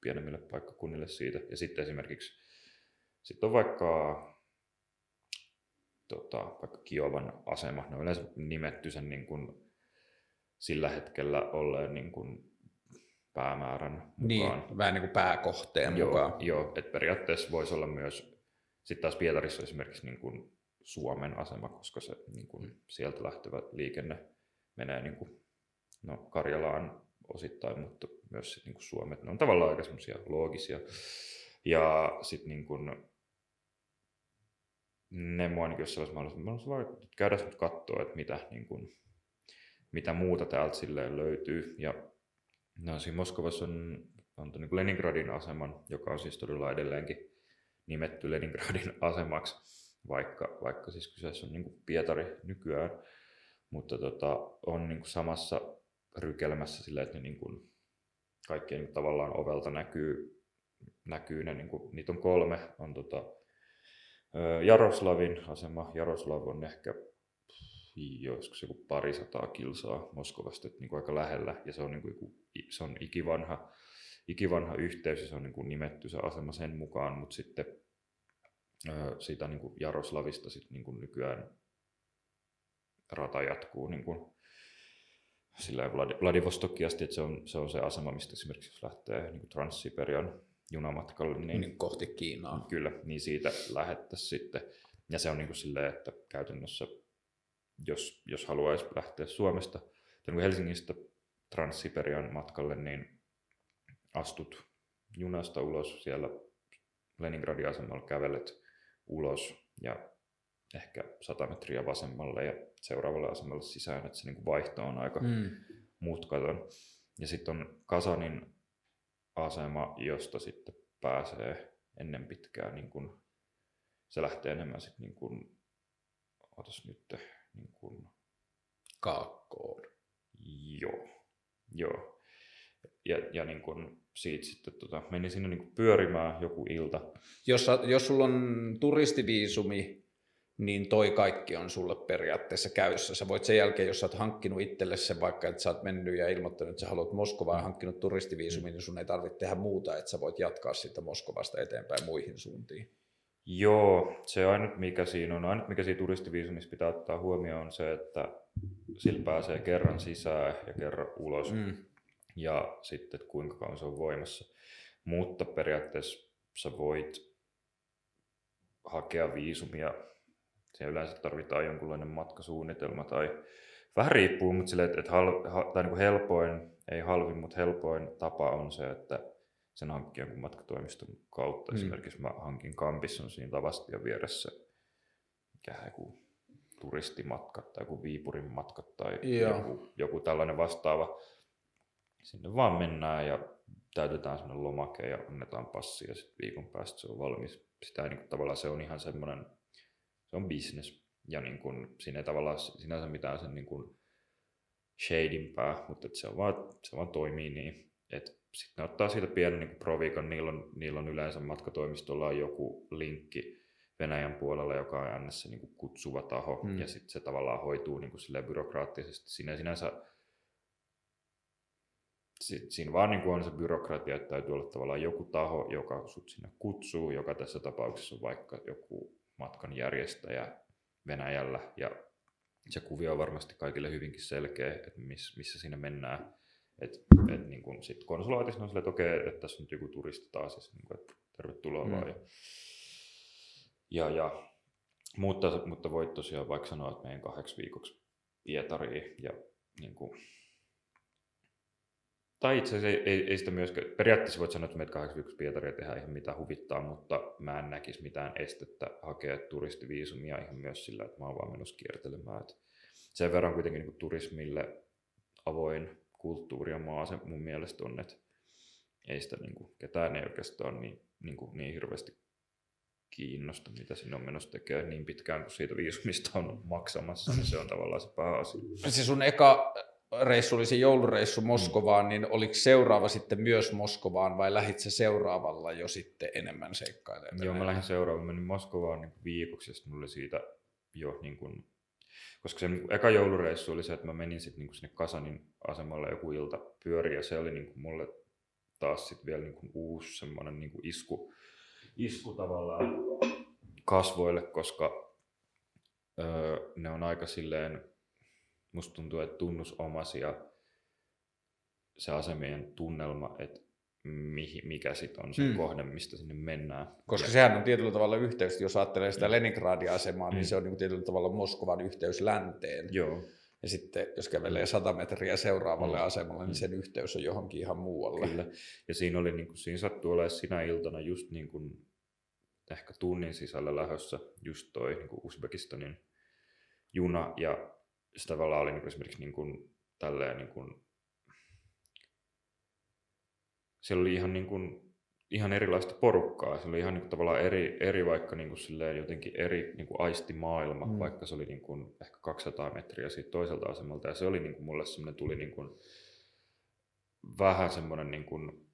pienemmille paikkakunnille siitä. Ja sitten esimerkiksi sitten on vaikka, tota, vaikka Kiovan asema. Ne on yleensä nimetty sen niin kuin, sillä hetkellä olleen niin kuin, päämäärän mukaan. Niin, vähän niin kuin pääkohteen joo, mukaan. Joo, että periaatteessa voisi olla myös, sitten taas Pietarissa esimerkiksi niin kuin Suomen asema, koska se niin kuin, mm. sieltä lähtevä liikenne menee niin kuin, no, Karjalaan osittain, mutta myös sit, niin kuin Suomet. Ne on tavallaan aika semmoisia loogisia. Ja sitten niin kuin, ne mua niin jos olisi mahdollista, mä käydä nyt katsoa, että mitä, niin kuin, mitä muuta täältä silleen löytyy. Ja no, siinä Moskovassa on, on niin Leningradin aseman, joka on siis todella edelleenkin nimetty Leningradin *laughs* asemaksi, vaikka, vaikka siis kyseessä on niin Pietari nykyään. Mutta tota, on niin samassa rykelmässä silleen, että ne niin kuin, kaikkien niin tavallaan ovelta näkyy, näkyy ne, niin kuin, niitä on kolme, on tota, Jaroslavin asema. Jaroslav on ehkä joskus joku parisataa kilsaa Moskovasta, että niin kuin aika lähellä, ja se on, niin kuin, se on ikivanha, ikivanha yhteys, ja se on niin kuin nimetty se asema sen mukaan, mutta sitten siitä niin kuin Jaroslavista sit niin kuin nykyään rata jatkuu niin kuin sillä Vladivostokia asti, että se on, se on se asema, mistä esimerkiksi jos lähtee niin kuin Transsiberian junamatkalle. Niin, niin kohti Kiinaa. Kyllä, niin siitä lähettäisiin sitten. Ja se on niin kuin silleen, että käytännössä, jos, jos haluaisi lähteä Suomesta tai niin Helsingistä Transsiberian matkalle, niin astut junasta ulos siellä Leningradin asemalla kävelet ulos ja ehkä 100 metriä vasemmalle ja seuraavalle asemalle sisään, että se niin kuin vaihto on aika mm. mutkaton. Ja sitten on Kasanin asema, josta sitten pääsee ennen pitkää, niin kun, se lähtee enemmän sitten niin kun, otas nyt, niin kun, kaakkoon. Joo, joo. Ja, ja niin kun siitä sitten tota, meni sinne niin pyörimään joku ilta. Jos, jos sulla on turistiviisumi, niin toi kaikki on sulle periaatteessa käyssä. Sä voit sen jälkeen, jos sä oot hankkinut itselle sen vaikka, että sä oot mennyt ja ilmoittanut, että sä haluat Moskovaan ja hankkinut turistiviisumin, niin sun ei tarvitse tehdä muuta, että sä voit jatkaa siitä Moskovasta eteenpäin muihin suuntiin. Joo, se ainut mikä siinä on, ainut mikä siinä turistiviisumissa pitää ottaa huomioon on se, että sillä pääsee kerran sisään ja kerran ulos mm. Ja sitten että kuinka kauan se on voimassa. Mutta periaatteessa sä voit hakea viisumia se yleensä tarvitaan jonkunlainen matkasuunnitelma tai vähän riippuu, mutta sille, että, että hal, ha, tai niin kuin helpoin, ei halvin, mutta helpoin tapa on se, että sen hankkii jonkun matkatoimiston kautta. Mm. Esimerkiksi mä hankin Kampissa siinä Tavastian vieressä, mikä joku turistimatka tai joku Viipurin matka tai joku, joku tällainen vastaava. Sinne vaan mennään ja täytetään sellainen lomake ja annetaan passi ja sitten viikon päästä se on valmis. Sitä niin kuin, tavallaan se on ihan semmoinen se on business. Ja niin kun, siinä ei tavallaan sinänsä mitään sen niin kun shadimpää, mutta se, on vaan, se vaan toimii niin. Että sitten ne ottaa siitä pienen niin provikan, niillä on, niillä on yleensä matkatoimistolla joku linkki Venäjän puolella, joka on ns. Niin kuin kutsuva taho, hmm. ja sitten se tavallaan hoituu niin kuin byrokraattisesti. Siinä sinänsä siinä vaan niin kuin on se byrokratia, että täytyy olla tavallaan joku taho, joka sut sinne kutsuu, joka tässä tapauksessa on vaikka joku matkan järjestäjä Venäjällä ja se kuvio on varmasti kaikille hyvinkin selkeä, että miss, missä siinä mennään. Et, et niin kun sit konsulaatissa on silleen, että okei, että tässä on nyt joku turisti taas, ja niin kun, että tervetuloa mm. vaan. Ja, ja, ja mutta, mutta voit tosiaan vaikka sanoa, että meidän kahdeksi viikoksi Pietariin ja niin kuin, tai itse asiassa ei, ei, ei sitä myöskään, periaatteessa voit sanoa, että meitä kahdeksi viikoksi Pietaria tehdään ihan mitä huvittaa, mutta mä en näkisi mitään estettä hakea turistiviisumia ihan myös sillä, että mä oon vaan menossa kiertelemään. Et sen verran kuitenkin niin turismille avoin kulttuuri ja maa se mun mielestä on, että ei sitä niin kuin, ketään ei oikeastaan niin, niin, kuin, niin hirveästi kiinnosta, mitä sinne on menossa tekemään niin pitkään, kun siitä viisumista on maksamassa, niin se on tavallaan se pääasia. Se sun eka reissu oli se joulureissu Moskovaan, mm. niin oliko seuraava sitten myös Moskovaan vai lähit se seuraavalla jo sitten enemmän seikkailemaan? Joo, mä lähdin seuraavaan, menin Moskovaan niin viikoksi ja sitten mulla oli siitä jo niin kuin, koska se niin eka joulureissu oli se, että mä menin sitten niin sinne Kasanin asemalle joku ilta pyöri ja se oli niin kuin mulle taas sitten vielä niin kuin uusi semmoinen niin kuin isku, isku tavallaan kasvoille, koska öö, ne on aika silleen, musta tuntuu, että tunnusomaisia se asemien tunnelma, että mihi, mikä sitten on se hmm. kohde, mistä sinne mennään. Koska ja... sehän on tietyllä tavalla yhteys, jos ajattelee sitä hmm. Leningradin asemaa, niin hmm. se on niin tietyllä tavalla Moskovan yhteys länteen. Joo. Ja sitten jos kävelee 100 metriä seuraavalle mm. asemalle, niin sen yhteys on johonkin ihan muualle. Kyllä. Ja siinä, oli, niin kuin, siinä sattui olemaan sinä iltana just niin kuin ehkä tunnin sisällä lähössä just toi niin kuin Uzbekistanin juna ja sitä tavallaan oli niin kuin esimerkiksi niin kuin, tälleen niin kuin, siellä oli ihan, niin kuin, ihan erilaista porukkaa. Se oli ihan niin kuin, tavallaan eri, eri vaikka niin kuin, silleen, jotenkin eri niin kuin aistimaailma, mm. vaikka se oli niin kuin, ehkä 200 metriä siitä toiselta asemalta. Ja se oli niin kuin, mulle semmoinen, tuli niin kuin, vähän semmoinen, niin kuin,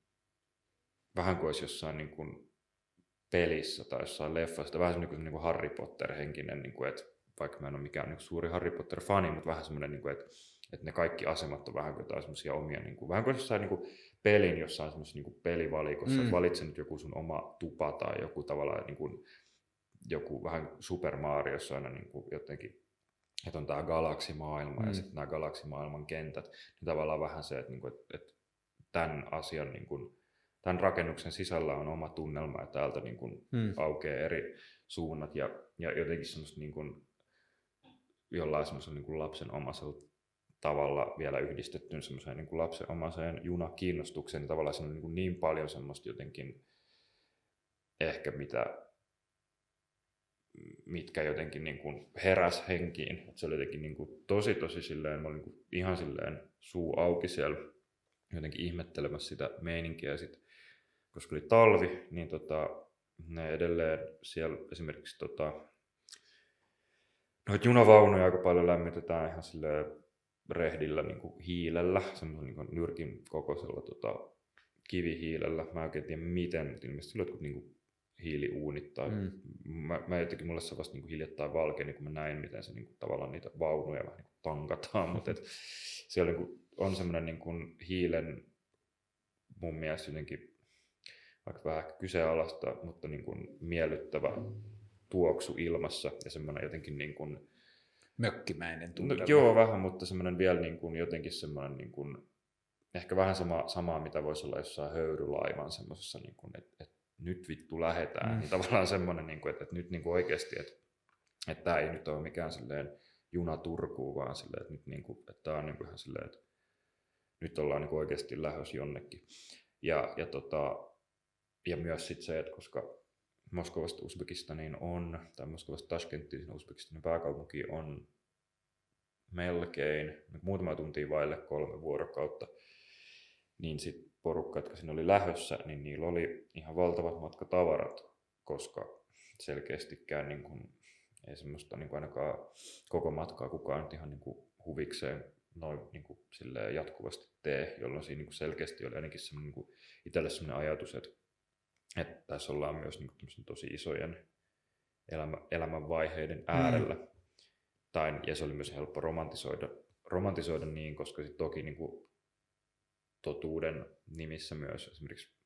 vähän kuin olisi jossain niin kuin, pelissä tai jossain leffassa, vähän semmoinen niin kuin Harry Potter-henkinen, niin kuin, että vaikka mä en ole mikään niin suuri Harry Potter-fani, mutta vähän semmoinen, niin kuin, että, että ne kaikki asemat on vähän kuin jotain semmoisia omia, niin kuin, vähän kuin jossain niin kuin pelin jossain semmoisessa niin pelivalikossa, mm. että valitse nyt joku sun oma tupa tai joku tavallaan niin kuin, joku vähän Super Mariossa aina niin kuin jotenkin että on tämä galaksimaailma mm. ja sitten nämä galaksimaailman kentät, niin tavallaan vähän se, että, niin kuin, että, että tämän asian niin kuin, tämän rakennuksen sisällä on oma tunnelma ja täältä niin kuin hmm. aukeaa eri suunnat ja, ja jotenkin semmoista niin kuin, jollain semmoisella niin kuin lapsen omaisella tavalla vielä yhdistettyyn semmoiseen niin lapsen omaiseen junakiinnostukseen, niin tavallaan siinä on niin, niin paljon semmoista jotenkin ehkä mitä mitkä jotenkin niin kuin heräs henkiin. Et se oli jotenkin niin kuin tosi tosi silleen, mä olin niin kuin ihan silleen suu auki siellä jotenkin ihmettelemässä sitä meininkiä. Sit koska oli talvi, niin tota, ne edelleen siellä esimerkiksi tota, noita junavaunuja aika paljon lämmitetään ihan sille rehdillä niin kuin hiilellä, semmoisella niin nyrkin kokoisella tota, kivihiilellä. Mä en oikein tiedä miten, mutta ilmeisesti jotkut niin kuin hiiliuunit tai mm. mä, mä jotenkin mulle se vasta niin kuin hiljattain valkeni, kun mä näin, miten se niin kuin, tavallaan niitä vaunuja vähän niin kuin tankataan, mutta et, siellä niin kuin, on semmoinen niin kuin hiilen mun mielestä jotenkin vaikka vähän kyseenalaista, mutta niin kuin miellyttävä tuoksu ilmassa ja semmoinen jotenkin niin kuin, mökkimäinen tunne. No, joo, vähän, mutta semmoinen vielä niin kuin, jotenkin semmoinen niin kuin, ehkä vähän sama, samaa, mitä voisi olla jossain höyrylaivan semmoisessa, niin kuin, että, että nyt vittu lähetään, mm. niin tavallaan semmoinen, niin kuin, että, että nyt niin kuin oikeasti, että, että tämä ei nyt ole mikään silleen juna Turkuun, vaan silleen, että nyt niin kuin, että tämä on niin kuin ihan silleen, että nyt ollaan niin kuin oikeasti lähös jonnekin. Ja, ja tota, ja myös sit se, että koska Moskovasta Uzbekistaniin on, tai Moskovasta Tashkenttiin Uzbekistanin pääkaupunki on melkein muutama tunti vaille kolme vuorokautta, niin sitten porukka, jotka siinä oli lähössä, niin niillä oli ihan valtavat matkatavarat, koska selkeästikään niin kun, ei semmoista niin ainakaan koko matkaa kukaan nyt ihan niin kuin huvikseen noin niin kuin, jatkuvasti tee, jolloin siinä niin kuin selkeästi oli ainakin semmoinen niin itselle semmoinen ajatus, että että tässä ollaan myös niin kuin, tosi isojen elämä, elämänvaiheiden äärellä. Mm. Tai, ja se oli myös helppo romantisoida, romantisoida niin, koska sit toki niin kuin, totuuden nimissä myös esimerkiksi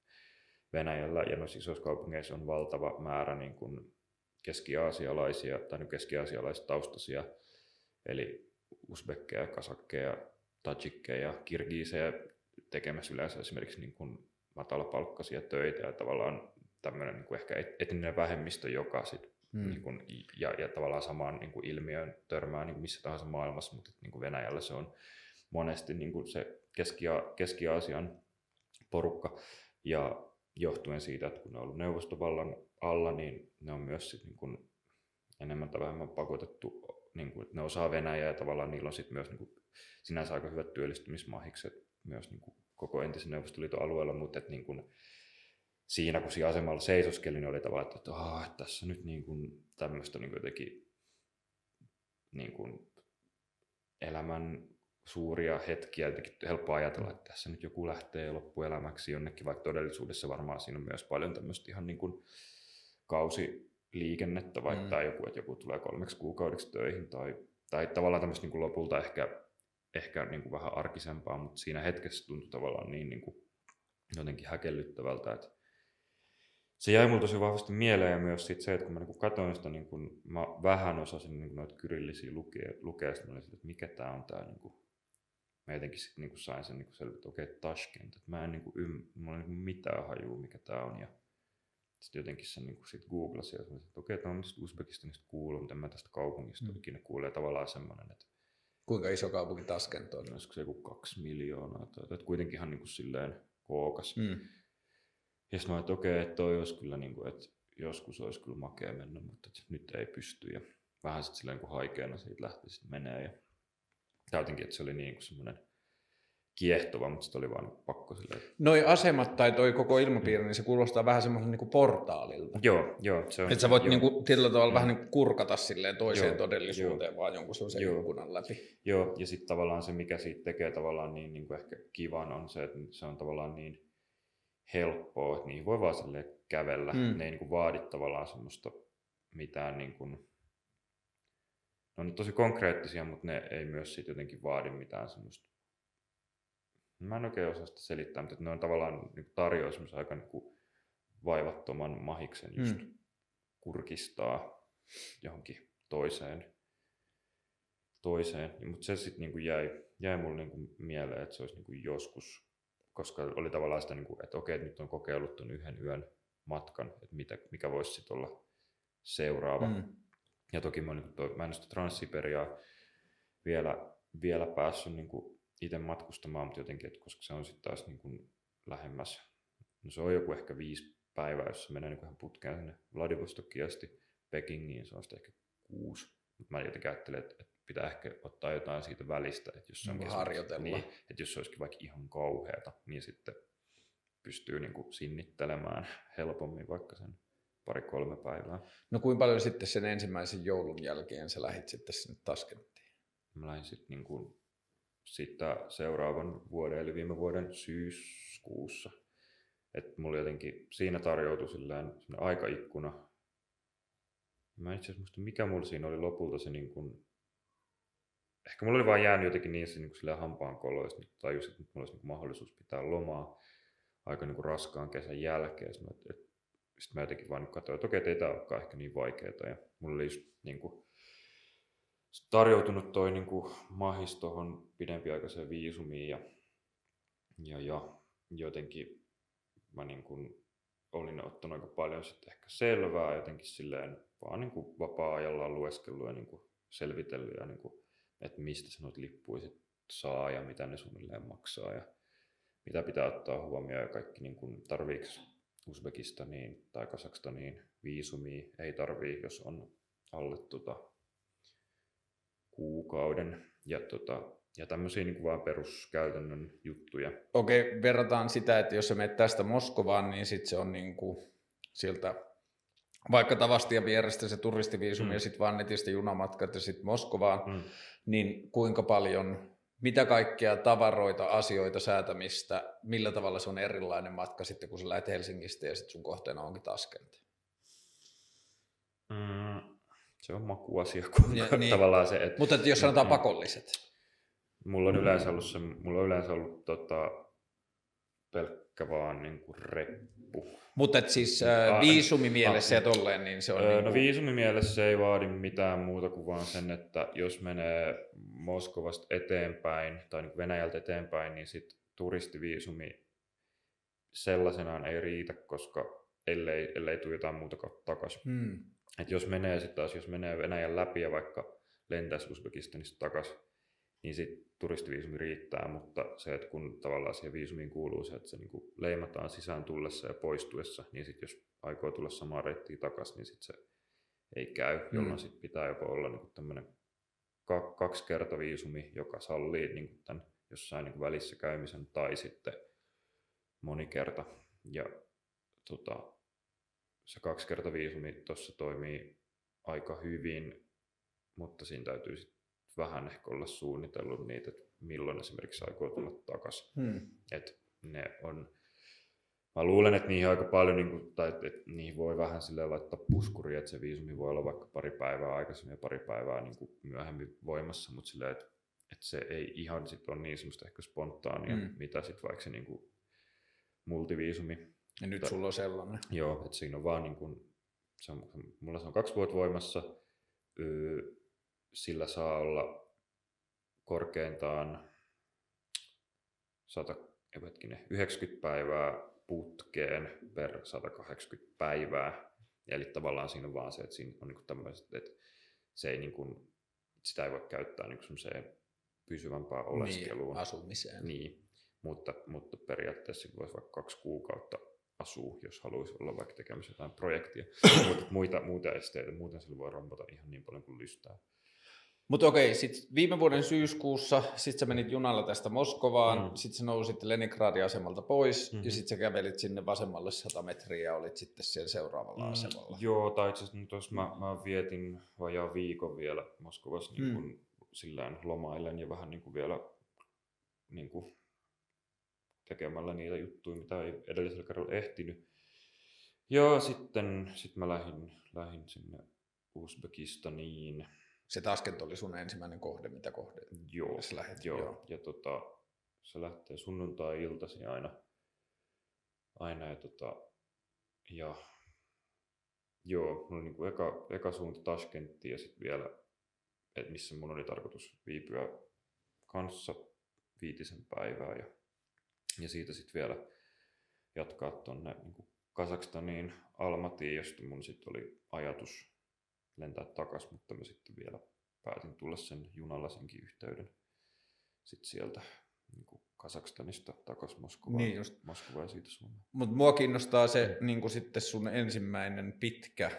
Venäjällä ja noissa isoissa kaupungeissa on valtava määrä niin kuin keski-aasialaisia tai niin keski-aasialaistaustaisia, eli usbekkeja, kasakkeja, tajikkeja, kirgiisejä, tekemässä yleensä esimerkiksi niin kuin matalapalkkaisia töitä ja tavallaan tämmöinen niin kuin ehkä etninen vähemmistö, joka sit, hmm. niin kuin, ja, ja tavallaan samaan niin kuin ilmiöön törmää niin kuin missä tahansa maailmassa, mutta niin kuin Venäjällä se on monesti niin kuin se Keski- Keski-Aasian porukka. Ja johtuen siitä, että kun ne on ollut neuvostovallan alla, niin ne on myös sit niin kuin enemmän tai vähemmän pakotettu, niin kuin, että ne osaa Venäjää ja tavallaan niillä on sit myös niin kuin, sinänsä aika hyvät työllistymismahikset myös niin kuin koko entisen Neuvostoliiton alueella, mutta että niin kuin, siinä kun siinä asemalla seisoskeli, niin oli tavallaan, että, oh, että tässä nyt niin kuin tämmöistä niin kuin jotenkin niin kuin elämän suuria hetkiä, jotenkin helppo ajatella, että tässä nyt joku lähtee loppuelämäksi jonnekin, vaikka todellisuudessa varmaan siinä on myös paljon tämmöistä ihan niin kuin kausiliikennettä, vaikka mm. tai joku, että joku tulee kolmeksi kuukaudeksi töihin, tai, tai tavallaan tämmöistä niin kuin lopulta ehkä, ehkä niin kuin vähän arkisempaa, mutta siinä hetkessä tuntui tavallaan niin, niin kuin jotenkin häkellyttävältä, että se jäi mulle tosi vahvasti mieleen ja myös sit se, että kun mä niin katsoin sitä, niin kun mä vähän osasin niin noita kyrillisiä lukea, lukea sitten että mikä tämä on tämä niin mä jotenkin sitten niin sain sen niin selvitä, että okei, okay, Tashkent, että mä en niin kuin ym, mulla ei niin mitään hajua, mikä tämä on. Ja sitten jotenkin sen niin sit googlasin ja sanoin, että okei, okay, tämä on Uzbekistanista kuullut, mutta en mä tästä kaupungista mm. ikinä kuule. tavallaan semmoinen, että Kuinka iso kaupunki Tashkent on? Olisiko se joku kaksi miljoonaa, tai, että kuitenkin ihan niin kuin silleen kookas. Mm. Ja sitten mä että okei, okay, että toi olisi kyllä, niin kuin, että joskus olisi kyllä makea mennä, mutta nyt ei pysty. Ja vähän sitten silleen kun haikeena siitä lähti sitten menee. Ja jotenkin, että se oli niin kuin semmoinen kiehtova, mutta sitten oli vaan pakko silleen. Noi asemat tai toi koko ilmapiiri, niin se kuulostaa vähän semmoisen niin portaalilta. Joo, joo. Se on, että sä voit joo. niin kuin, tietyllä tavalla mm. vähän niin kuin kurkata silleen toiseen joo, todellisuuteen joo. vaan jonkun sellaisen joo. ikkunan läpi. Joo, ja sitten tavallaan se, mikä siitä tekee tavallaan niin, niin kuin ehkä kivan, on se, että se on tavallaan niin helppoa, että niihin voi vaan silleen kävellä. Mm. Ne ei niin kuin vaadi tavallaan semmoista mitään niin kuin, ne on tosi konkreettisia, mutta ne ei myös sit jotenkin vaadi mitään semmoista. Mä en oikein osaa sitä selittää, mutta ne on tavallaan niin tarjoaa semmoisen aika niin vaivattoman mahiksen just mm. kurkistaa johonkin toiseen. toiseen. Mutta se sitten niin jäi, jäi mulle niin mieleen, että se olisi niin joskus, koska oli tavallaan sitä, niin kuin, että okei, että nyt on kokeillut tuon yhden yön matkan, että mitä, mikä voisi sitten olla seuraava. Mm. Ja toki mä, niin toi, mä en sitä Transsiberiaa vielä, vielä päässyt niin itse matkustamaan, mutta jotenkin, että koska se on sitten taas niin kuin lähemmäs, no se on joku ehkä viisi päivää, jos se menee niin ihan putkeen sinne Vladivostokiin asti Pekingiin, se on sitten ehkä kuusi. Mutta mä jotenkin ajattelen, että, että pitää ehkä ottaa jotain siitä välistä, että jos se on niin harjoitella. Niin, että jos se olisikin vaikka ihan kauheata, niin sitten pystyy niin kuin sinnittelemään helpommin vaikka sen pari-kolme päivää. No kuinka paljon sitten sen ensimmäisen joulun jälkeen sä lähit sitten sinne Taskenttiin? Mä lähdin sitten niin kuin, sitten seuraavan vuoden, eli viime vuoden syyskuussa. Että mulla jotenkin siinä tarjoutui silleen aikaikkuna. Mä itse asiassa muista, mikä mulla siinä oli lopulta se niin kuin, ehkä mulla oli vaan jäänyt jotenkin niin, niin kuin hampaan koloista, että tajusin, että mulla olisi niin mahdollisuus pitää lomaa aika niin raskaan kesän jälkeen. Sitten että sitten mä jotenkin vaan katsoin, että okei, ei tämä olekaan ehkä niin vaikeaa. Ja mulla oli just niin kuin, tarjoutunut toi niin kuin, mahis tuohon pidempiaikaiseen viisumiin ja, ja, ja jotenkin mä niin kuin, olin ottanut aika paljon sitten ehkä selvää jotenkin silleen vaan niin kuin vapaa-ajalla lueskellut ja niin kuin selvitellyt ja niin kuin, että mistä lippuja sit saa ja mitä ne suunnilleen maksaa ja mitä pitää ottaa huomioon ja kaikki niin kuin, tarviiko Uzbekistaniin tai Kasakstaniin viisumia. Ei tarvii, jos on alle tota, kuukauden. Ja, tota, ja tämmöisiä niin vaan peruskäytännön juttuja. Okei, verrataan sitä, että jos sä menet tästä Moskovaan, niin sitten se on niin kuin sieltä vaikka Tavastia vierestä se turistiviisumi mm. ja sitten vaan netistä junamatkat ja sitten Moskovaan, mm. niin kuinka paljon mitä kaikkia tavaroita, asioita, säätämistä, millä tavalla se on erilainen matka sitten, kun sä lähdet Helsingistä ja sitten sun kohteena onkin Taskent? Mm, se on makuasia, *laughs* kun ja, niin. tavallaan se, että... Mutta että jos sanotaan mm, pakolliset. Mulla on yleensä ollut, se, mulla on yleensä ollut tota, pelkkä vaan niin kuin reppu. Mutta siis äh, viisumimielessä ja tolleen, niin se on... Öö, niin kuin... No viisumimielessä ei vaadi mitään muuta kuin vaan sen, että jos menee Moskovasta eteenpäin tai niin Venäjältä eteenpäin, niin sitten turistiviisumi sellaisenaan ei riitä, koska ellei, ellei tule jotain muuta kautta takaisin. Hmm. Et jos menee sitten taas, jos menee Venäjän läpi ja vaikka lentäisi Uzbekistanista takaisin, niin sitten turistiviisumi riittää, mutta se, että kun tavallaan siihen viisumiin kuuluu se, että se niinku leimataan sisään tullessa ja poistuessa, niin sitten jos aikoo tulla samaa reittiä takaisin, niin sitten se ei käy, mm. jolloin sit pitää joko olla niinku tämmöinen kaksi kerta viisumi, joka sallii niinku tämän jossain niinku välissä käymisen, tai sitten monikerta. Ja tota, se kaksi kerta viisumi tuossa toimii aika hyvin, mutta siinä täytyy sit vähän ehkä olla suunnitellut niitä, että milloin esimerkiksi aikoo tulla takaisin. Hmm. Et ne on, mä luulen, että niihin aika paljon, niin kuin, tai että, että niihin voi vähän sille laittaa puskuri, että se viisumi voi olla vaikka pari päivää aikaisemmin ja pari päivää niin kuin myöhemmin voimassa, mutta sille, että, että se ei ihan sit ole niin semmoista ehkä spontaania, hmm. mitä sitten vaikka se niin kuin multiviisumi. Ja nyt sulla on sellainen. Joo, että siinä on vaan niin kuin, se on, mulla se on kaksi vuotta voimassa, öö, sillä saa olla korkeintaan 100, hetkinen, 90 päivää putkeen per 180 päivää. Eli tavallaan siinä on vaan se, että siinä on niin tämmöiset, että se ei niin kuin, sitä ei voi käyttää niin semmoiseen pysyvämpään niin, oleskeluun. Niin, asumiseen. Niin, mutta, mutta periaatteessa voisi vaikka kaksi kuukautta asuu, jos haluaisi olla vaikka tekemässä jotain projektia. *coughs* mutta muita, muita esteitä, muuten sillä voi rampata ihan niin paljon kuin lystää. Mutta okei, sitten viime vuoden syyskuussa, sit sä menit junalla tästä Moskovaan, mm. sitten sä nousit Leningradin asemalta pois, mm-hmm. ja sitten sä kävelit sinne vasemmalle 100 metriä ja olit sitten siellä seuraavalla mm. asemalla. Joo, tai itse asiassa mä, mä vietin vajaa viikon vielä Moskovassa niin kun, mm. sillään lomailen ja vähän niin kuin vielä niin kuin tekemällä niitä juttuja, mitä ei edellisellä kerralla ehtinyt. Ja sitten sit mä lähdin, lähdin sinne Uzbekistaniin se Taskent oli sun ensimmäinen kohde, mitä kohde joo, lähet, joo. joo. ja tota, se lähtee sunnuntai-iltaisin aina, aina ja, tota, ja joo, mulla oli niin eka, eka suunta Taskentti ja sitten vielä, että missä mun oli tarkoitus viipyä kanssa viitisen päivää ja, ja siitä sitten vielä jatkaa tuonne niin Kazakstaniin Almatiin, josta mun sitten oli ajatus lentää takaisin, mutta mä sitten vielä päätin tulla sen junalla senkin yhteyden sitten sieltä niin kuin Kasakstanista takaisin Moskovaan, niin just. Moskovaan ja siitä Suomeen. Mutta mua kiinnostaa se niin kuin sitten sun ensimmäinen pitkä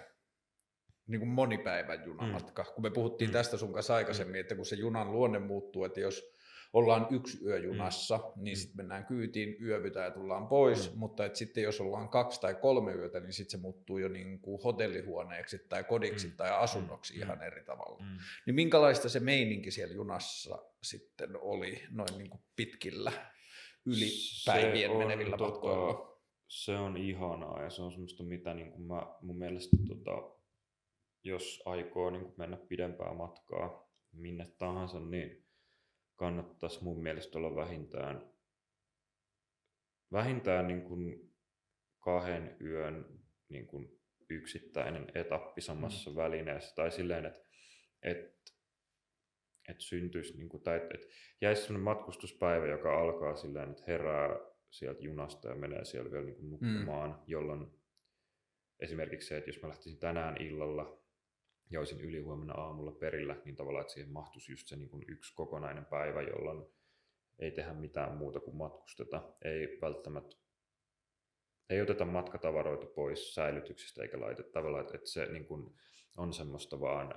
niin kuin monipäivän junamatka. Mm. Kun me puhuttiin mm. tästä sun kanssa aikaisemmin, mm. että kun se junan luonne muuttuu, että jos ollaan yksi yö junassa, mm. niin sitten mennään kyytiin, yövytään ja tullaan pois, mm. mutta et sitten jos ollaan kaksi tai kolme yötä, niin sitten se muuttuu jo niin kuin hotellihuoneeksi tai kodiksi mm. tai asunnoksi mm. ihan eri tavalla. Mm. Niin minkälaista se meininki siellä junassa sitten oli noin niin kuin pitkillä yli päivien menevillä tota, matkoilla? Se on ihanaa ja se on semmoista, mitä niin kuin mä, mun mielestä tota, jos aikoo niin kuin mennä pidempää matkaa minne tahansa, niin kannattaisi mun mielestä olla vähintään, vähintään niin kuin kahden yön niin kuin yksittäinen etappi samassa mm. välineessä. Tai silleen, että et, et syntyisi, niin kuin, tai että et jäisi sellainen matkustuspäivä, joka alkaa silleen, että herää sieltä junasta ja menee siellä vielä niin kuin nukkumaan, mm. jolloin esimerkiksi se, että jos mä lähtisin tänään illalla ja olisin ylihuomenna aamulla perillä, niin tavallaan, että siihen mahtuisi just se niin kuin yksi kokonainen päivä, jolloin ei tehdä mitään muuta kuin matkusteta. Ei välttämättä ei oteta matkatavaroita pois säilytyksistä eikä laiteta tavallaan, että, se niin kuin on semmoista vaan,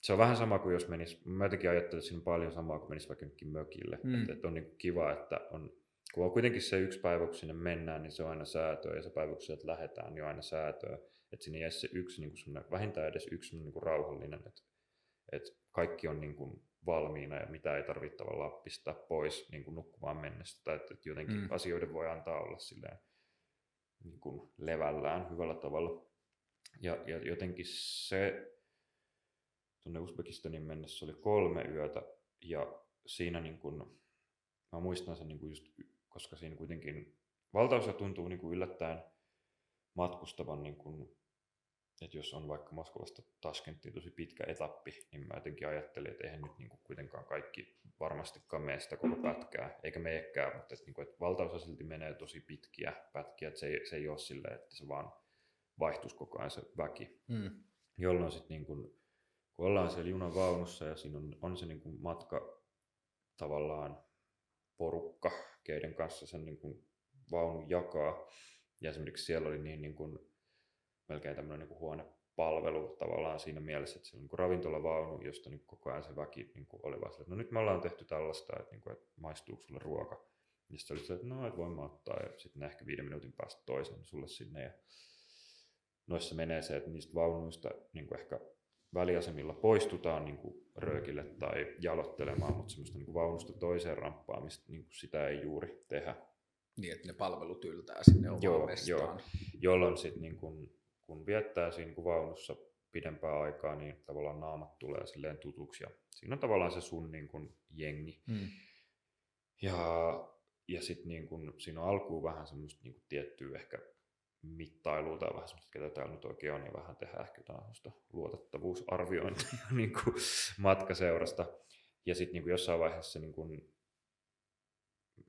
se on vähän sama kuin jos menis, mä jotenkin ajattelin, että siinä on paljon samaa kuin menisi vaikka mökille, mm. että, että on niin kuin kiva, että on, kun on kuitenkin se yksi päivä, kun sinne mennään, niin se on aina säätöä ja se päivä, kun sieltä lähdetään, niin on aina säätöä että siinä jäisi se yksi niin kuin vähintään edes yksi niin kuin rauhallinen, että, että kaikki on niin kuin valmiina ja mitä ei tarvitse tavallaan pistää pois niin kuin nukkumaan mennessä, tai että, että jotenkin mm. asioiden voi antaa olla silleen niin kuin levällään hyvällä tavalla. Ja, ja jotenkin se tuonne Uzbekistanin mennessä oli kolme yötä ja siinä niin kuin, mä muistan sen niin kuin just, koska siinä kuitenkin valtaosa tuntuu niin kuin yllättäen matkustavan niin kuin että jos on vaikka Moskovasta Taskenttiin tosi pitkä etappi, niin mä jotenkin ajattelin, että eihän nyt niin kuin kuitenkaan kaikki varmastikaan mene sitä koko pätkää, eikä meekään, mutta että, niin kuin, että valtaosa silti menee tosi pitkiä pätkiä, että se ei, se ei ole silleen, että se vaan vaihtuisi koko ajan se väki, mm. jolloin sitten niin kuin, kun ollaan siellä junan vaunussa ja siinä on, on se niin kuin matka tavallaan porukka, keiden kanssa sen niin kuin vaunun jakaa, ja esimerkiksi siellä oli niin, niin kuin, melkein tämmöinen niin huonepalvelu tavallaan siinä mielessä, että se on niin ravintolavaunu, josta niin koko ajan se väki niin kuin oli vaan että no nyt me ollaan tehty tällaista, että, niin kuin, että maistuuko sulle ruoka. Ja sitten oli se, että no, että voin mä ottaa, ja sitten ehkä viiden minuutin päästä toisen sulle sinne. Ja noissa menee se, että niistä vaunuista niin kuin ehkä väliasemilla poistutaan niin kuin röökille tai jalottelemaan, mutta semmoista niin kuin vaunusta toiseen ramppaamista, niin kuin sitä ei juuri tehdä. Niin, että ne palvelut yltää sinne omaan joo, mestaan. Joo, jolloin sitten niin kun, kun viettää siinä kun vaunussa pidempää aikaa, niin tavallaan naamat tulee silleen tutuksi ja siinä on tavallaan se sun niin kun, jengi. Hmm. Ja, ja sitten niin kun, siinä on alkuun vähän semmoista niin tiettyä ehkä mittailua tai vähän semmoista, ketä täällä nyt oikein on, ja vähän tehdään ehkä semmoista luotettavuusarviointia *laughs* niin kuin matkaseurasta. Ja sitten niin jossain vaiheessa niin kuin,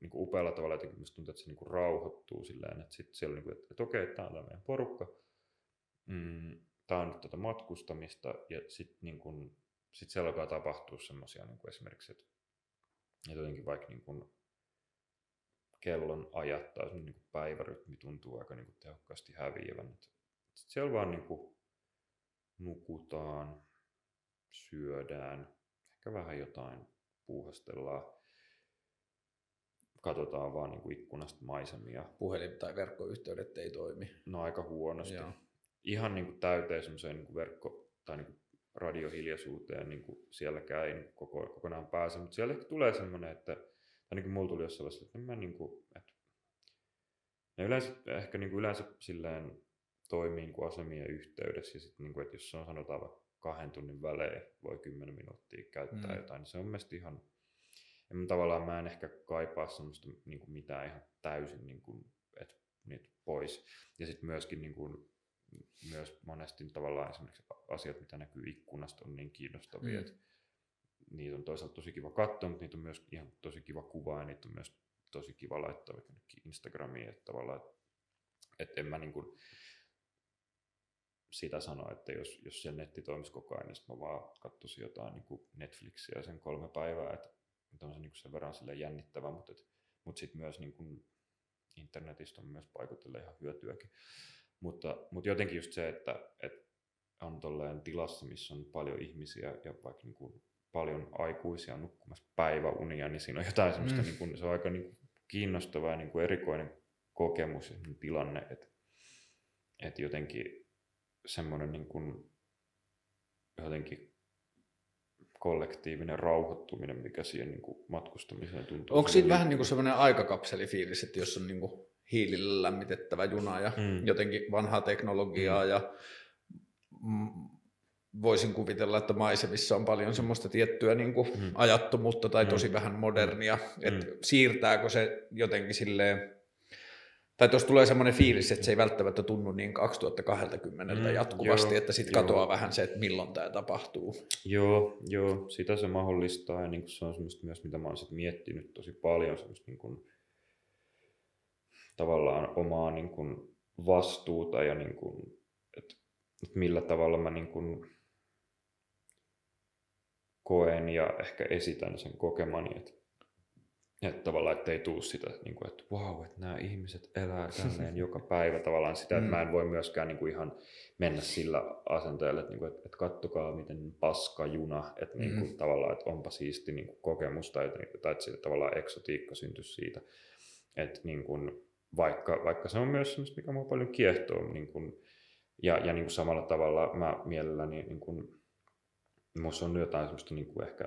niin kuin upealla tavalla jotenkin musta tuntuu, että se niin kuin rauhoittuu silleen, että sitten siellä on niin kuin, että, että okei, tämä on tämä meidän porukka, mm, tämä on nyt tätä matkustamista, ja sitten niin kuin, sit siellä alkaa tapahtua semmoisia niin esimerkiksi, että, että jotenkin vaikka niin kuin kellon ajat tai niin kuin päivärytmi tuntuu aika niin kuin tehokkaasti häviävän. Sitten siellä vaan niin kuin nukutaan, syödään, ehkä vähän jotain puuhastellaan katsotaan vaan niin kuin ikkunasta maisemia. Puhelin- tai verkkoyhteydet ei toimi. No aika huonosti. Joo. Ihan niin kuin täyteen semmoiseen niin kuin verkko- tai niin kuin radiohiljaisuuteen niin kuin sielläkään ei niin koko, kokonaan pääse, mutta siellä ehkä tulee semmoinen, että tai niin kuin mulla tuli jossain vaiheessa, että mä niin kuin, että ne yleensä, ehkä niin kuin yleensä silleen toimii niin kuin asemien yhteydessä ja sitten niin kuin, että jos se on sanotaan vaikka kahden tunnin välein voi kymmenen minuuttia käyttää mm. jotain, niin se on mielestäni ihan ja tavallaan mä en ehkä kaipaa semmoista niin kuin mitään ihan täysin niin kuin, et, niitä pois. Ja sitten myöskin niin kuin, myös monesti tavallaan esimerkiksi asiat, mitä näkyy ikkunasta, on niin kiinnostavia, mm. että niitä on toisaalta tosi kiva katsoa, mutta niitä on myös ihan tosi kiva kuvaa ja niitä on myös tosi kiva laittaa vaikka Instagramiin, että tavallaan, että en mä niin kuin sitä sanoa, että jos, jos se netti toimisi koko ajan, niin mä vaan katsoisin jotain niin kuin Netflixiä sen kolme päivää, että on se niin sen verran sille jännittävä, mutta, et, mutta sitten myös niin kuin internetistä on myös paikotelle ihan hyötyäkin. Mutta, mutta jotenkin just se, että, että on tolleen tilassa, missä on paljon ihmisiä ja vaikka niin kuin paljon aikuisia nukkumassa päiväunia, niin siinä on jotain semmoista, mm. niin kuin, se on aika niin kuin kiinnostava ja niin kuin erikoinen kokemus ja tilanne, että, että jotenkin semmoinen niin kuin, jotenkin kollektiivinen rauhoittuminen, mikä siihen niin kuin matkustamiseen tuntuu. Onko siinä vähän niin kuin sellainen aikakapselifiilis, että jos on niin kuin hiilillä lämmitettävä juna ja mm. jotenkin vanhaa teknologiaa mm. ja voisin kuvitella, että maisemissa on paljon semmoista tiettyä niin kuin mm. ajattomuutta tai tosi mm. vähän modernia, että mm. siirtääkö se jotenkin silleen tai tuossa tulee semmoinen fiilis, että se ei välttämättä tunnu niin 2020 mm, jatkuvasti, joo, että sitten katoaa vähän se, että milloin tämä tapahtuu. Joo, joo, sitä se mahdollistaa ja niin se on semmoista myös, mitä mä oon sit miettinyt tosi paljon, semmoista niin kuin, tavallaan omaa niin kuin vastuuta ja niin kuin, että, että millä tavalla mä niin kuin koen ja ehkä esitän sen kokemani, että että tavallaan, että ei tule sitä, niin kuin, että vau, että nämä ihmiset elää tälleen *laughs* joka päivä tavallaan sitä, että mm. mä en voi myöskään niin kuin ihan mennä sillä asenteella, että, niin kuin, että, että kattokaa miten paska juna, että niin kuin, mm. tavallaan, että onpa siisti niin kuin kokemus tai, tai että tavallaan eksotiikka syntyisi siitä, että niin kuin, vaikka, vaikka se on myös semmoista, mikä mua paljon kiehtoo, niin kuin, ja, ja niin kuin samalla tavalla mä mielelläni, niin kuin, musta on jotain semmoista niin kuin ehkä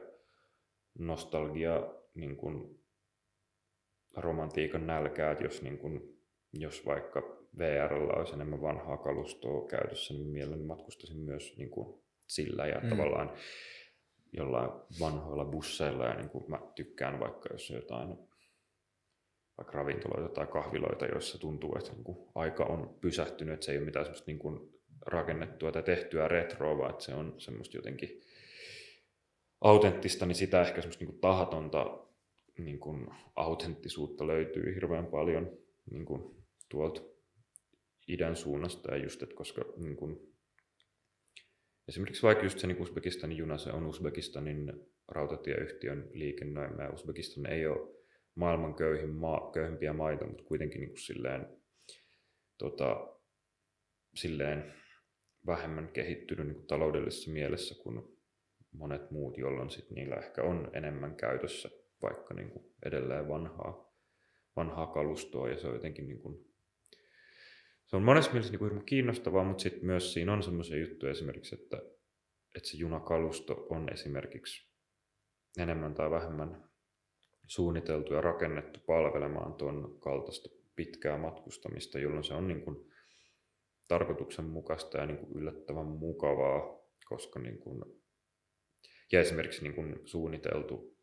nostalgia niin kuin, romantiikan nälkää, että jos, niin kun, jos vaikka VRllä olisi enemmän vanhaa kalustoa käytössä, niin mielelläni matkustaisin myös niin kun, sillä ja mm. tavallaan jollain vanhoilla busseilla ja niin kuin mä tykkään vaikka jos jotain vaikka ravintoloita tai kahviloita, joissa tuntuu, että niin kuin aika on pysähtynyt, että se ei ole mitään semmoista niin kuin rakennettua tai tehtyä retroa, vaan että se on semmoista jotenkin autenttista, niin sitä ehkä semmoista niin tahatonta niin kuin autenttisuutta löytyy hirveän paljon niin kuin tuolta idän suunnasta ja just, että koska niin kuin, esimerkiksi vaikka just se niin Uzbekistanin juna, se on Uzbekistanin rautatieyhtiön liikennöimä ja Uzbekistan ei ole maailman köyhin maa, köyhimpiä maita, mutta kuitenkin niin kuin silleen, tota, silleen vähemmän kehittynyt niin kuin taloudellisessa mielessä kuin monet muut, jolloin sit niillä ehkä on enemmän käytössä vaikka niin kuin edelleen vanhaa, vanhaa kalustoa. Ja se on jotenkin niin kuin, se on monessa mielessä niin kuin kiinnostavaa, mutta sitten myös siinä on semmoisia juttuja esimerkiksi, että, että se junakalusto on esimerkiksi enemmän tai vähemmän suunniteltu ja rakennettu palvelemaan tuon kaltaista pitkää matkustamista, jolloin se on niin kuin tarkoituksenmukaista ja niin kuin yllättävän mukavaa, koska niin kuin, ja esimerkiksi niin kuin suunniteltu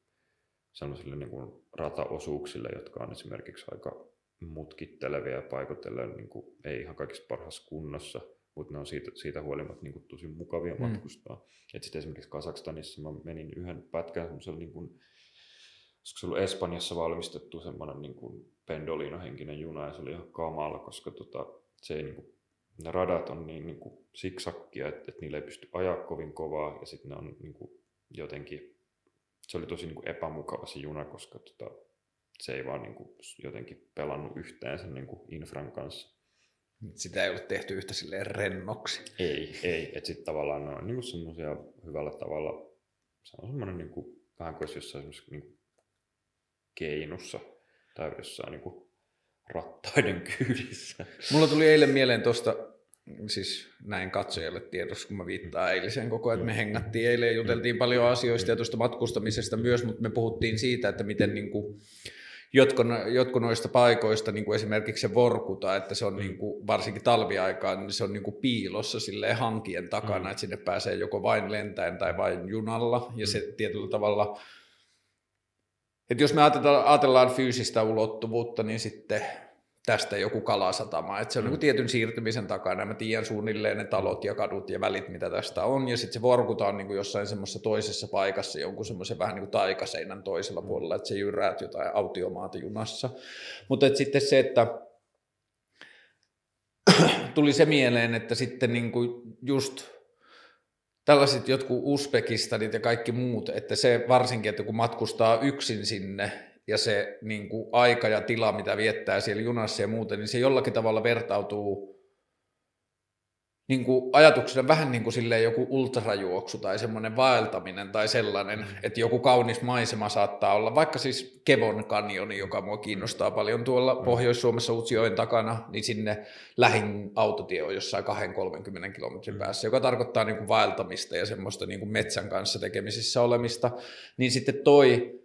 sellaisille niin kuin rataosuuksille, jotka on esimerkiksi aika mutkittelevia ja paikotellen niin kuin, ei ihan kaikista parhaassa kunnossa, mutta ne on siitä, siitä huolimatta niin kuin, tosi mukavia mm. matkustaa. Et sitten esimerkiksi Kasakstanissa mä menin yhden pätkän semmoisella niin kuin, se ollut Espanjassa valmistettu semmoinen niin kuin Pendolino-henkinen juna ja se oli ihan kamala, koska tota, se ei, niin kuin, ne radat on niin, niin kuin siksakkia, että, että niillä ei pysty ajaa kovin kovaa ja sitten ne on niin kuin, jotenkin, se oli tosi niin kuin epämukava se juna, koska tota, se ei vaan niin kuin, jotenkin pelannut yhteen sen niin kuin infran kanssa. Sitä ei ole tehty yhtä silleen rennoksi. Ei, ei. Että sitten tavallaan ne on niin semmoisia hyvällä tavalla, se on semmoinen niin kuin, vähän kuin jossain niin kuin keinussa tai jossain niin kuin rattaiden *laughs* kyydissä. Mulla tuli eilen mieleen tuosta, siis näin katsojalle tiedossa, kun mä viittaan eiliseen koko ajan, että me hengattiin eilen ja juteltiin paljon asioista ja tuosta matkustamisesta myös, mutta me puhuttiin siitä, että miten niin kuin, jotkut, jotkut noista paikoista, niin kuin esimerkiksi se Vorkuta, että se on niin kuin, varsinkin talviaikaan, niin se on niin kuin piilossa silleen hankien takana, mm. että sinne pääsee joko vain lentäen tai vain junalla, ja se tietyllä tavalla että jos me ajatellaan, ajatellaan fyysistä ulottuvuutta, niin sitten tästä joku kalasatama. Että se on mm. niin tietyn siirtymisen takana. Mä tiedän suunnilleen ne talot ja kadut ja välit, mitä tästä on. Ja sitten se Vorkuta on niin kuin jossain semmoisessa toisessa paikassa, jonkun semmoisen vähän niin kuin taikaseinän toisella puolella, että se jyräät jotain autiomaata junassa. Mutta sitten se, että *clears throat* tuli se mieleen, että sitten niin kuin just tällaiset jotkut Uzbekistanit ja kaikki muut, että se varsinkin, että kun matkustaa yksin sinne ja se niin kuin aika ja tila, mitä viettää siellä junassa ja muuten, niin se jollakin tavalla vertautuu niin kuin ajatuksena vähän niin kuin silleen joku ultrajuoksu tai semmoinen vaeltaminen tai sellainen, että joku kaunis maisema saattaa olla, vaikka siis Kevon kanioni, joka mua kiinnostaa paljon tuolla mm. Pohjois-Suomessa Utsjoen takana, niin sinne lähin autotie on jossain 2-30 kilometrin mm. päässä, joka tarkoittaa niin kuin vaeltamista ja semmoista niin kuin metsän kanssa tekemisissä olemista, niin sitten toi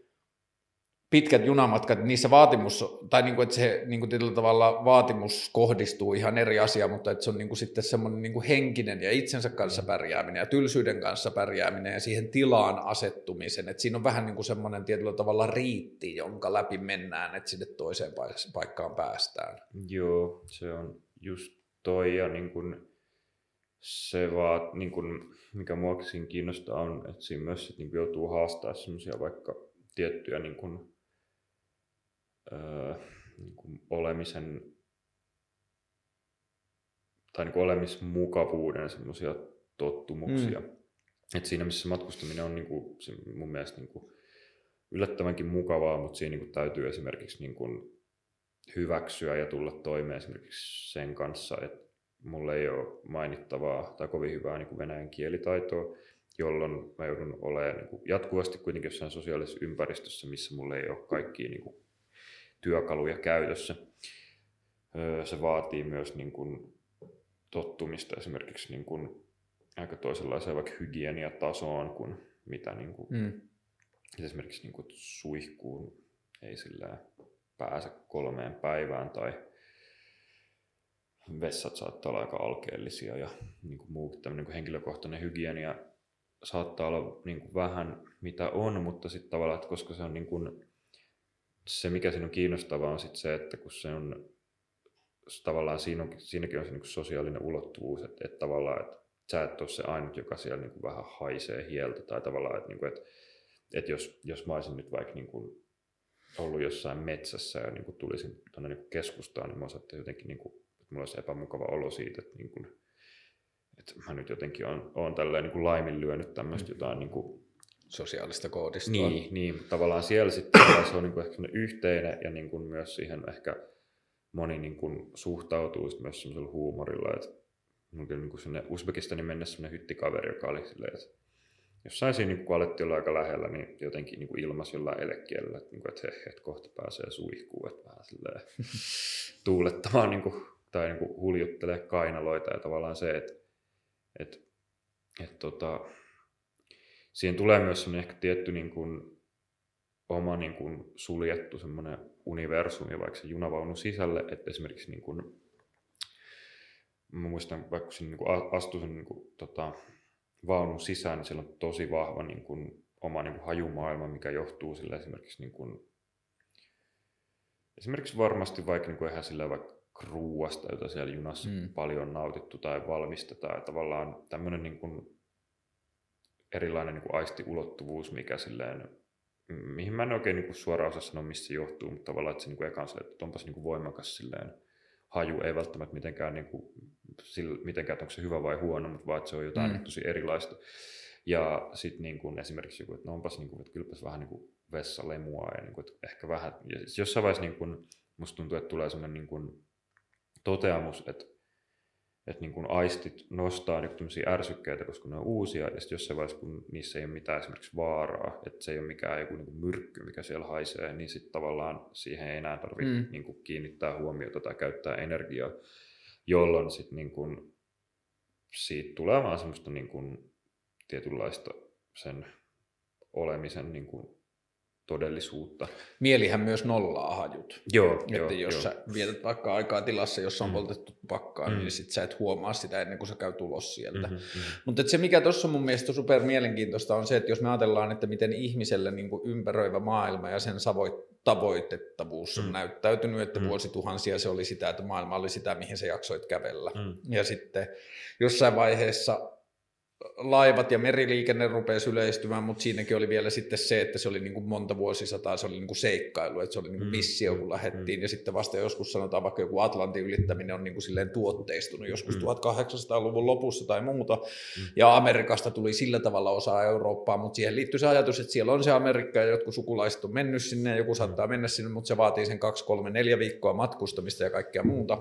pitkät junamatkat, niissä vaatimus, tai niin kuin, että se niin kuin tietyllä tavalla vaatimus kohdistuu ihan eri asia, mutta että se on niin kuin sitten semmoinen niin kuin henkinen ja itsensä kanssa pärjääminen ja tylsyyden kanssa pärjääminen ja siihen tilaan asettumisen, että siinä on vähän niin kuin semmoinen tietyllä tavalla riitti, jonka läpi mennään, että sinne toiseen paikkaan päästään. Joo, se on just toi ja niin kuin se vaan, niin kuin, mikä mua kiinnostaa on, että siinä myös että niin joutuu haastaa semmoisia vaikka tiettyjä niin kuin, niin kuin olemisen tai niin kuin olemismukavuuden semmoisia tottumuksia. Mm. Et siinä missä matkustaminen on niin kuin, se mun mielestä niin kuin yllättävänkin mukavaa, mutta siinä niin kuin täytyy esimerkiksi niin kuin hyväksyä ja tulla toimeen esimerkiksi sen kanssa, että mulla ei ole mainittavaa tai kovin hyvää niin kuin venäjän kielitaitoa, jolloin mä joudun olemaan niin kuin jatkuvasti kuitenkin jossain sosiaalisessa ympäristössä, missä mulla ei ole kaikkia niin kuin työkaluja käytössä. Se vaatii myös niin kuin tottumista esimerkiksi niin kuin aika toisenlaiseen vaikka hygieniatasoon kuin mitä niin kuin, mm. esimerkiksi niin kuin suihkuun ei sillä pääse kolmeen päivään tai vessat saattaa olla aika alkeellisia ja niin kuin muu niin kuin henkilökohtainen hygienia saattaa olla niin kuin vähän mitä on, mutta sitten tavallaan, että koska se on niin kuin se, mikä siinä on kiinnostavaa, on sit se, että kun se on tavallaan siinä on, siinäkin on se niin sosiaalinen ulottuvuus, että, että tavallaan, että sä et ole se ainut, joka siellä niin kuin vähän haisee hieltä, tai tavallaan, että, niin kuin, että, että jos, jos mä olisin nyt vaikka niin kuin ollut jossain metsässä ja niin kuin tulisin tuonne niin keskustaan, niin mä osattiin jotenkin, niin kuin, että mulla olisi epämukava olo siitä, että, niin kuin, että mä nyt jotenkin on, on tälleen niin kuin laiminlyönyt tämmöistä mm. jotain niin kuin, sosiaalista koodistoa. Niin, niin tavallaan siellä sitten se on niin kuin ehkä yhteinen ja niin kuin myös siihen ehkä moni niin kuin suhtautuu myös semmoisella huumorilla, että mun kyllä niin sinne Uzbekistanin mennessä semmoinen hyttikaveri, joka oli silleen, että jossain siinä niin kun alettiin olla aika lähellä, niin jotenkin niin ilmasi jollain elekielellä, että, niin kuin, että, he, että kohta pääsee suihkuun, että vähän silleen *laughs* tuulettamaan niin kuin, tai niin kuin huljuttelee kainaloita ja tavallaan se, että, että, että tota, siihen tulee myös semmoinen ehkä tietty niin kuin, oma niin kuin, suljettu semmoinen universumi vaikka se junavaunu sisälle, että esimerkiksi niin kuin, mä muistan, vaikka sinne niin kuin astui sen niin kuin, tota, vaunun sisään, niin siellä on tosi vahva niin kuin, oma niin kuin, hajumaailma, mikä johtuu sille esimerkiksi niin kuin, esimerkiksi varmasti vaikka niin kuin ihan sillä vaikka ruuasta, jota siellä junassa mm. paljon nautittu tai valmistetaan. Tavallaan tämmöinen niin kuin erilainen niin kuin aistiulottuvuus, mikä silleen, mihin mä en oikein niin suoraan osaa sanoa, mistä se johtuu, mutta tavallaan, että se niin ekan se, että onpas niin voimakas silleen, haju ei välttämättä mitenkään, niin kuin, sillä, mitenkään, että onko se hyvä vai huono, mutta vaan, että se on jotain mm. tosi erilaista. Ja sitten niin kuin esimerkiksi joku, että no onpas niin kuin, että kylpäs vähän niin kuin vessalemua ja niin kuin, että ehkä vähän, ja siis jossain vaiheessa niin kuin, musta tuntuu, että tulee sellainen niin kuin toteamus, että että niin kuin aistit nostaa niin ärsykkeitä, koska ne on uusia, ja sitten jossain vaiheessa, kun niissä ei ole mitään esimerkiksi vaaraa, että se ei ole mikään joku niin kuin myrkky, mikä siellä haisee, niin sitten tavallaan siihen ei enää tarvitse mm. niin kuin kiinnittää huomiota tai käyttää energiaa, jolloin sitten niin kuin, siitä tulee vaan semmoista niin kuin, tietynlaista sen olemisen niin kuin, todellisuutta. Mielihän myös nollaa hajut. Joo, että joo, jos joo. sä vietät vaikka aikaa tilassa, jossa on mm. poltettu pakkaa, mm. niin sit sä et huomaa sitä ennen kuin sä käy tulos sieltä. Mm-hmm, mm-hmm. Mutta se mikä tuossa on mun mielestä super mielenkiintoista on se, että jos me ajatellaan, että miten ihmiselle niin kuin ympäröivä maailma ja sen tavoitettavuus on mm. näyttäytynyt, että mm. vuosituhansia se oli sitä, että maailma oli sitä, mihin sä jaksoit kävellä. Mm. Ja sitten jossain vaiheessa laivat ja meriliikenne rupesi yleistymään, mutta siinäkin oli vielä sitten se, että se oli niin kuin monta vuosisataa, se oli niin kuin seikkailu, että se oli niin kuin mm, missio, kun mm, lähdettiin, mm. ja sitten vasta joskus sanotaan vaikka joku Atlantin ylittäminen on niin kuin silleen tuotteistunut joskus 1800-luvun lopussa tai muuta, ja Amerikasta tuli sillä tavalla osa Eurooppaa, mutta siihen liittyy se ajatus, että siellä on se Amerikka, ja jotkut sukulaiset on mennyt sinne, ja joku saattaa mennä sinne, mutta se vaatii sen kaksi, kolme, neljä viikkoa matkustamista ja kaikkea muuta.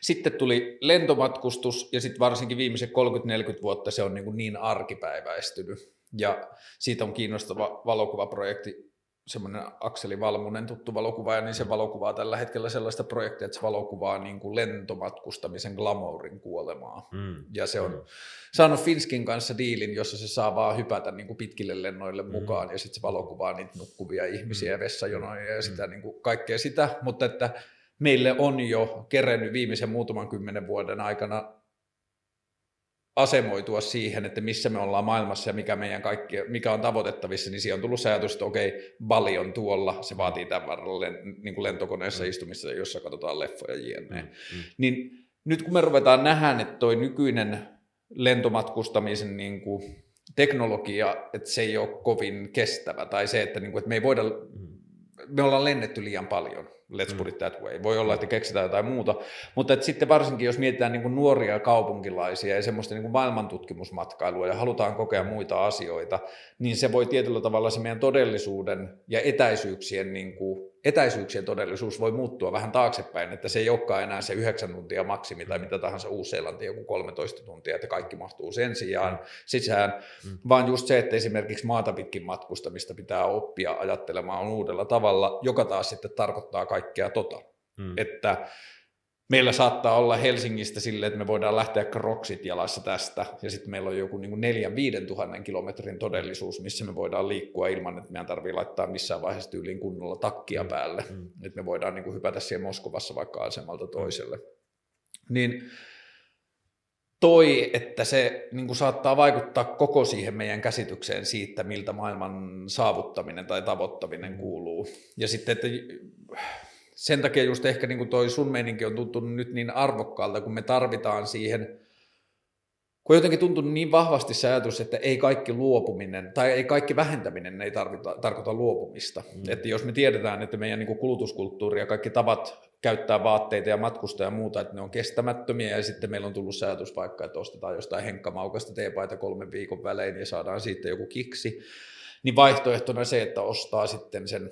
Sitten tuli lentomatkustus ja sitten varsinkin viimeiset 30-40 vuotta se on niin, kuin niin arkipäiväistynyt. Ja siitä on kiinnostava valokuvaprojekti, semmoinen Akseli Valmunen tuttu valokuvaaja, niin se valokuvaa tällä hetkellä sellaista projektia, että se valokuvaa niin kuin lentomatkustamisen glamourin kuolemaa. Mm. Ja se on mm. saanut Finskin kanssa diilin, jossa se saa vaan hypätä niin kuin pitkille lennoille mm. mukaan ja sitten se valokuvaa niitä nukkuvia ihmisiä mm. ja vessajonoja ja sitä, mm. niin kuin kaikkea sitä, mutta että meille on jo kerennyt viimeisen muutaman kymmenen vuoden aikana asemoitua siihen, että missä me ollaan maailmassa ja mikä, meidän kaikki, mikä on tavoitettavissa, niin siihen on tullut se ajatus, että okei, Bali on tuolla, se vaatii tämän varrella niin kuin lentokoneessa mm. istumista, jossa katsotaan leffoja jne. Mm. Mm. Niin nyt kun me ruvetaan nähdä, että toi nykyinen lentomatkustamisen niin kuin teknologia, että se ei ole kovin kestävä, tai se, että, niin kuin, että me ei voida, mm. Me ollaan lennetty liian paljon, let's put it that way. Voi olla, että keksitään jotain muuta, mutta että sitten varsinkin jos mietitään niin kuin nuoria kaupunkilaisia ja semmoista niin kuin maailmantutkimusmatkailua ja halutaan kokea muita asioita, niin se voi tietyllä tavalla se meidän todellisuuden ja etäisyyksien niin kuin etäisyyksien todellisuus voi muuttua vähän taaksepäin, että se ei olekaan enää se yhdeksän tuntia maksimi tai mitä tahansa Uusi-Seelanti joku 13 tuntia, että kaikki mahtuu sen sijaan sisään, mm. vaan just se, että esimerkiksi maata pitkin matkustamista pitää oppia ajattelemaan uudella tavalla, joka taas sitten tarkoittaa kaikkea tota. Mm. Että meillä saattaa olla Helsingistä sille, että me voidaan lähteä kroksit jalassa tästä, ja sitten meillä on joku niin neljän viiden tuhannen kilometrin todellisuus, missä me voidaan liikkua ilman, että meidän tarvii laittaa missään vaiheessa tyyliin kunnolla takkia mm. päälle, mm. että me voidaan niin kuin hypätä siihen Moskovassa vaikka asemalta toiselle. Mm. Niin toi, että se niin kuin saattaa vaikuttaa koko siihen meidän käsitykseen siitä, miltä maailman saavuttaminen tai tavoittaminen kuuluu. Ja sitten, että sen takia just ehkä niin kuin toi sun meininki on tuntunut nyt niin arvokkaalta, kun me tarvitaan siihen, kun jotenkin tuntunut niin vahvasti se ajatus, että ei kaikki luopuminen tai ei kaikki vähentäminen ei tarvita, tarkoita luopumista. Mm. Että jos me tiedetään, että meidän niin kuin kulutuskulttuuri ja kaikki tavat käyttää vaatteita ja matkusta ja muuta, että ne on kestämättömiä ja sitten meillä on tullut se ajatus vaikka, että ostetaan jostain henkkamaukasta teepaita kolmen viikon välein ja saadaan siitä joku kiksi, niin vaihtoehtona se, että ostaa sitten sen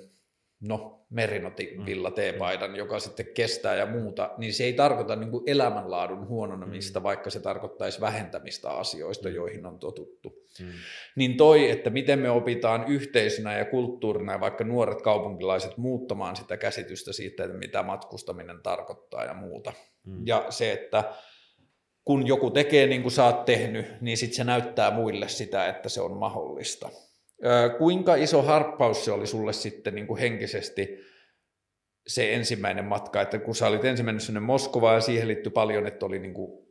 no, merinoti-villa mm. teepaidan, mm. joka sitten kestää ja muuta, niin se ei tarkoita niin kuin elämänlaadun huononemista, mm. vaikka se tarkoittaisi vähentämistä asioista, mm. joihin on totuttu. Mm. Niin toi, että miten me opitaan yhteisönä ja kulttuurina ja vaikka nuoret kaupunkilaiset muuttamaan sitä käsitystä siitä, että mitä matkustaminen tarkoittaa ja muuta. Mm. Ja se, että kun joku tekee niin kuin sä oot tehnyt, niin sitten se näyttää muille sitä, että se on mahdollista. Kuinka iso harppaus se oli sulle sitten niin kuin henkisesti se ensimmäinen matka, että kun sä olit ensimmäinen sinne Moskovaan ja siihen liittyi paljon, että oli niin kuin,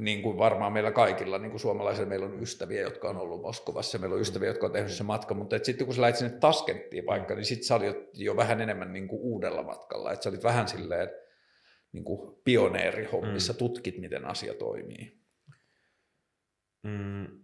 niin kuin varmaan meillä kaikilla, niin kuin suomalaisilla, meillä on ystäviä, jotka on ollut Moskovassa, meillä on ystäviä, jotka on tehnyt se matka, mutta sitten kun sä lähit sinne Taskenttiin vaikka, niin sitten sä olit jo vähän enemmän niin kuin uudella matkalla, että sä olit vähän silleen niin kuin pioneerihommissa, mm. tutkit miten asia toimii. Mm.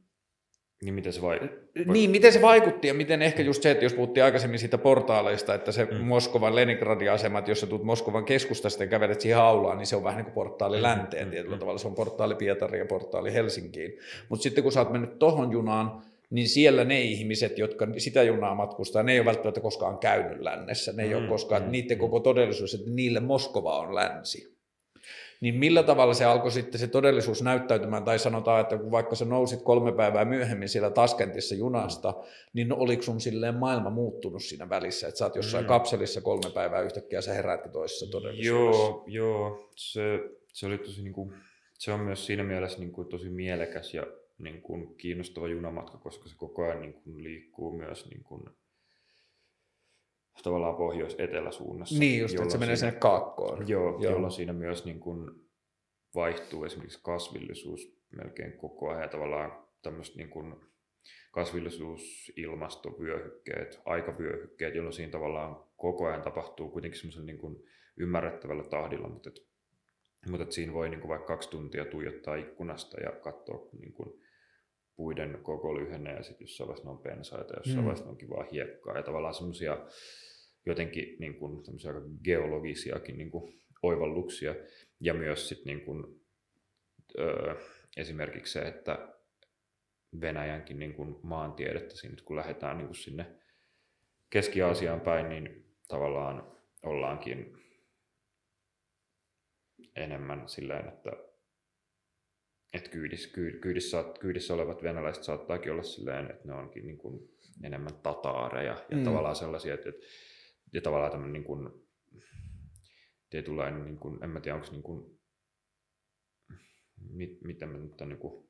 Niin miten se vai... Niin, miten se vaikutti ja miten ehkä just se, että jos puhuttiin aikaisemmin siitä portaaleista, että se mm. Moskovan Leningradin asema, että jos sä tulet Moskovan keskustasta ja kävelet siihen aulaan, niin se on vähän niin kuin portaali mm. länteen mm. tietyllä mm. tavalla. Se on portaali Pietariin ja portaali Helsinkiin. Mutta sitten kun sä oot mennyt tohon junaan, niin siellä ne ihmiset, jotka sitä junaa matkustaa, ne ei ole välttämättä koskaan käynyt lännessä. Ne ei mm. ole koskaan, mm. niiden koko todellisuus, että niille Moskova on länsi niin millä tavalla se alkoi sitten se todellisuus näyttäytymään, tai sanotaan, että kun vaikka sä nousit kolme päivää myöhemmin siellä Taskentissa junasta, niin oliko sun silleen maailma muuttunut siinä välissä, että sä oot jossain mm. kapselissa kolme päivää yhtäkkiä sä heräätkö toisessa todellisuudessa? Joo, joo. Se, se oli tosi niin kuin, se on myös siinä mielessä niin kuin tosi mielekäs ja niin kuin kiinnostava junamatka, koska se koko ajan niin kuin liikkuu myös niin kuin tavallaan pohjois-etelä-suunnassa. Niin just, että se menee sinne kaakkoon. Joo, joo. jolloin siinä myös niin kuin vaihtuu esimerkiksi kasvillisuus melkein koko ajan. Tavallaan tämmöistä niin kuin kasvillisuus, ilmastovyöhykkeet, aikavyöhykkeet, jolloin siinä tavallaan koko ajan tapahtuu kuitenkin semmoisen niin kuin ymmärrettävällä tahdilla, mutta, et, mutta et siinä voi niin kuin vaikka kaksi tuntia tuijottaa ikkunasta ja katsoa niin kuin puiden koko lyhenne ja sitten jossain vaiheessa ne on pensaita ja jossain mm. vaiheessa ne on kivaa hiekkaa ja tavallaan semmoisia jotenkin niin kuin, aika geologisiakin niin kuin oivalluksia. Ja myös sit, niin kuin, öö, esimerkiksi se, että Venäjänkin niin kuin maantiedettä, siinä, kun lähdetään niin kuin sinne Keski-Aasiaan päin, niin tavallaan ollaankin enemmän silleen, että, että kyydissä, kyydissä, kyydissä olevat venäläiset saattaakin olla silleen, että ne onkin niin kuin enemmän tataareja ja mm. tavallaan sellaisia, että, että ja tavallaan tämmöinen niin kuin, tietynlainen, niin kuin, en mä tiedä onko niin kuin, mit, miten mä nyt on niin kuin,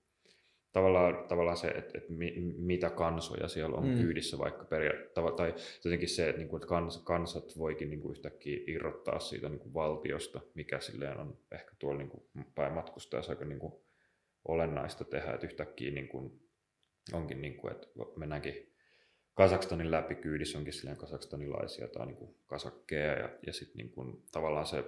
tavallaan, tavallaan se, että, että mi, mitä kansoja siellä on mm. kyydissä vaikka peria- tai jotenkin se, että, niin kuin, että kans, kansat voikin niin kuin yhtäkkiä irrottaa siitä niin kuin valtiosta, mikä silleen on ehkä tuolla niin kuin, päin matkustajassa aika niin kuin, olennaista tehdä, että yhtäkkiä niin kuin, onkin niin kuin, että mennäänkin Kasakstanin läpi kyydissä onkin silleen kasakstanilaisia tai niin kuin kasakkeja ja, ja sitten niin kuin, tavallaan se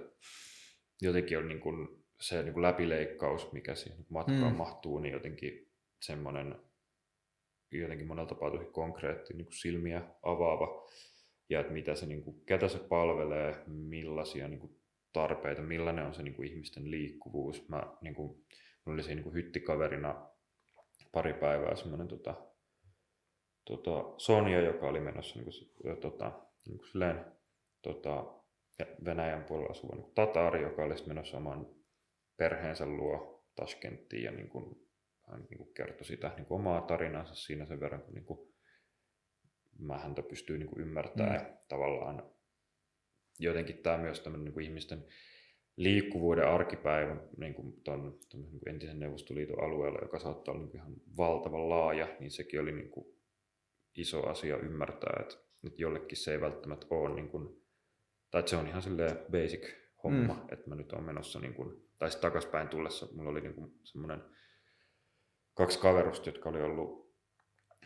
jotenkin on niin kuin, se niin kuin läpileikkaus, mikä siihen matkaan mm. mahtuu, niin jotenkin semmoinen jotenkin monella tapaa tosi konkreettinen niin kuin silmiä avaava ja että mitä se, niin kuin, ketä se palvelee, millaisia niin kuin, tarpeita, millainen on se niin kuin, ihmisten liikkuvuus. Mä niin kuin, oli siinä niin kuin, hyttikaverina pari päivää semmoinen tota, tota, Sonja, joka oli menossa niin kuin, tota, niin kuin silleen, tota, Venäjän puolella asuva niin Tatari, joka olisi menossa oman perheensä luo Tashkenttiin ja niin kuin, hän niin kuin kertoi sitä niin kuin omaa tarinansa siinä sen verran, kun niin kuin, mä häntä pystyy niin kuin ymmärtämään mm. tavallaan jotenkin tämä myös tämmöinen niin kuin ihmisten liikkuvuuden arkipäivä niin kuin ton, ton, niin kuin entisen Neuvostoliiton alueella, joka saattaa olla niin kuin ihan valtavan laaja, niin sekin oli niin kuin iso asia ymmärtää, että, että jollekin se ei välttämättä ole, niin kuin, tai että se on ihan silleen basic homma, mm. että mä nyt olen menossa, niin kuin, tai sitten takaspäin tullessa, mulla oli niin kuin semmoinen kaksi kaverusta, jotka oli ollut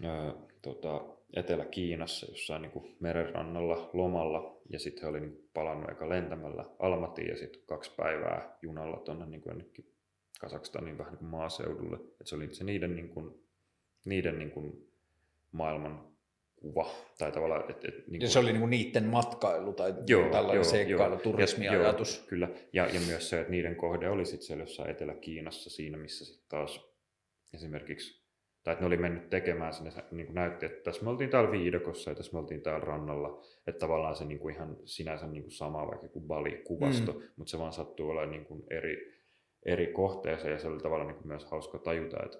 ää, tota, Etelä-Kiinassa jossain niin kuin merenrannalla lomalla ja sitten he oli niin palannut eka lentämällä Almatiin ja sitten kaksi päivää junalla tuonne niin jonnekin Kasakstanin vähän niin kuin maaseudulle. Et se oli se niiden, niin kuin, niiden niin kuin maailman kuva. Tai tavallaan, et, et, niin kuin... se oli niin kuin niiden matkailu tai joo, tällainen joo, seikkailu, turismiajatus. Joo, kyllä, ja, ja myös se, että niiden kohde oli sitten siellä jossain Etelä-Kiinassa siinä, missä sitten taas esimerkiksi tai että ne oli mennyt tekemään sinne, niin kuin näytti, että tässä me oltiin täällä viidakossa ja tässä me oltiin täällä rannalla, että tavallaan se niin kuin ihan sinänsä niin kuin sama vaikka kuin Bali-kuvasto, mm. mutta se vaan sattuu olemaan niin kuin eri, eri kohteeseen ja se oli tavallaan niin kuin myös hauska tajuta, että,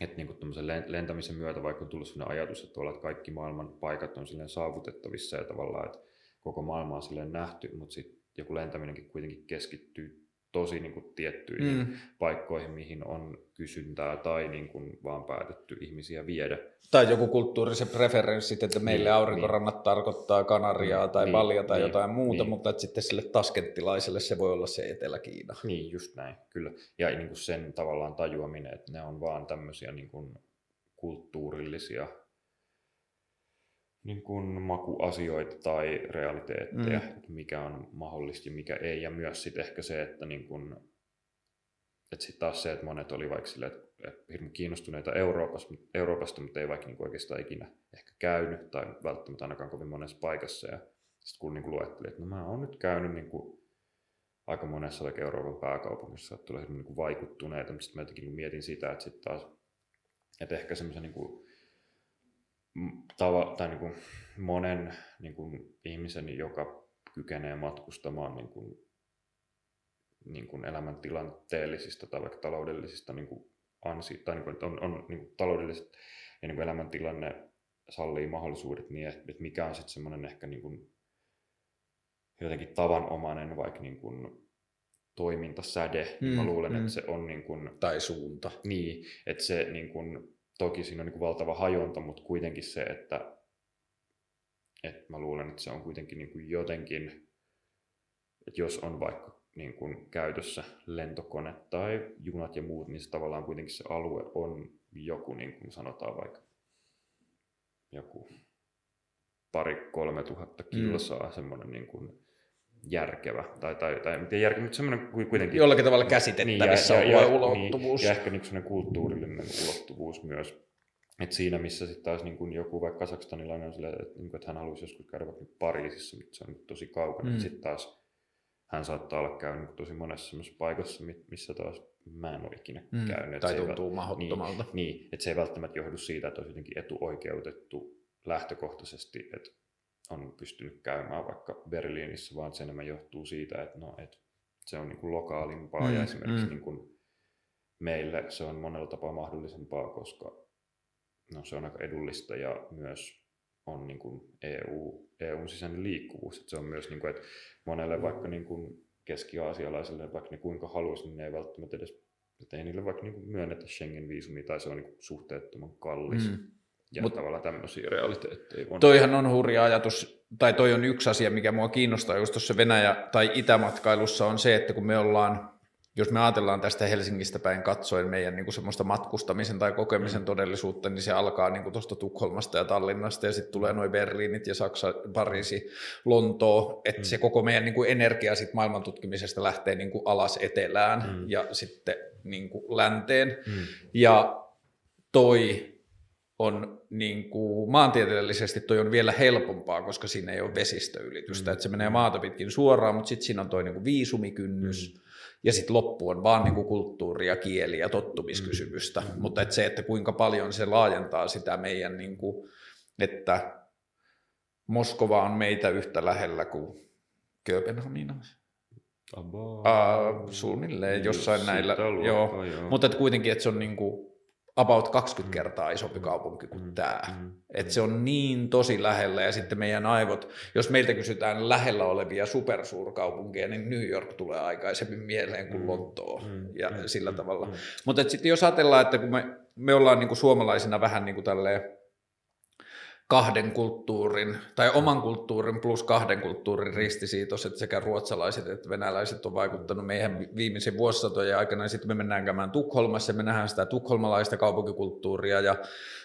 että niin kuin lentämisen myötä vaikka on tullut sellainen ajatus, että, että kaikki maailman paikat on silleen saavutettavissa ja tavallaan, että koko maailma on silleen nähty, mutta sitten joku lentäminenkin kuitenkin keskittyy tosi niin kuin tiettyihin mm. paikkoihin, mihin on kysyntää tai niin kuin vaan päätetty ihmisiä viedä. Tai joku kulttuuriset preferenssit, että meille niin, aurinkorannat niin. tarkoittaa Kanariaa niin, tai niin, Balia tai niin, jotain muuta, niin. mutta että sitten sille taskenttilaiselle se voi olla se Etelä-Kiina. Niin, just näin, kyllä. Ja niin kuin sen tavallaan tajuaminen, että ne on vaan tämmöisiä niin kuin kulttuurillisia niin kuin makuasioita tai realiteetteja, mm. mikä on mahdollista ja mikä ei. Ja myös sitten ehkä se, että, niin kuin, että sitten taas se, että monet oli vaikka sille, että, että kiinnostuneita Euroopasta, Euroopasta, mutta ei vaikka niin kuin oikeastaan ikinä ehkä käynyt tai välttämättä ainakaan kovin monessa paikassa. Ja sitten kun niin kuin luettelin, että no mä oon nyt käynyt niin kuin aika monessa vaikka Euroopan pääkaupungissa, että tulee niin kuin vaikuttuneita, mutta sitten mä jotenkin mietin sitä, että sitten taas, että ehkä semmoisen niin kuin tava, tai niin kuin monen niin kuin ihmisen, joka kykenee matkustamaan niin kuin, niin kuin elämäntilanteellisista tai vaikka taloudellisista niin kuin ansi, tai niin kuin, on, on niin kuin taloudelliset ja niin kuin elämäntilanne sallii mahdollisuudet, niin että, että mikä on sitten semmoinen ehkä niin kuin, jotenkin tavanomainen vaikka niin kuin toimintasäde, mm, mä luulen, mm. että se on niin kuin, tai suunta. Niin, että se niin kuin, toki siinä on niin kuin valtava hajonta, mutta kuitenkin se, että, että mä luulen, että se on kuitenkin niin kuin jotenkin, että jos on vaikka niin kuin käytössä lentokone tai junat ja muut, niin se tavallaan kuitenkin se alue on joku, niin kuin sanotaan vaikka joku pari kolme tuhatta kilsaa, mm. semmoinen niin kuin järkevä, tai, tai, tai miten järkevä, mutta semmoinen kuitenkin... Jollakin tavalla käsitettävissä niin, ja, ja, ulottuvuus. Niin, ja ehkä niin semmoinen kulttuurillinen ulottuvuus myös. Et siinä, missä sitten taas niin kun joku vaikka kasakstanilainen on sillä, että, niin kun, että hän haluaisi joskus käydä vaikka Pariisissa, mutta se on tosi kaukana, mm. sitten taas hän saattaa olla käynyt tosi monessa paikassa, missä taas mä en ole ikinä mm. käynyt. Tai tuntuu mahdottomalta. Niin, niin, että se ei välttämättä johdu siitä, että olisi jotenkin etuoikeutettu lähtökohtaisesti, että on pystynyt käymään vaikka Berliinissä, vaan se enemmän johtuu siitä, että, no, että se on niin kuin lokaalimpaa mm, ja esimerkiksi mm. niin kuin meille se on monella tapaa mahdollisempaa, koska no, se on aika edullista ja myös on niin kuin EU, EUn sisäinen liikkuvuus. Että se on myös, niin kuin, että monelle vaikka niin kuin keski-aasialaisille, vaikka ne kuinka haluaisi, niin ne ei välttämättä edes, että ei niille vaikka niin kuin myönnetä Schengen-viisumia tai se on niin kuin suhteettoman kallis. Mm. Ja Mut, tavallaan tämmöisiä realiteetteja on. Toihan on hurja ajatus, tai toi on yksi asia, mikä mua kiinnostaa just tuossa Venäjä- tai Itämatkailussa on se, että kun me ollaan, jos me ajatellaan tästä Helsingistä päin katsoen meidän niin kuin semmoista matkustamisen tai kokemisen mm. todellisuutta, niin se alkaa niin tuosta Tukholmasta ja Tallinnasta ja sitten tulee noin Berliinit ja Saksa, Pariisi, Lontoo, että mm. se koko meidän niin kuin energia sit maailman tutkimisesta lähtee niin kuin alas etelään mm. ja sitten niin kuin länteen. Mm. Ja toi on niin kuin, maantieteellisesti toi on vielä helpompaa, koska siinä ei ole vesistöylitystä, mm. että se menee maata pitkin suoraan, mutta sitten siinä on toi niin kuin viisumikynnys, mm. ja sitten loppu on vaan niin kuin kulttuuri ja kieli ja tottumiskysymystä, mm. mutta et se, että kuinka paljon se laajentaa sitä meidän, niin kuin, että Moskova on meitä yhtä lähellä kuin Kööpenhamina. Uh, suunnilleen jossain näillä, joo. joo. mutta kuitenkin, että se on niin kuin, about 20 kertaa isompi kaupunki kuin mm, tämä. Mm, että se on niin tosi lähellä ja sitten meidän aivot, jos meiltä kysytään lähellä olevia supersuurkaupunkeja, niin New York tulee aikaisemmin mieleen kuin Lontoo ja sillä tavalla. Mutta sitten jos ajatellaan, että kun me, me ollaan niinku suomalaisina vähän niin kuin tälleen kahden kulttuurin, tai oman kulttuurin plus kahden kulttuurin ristisiitos, että sekä ruotsalaiset että venäläiset on vaikuttanut meidän viimeisen vuosisatojen aikana, ja sitten me mennään käymään Tukholmassa, me nähdään sitä tukholmalaista kaupunkikulttuuria, ja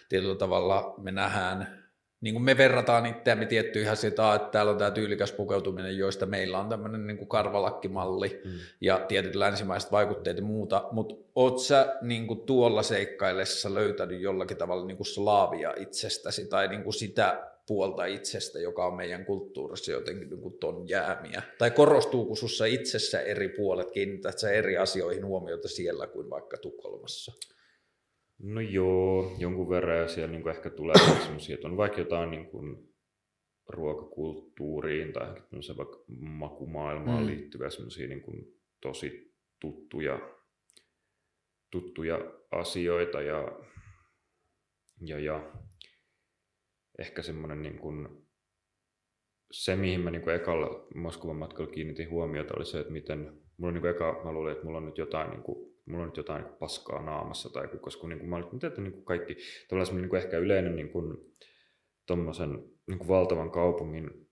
tietyllä tavalla me nähdään niin kuin me verrataan itseämme tiettyihin asioita, että täällä on tämä tyylikäs pukeutuminen, joista meillä on tämmöinen niin kuin karvalakkimalli mm. ja tietyt länsimaiset vaikutteet ja muuta, mutta oot sä niin kuin tuolla seikkaillessa löytänyt jollakin tavalla niin kuin slaavia itsestäsi tai niin kuin sitä puolta itsestä, joka on meidän kulttuurissa jotenkin niin kuin ton jäämiä? Tai korostuuko sussa itsessä eri puolet, kiinnität sä eri asioihin huomiota siellä kuin vaikka Tukholmassa? No joo, jonkun verran ja siellä niin kuin ehkä tulee *coughs* sellaisia, että on vaikka jotain niin kuin ruokakulttuuriin tai vaikka makumaailmaan mm. liittyviä sellaisia niin kuin tosi tuttuja, tuttuja asioita ja, ja, ja ehkä semmoinen niin kuin, se, mihin mä niin kuin ekalla Moskovan matkalla kiinnitin huomiota, oli se, että miten, mulla on niin kuin eka, mä luulin, että mulla on nyt jotain, niin kuin, mulla on nyt jotain niin paskaa naamassa, tai koska niin kuin, mä olin, että niin kuin kaikki, tavallaan semmoinen niin kuin ehkä yleinen niin kuin, tommosen niin kuin valtavan kaupungin,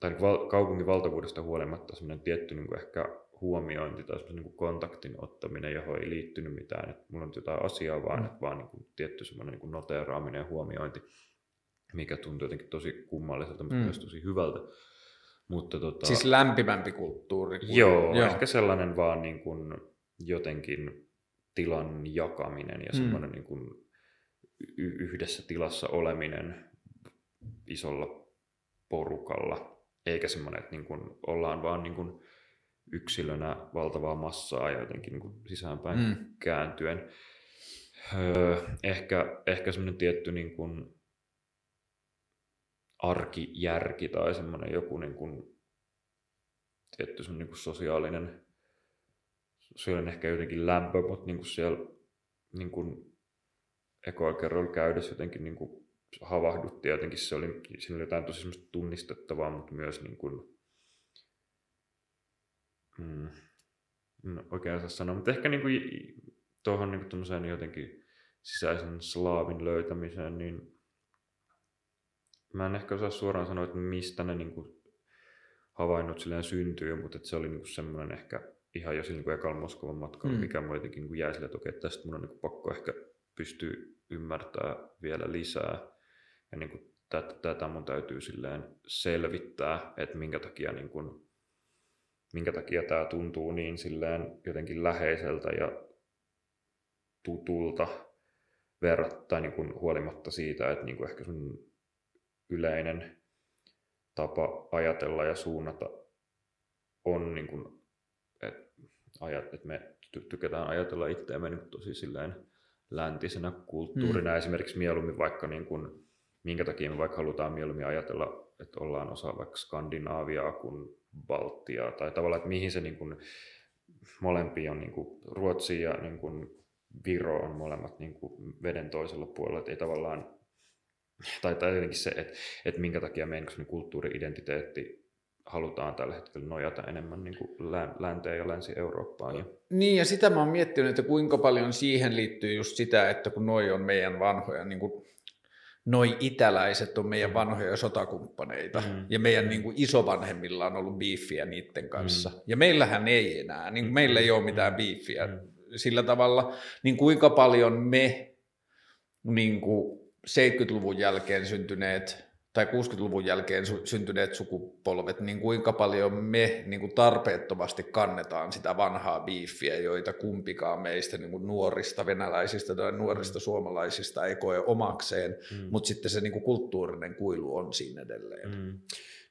tai niin kuin val, kaupungin valtavuudesta huolimatta semmoinen tietty niin kuin ehkä huomiointi tai semmoisen niin kontaktin ottaminen, johon ei liittynyt mitään, että mulla on nyt jotain asiaa, vaan, mm. että vaan niin kuin, tietty semmoinen niin kuin noteeraaminen ja huomiointi mikä tuntuu jotenkin tosi kummalliselta, mutta mm. myös tosi hyvältä. Mutta tota, siis lämpimämpi kulttuuri. Kuin, joo, joo, ehkä sellainen vaan niin kuin jotenkin tilan jakaminen ja mm. semmoinen niin kuin yhdessä tilassa oleminen isolla porukalla, eikä semmoinen, että niin kuin ollaan vaan niin kuin yksilönä valtavaa massaa ja jotenkin niin kuin sisäänpäin mm. kääntyen. Öö, ehkä, ehkä semmoinen tietty niin kuin arkijärki tai semmoinen joku niin kuin, tietty semmoinen niin kuin sosiaalinen, sosiaalinen ehkä jotenkin lämpö, mutta niin kuin siellä niin kuin ekoa kerralla käydessä jotenkin niin kuin havahdutti ja jotenkin se oli, siinä oli jotain tosi tunnistettavaa, mutta myös niin kuin, hmm, no, oikein saa sanoa, mutta ehkä niin kuin, tuohon niin kuin jotenkin sisäisen slaavin löytämiseen, niin mä en ehkä osaa suoraan sanoa, että mistä ne niin kuin havainnot silleen syntyy, mutta että se oli niin semmoinen ehkä ihan jo silloin niin ekalla Moskovan matkalla, mm. mikä mulle jotenkin niin jäi sille, että okei, tästä mun on niin pakko ehkä pystyä ymmärtää vielä lisää. Ja niin kuin tätä, tätä mun täytyy silleen selvittää, että minkä takia, niin kuin, minkä takia tämä tuntuu niin silleen jotenkin läheiseltä ja tutulta verrattain niin kuin huolimatta siitä, että niin kuin ehkä sun yleinen tapa ajatella ja suunnata on, niin kuin, ajat, että me tykätään ajatella itseämme niin tosi silleen läntisenä kulttuurina. Hmm. Esimerkiksi mieluummin vaikka, niin kuin, minkä takia me vaikka halutaan mieluummin ajatella, että ollaan osa vaikka Skandinaaviaa kuin Baltiaa, tai tavallaan, että mihin se niin kuin, molempia on, niin kuin, Ruotsi ja niin kuin, Viro on molemmat niin kuin, veden toisella puolella, että ei tavallaan tai, tai jotenkin se, että, että minkä takia meidän kulttuuri-identiteetti halutaan tällä hetkellä nojata enemmän niin kuin länteen ja länsi-Eurooppaan. Ja... Niin, ja sitä mä oon miettinyt, että kuinka paljon siihen liittyy just sitä, että kun noi on meidän vanhoja, niin kuin noi itäläiset on meidän vanhoja sotakumppaneita, mm. ja meidän niin kuin isovanhemmilla on ollut biiffiä niiden kanssa. Mm. Ja meillähän ei enää, niin kuin meillä ei ole mitään biiffiä mm. sillä tavalla, niin kuinka paljon me niin kuin 70-luvun jälkeen syntyneet tai 60-luvun jälkeen syntyneet sukupolvet, niin kuinka paljon me niin kuin tarpeettomasti kannetaan sitä vanhaa biiffiä, joita kumpikaan meistä niin kuin nuorista venäläisistä tai nuorista mm. suomalaisista ei koe omakseen, mm. mutta sitten se niin kuin kulttuurinen kuilu on siinä edelleen. Mm.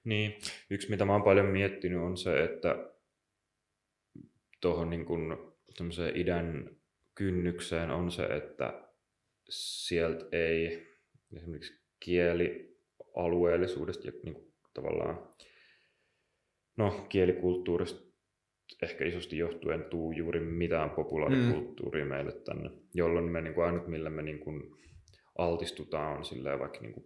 Niin, yksi mitä mä oon paljon miettinyt on se, että tuohon niin kuin, idän kynnykseen on se, että sieltä ei esimerkiksi kielialueellisuudesta ja niin kuin tavallaan no, kielikulttuurista ehkä isosti johtuen tuu juuri mitään populaarikulttuuria mm. meille tänne, jolloin me niin kuin ainut millä me niin kuin altistutaan on silleen vaikka niin kuin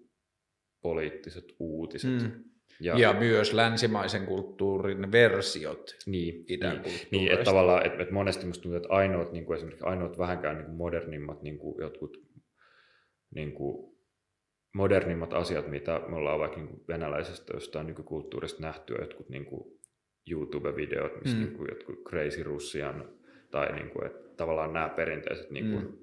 poliittiset uutiset. Mm. Ja, ja myös länsimaisen kulttuurin versiot niin, idän niin, niin että tavallaan, että, että monesti musta tuntuu, että ainoat, niin kuin esimerkiksi ainoat vähänkään niin kuin modernimmat niin kuin jotkut niin kuin modernimmat asiat, mitä me ollaan vaikka niin venäläisestä jostain nykykulttuurista nähty, jotkut niin kuin YouTube-videot, missä mm. niin kuin jotkut Crazy Russian, tai niin kuin, että tavallaan nämä perinteiset niin kuin mm.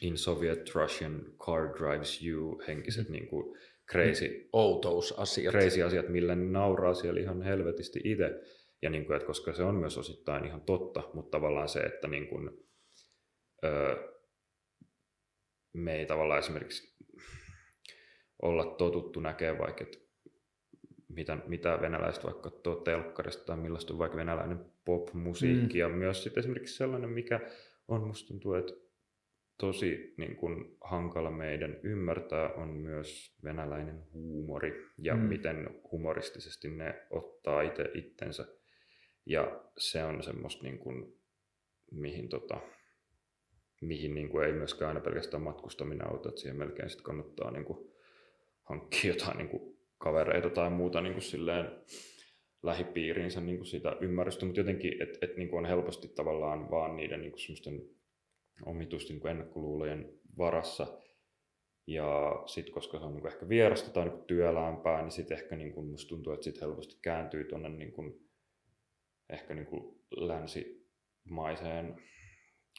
In Soviet Russian Car Drives You henkiset mm. niin kuin crazy, Outousasiat. crazy asiat, millä ne nauraa siellä ihan helvetisti itse. Ja niin kuin, että koska se on myös osittain ihan totta, mutta tavallaan se, että niin kuin, öö, me ei tavallaan esimerkiksi olla totuttu näkemään vaikka, että mitä, mitä venäläiset vaikka katsoo telkkarista tai millaista on vaikka venäläinen pop-musiikki mm. ja myös sitten esimerkiksi sellainen, mikä on musta tuntuu, että tosi niin kuin, hankala meidän ymmärtää on myös venäläinen huumori ja mm. miten humoristisesti ne ottaa itse itsensä. Ja se on semmoista, niin kuin, mihin, tota, mihin niin kuin, ei myöskään aina pelkästään matkustaminen auta, että siihen melkein sit kannattaa niin kuin, hankkia jotain niin kuin, kavereita tai muuta niin kuin, silleen, lähipiiriinsä niin kuin sitä ymmärrystä, mutta jotenkin, että et, niin on helposti tavallaan vaan niiden niin kuin omituisten niin ennakkoluulojen varassa. Ja sitten koska se on niin ehkä vierasta tai niin työlämpää, niin sitten ehkä niin kuin musta tuntuu, että sit helposti kääntyy tuonne niin kuin, ehkä niin kuin länsimaiseen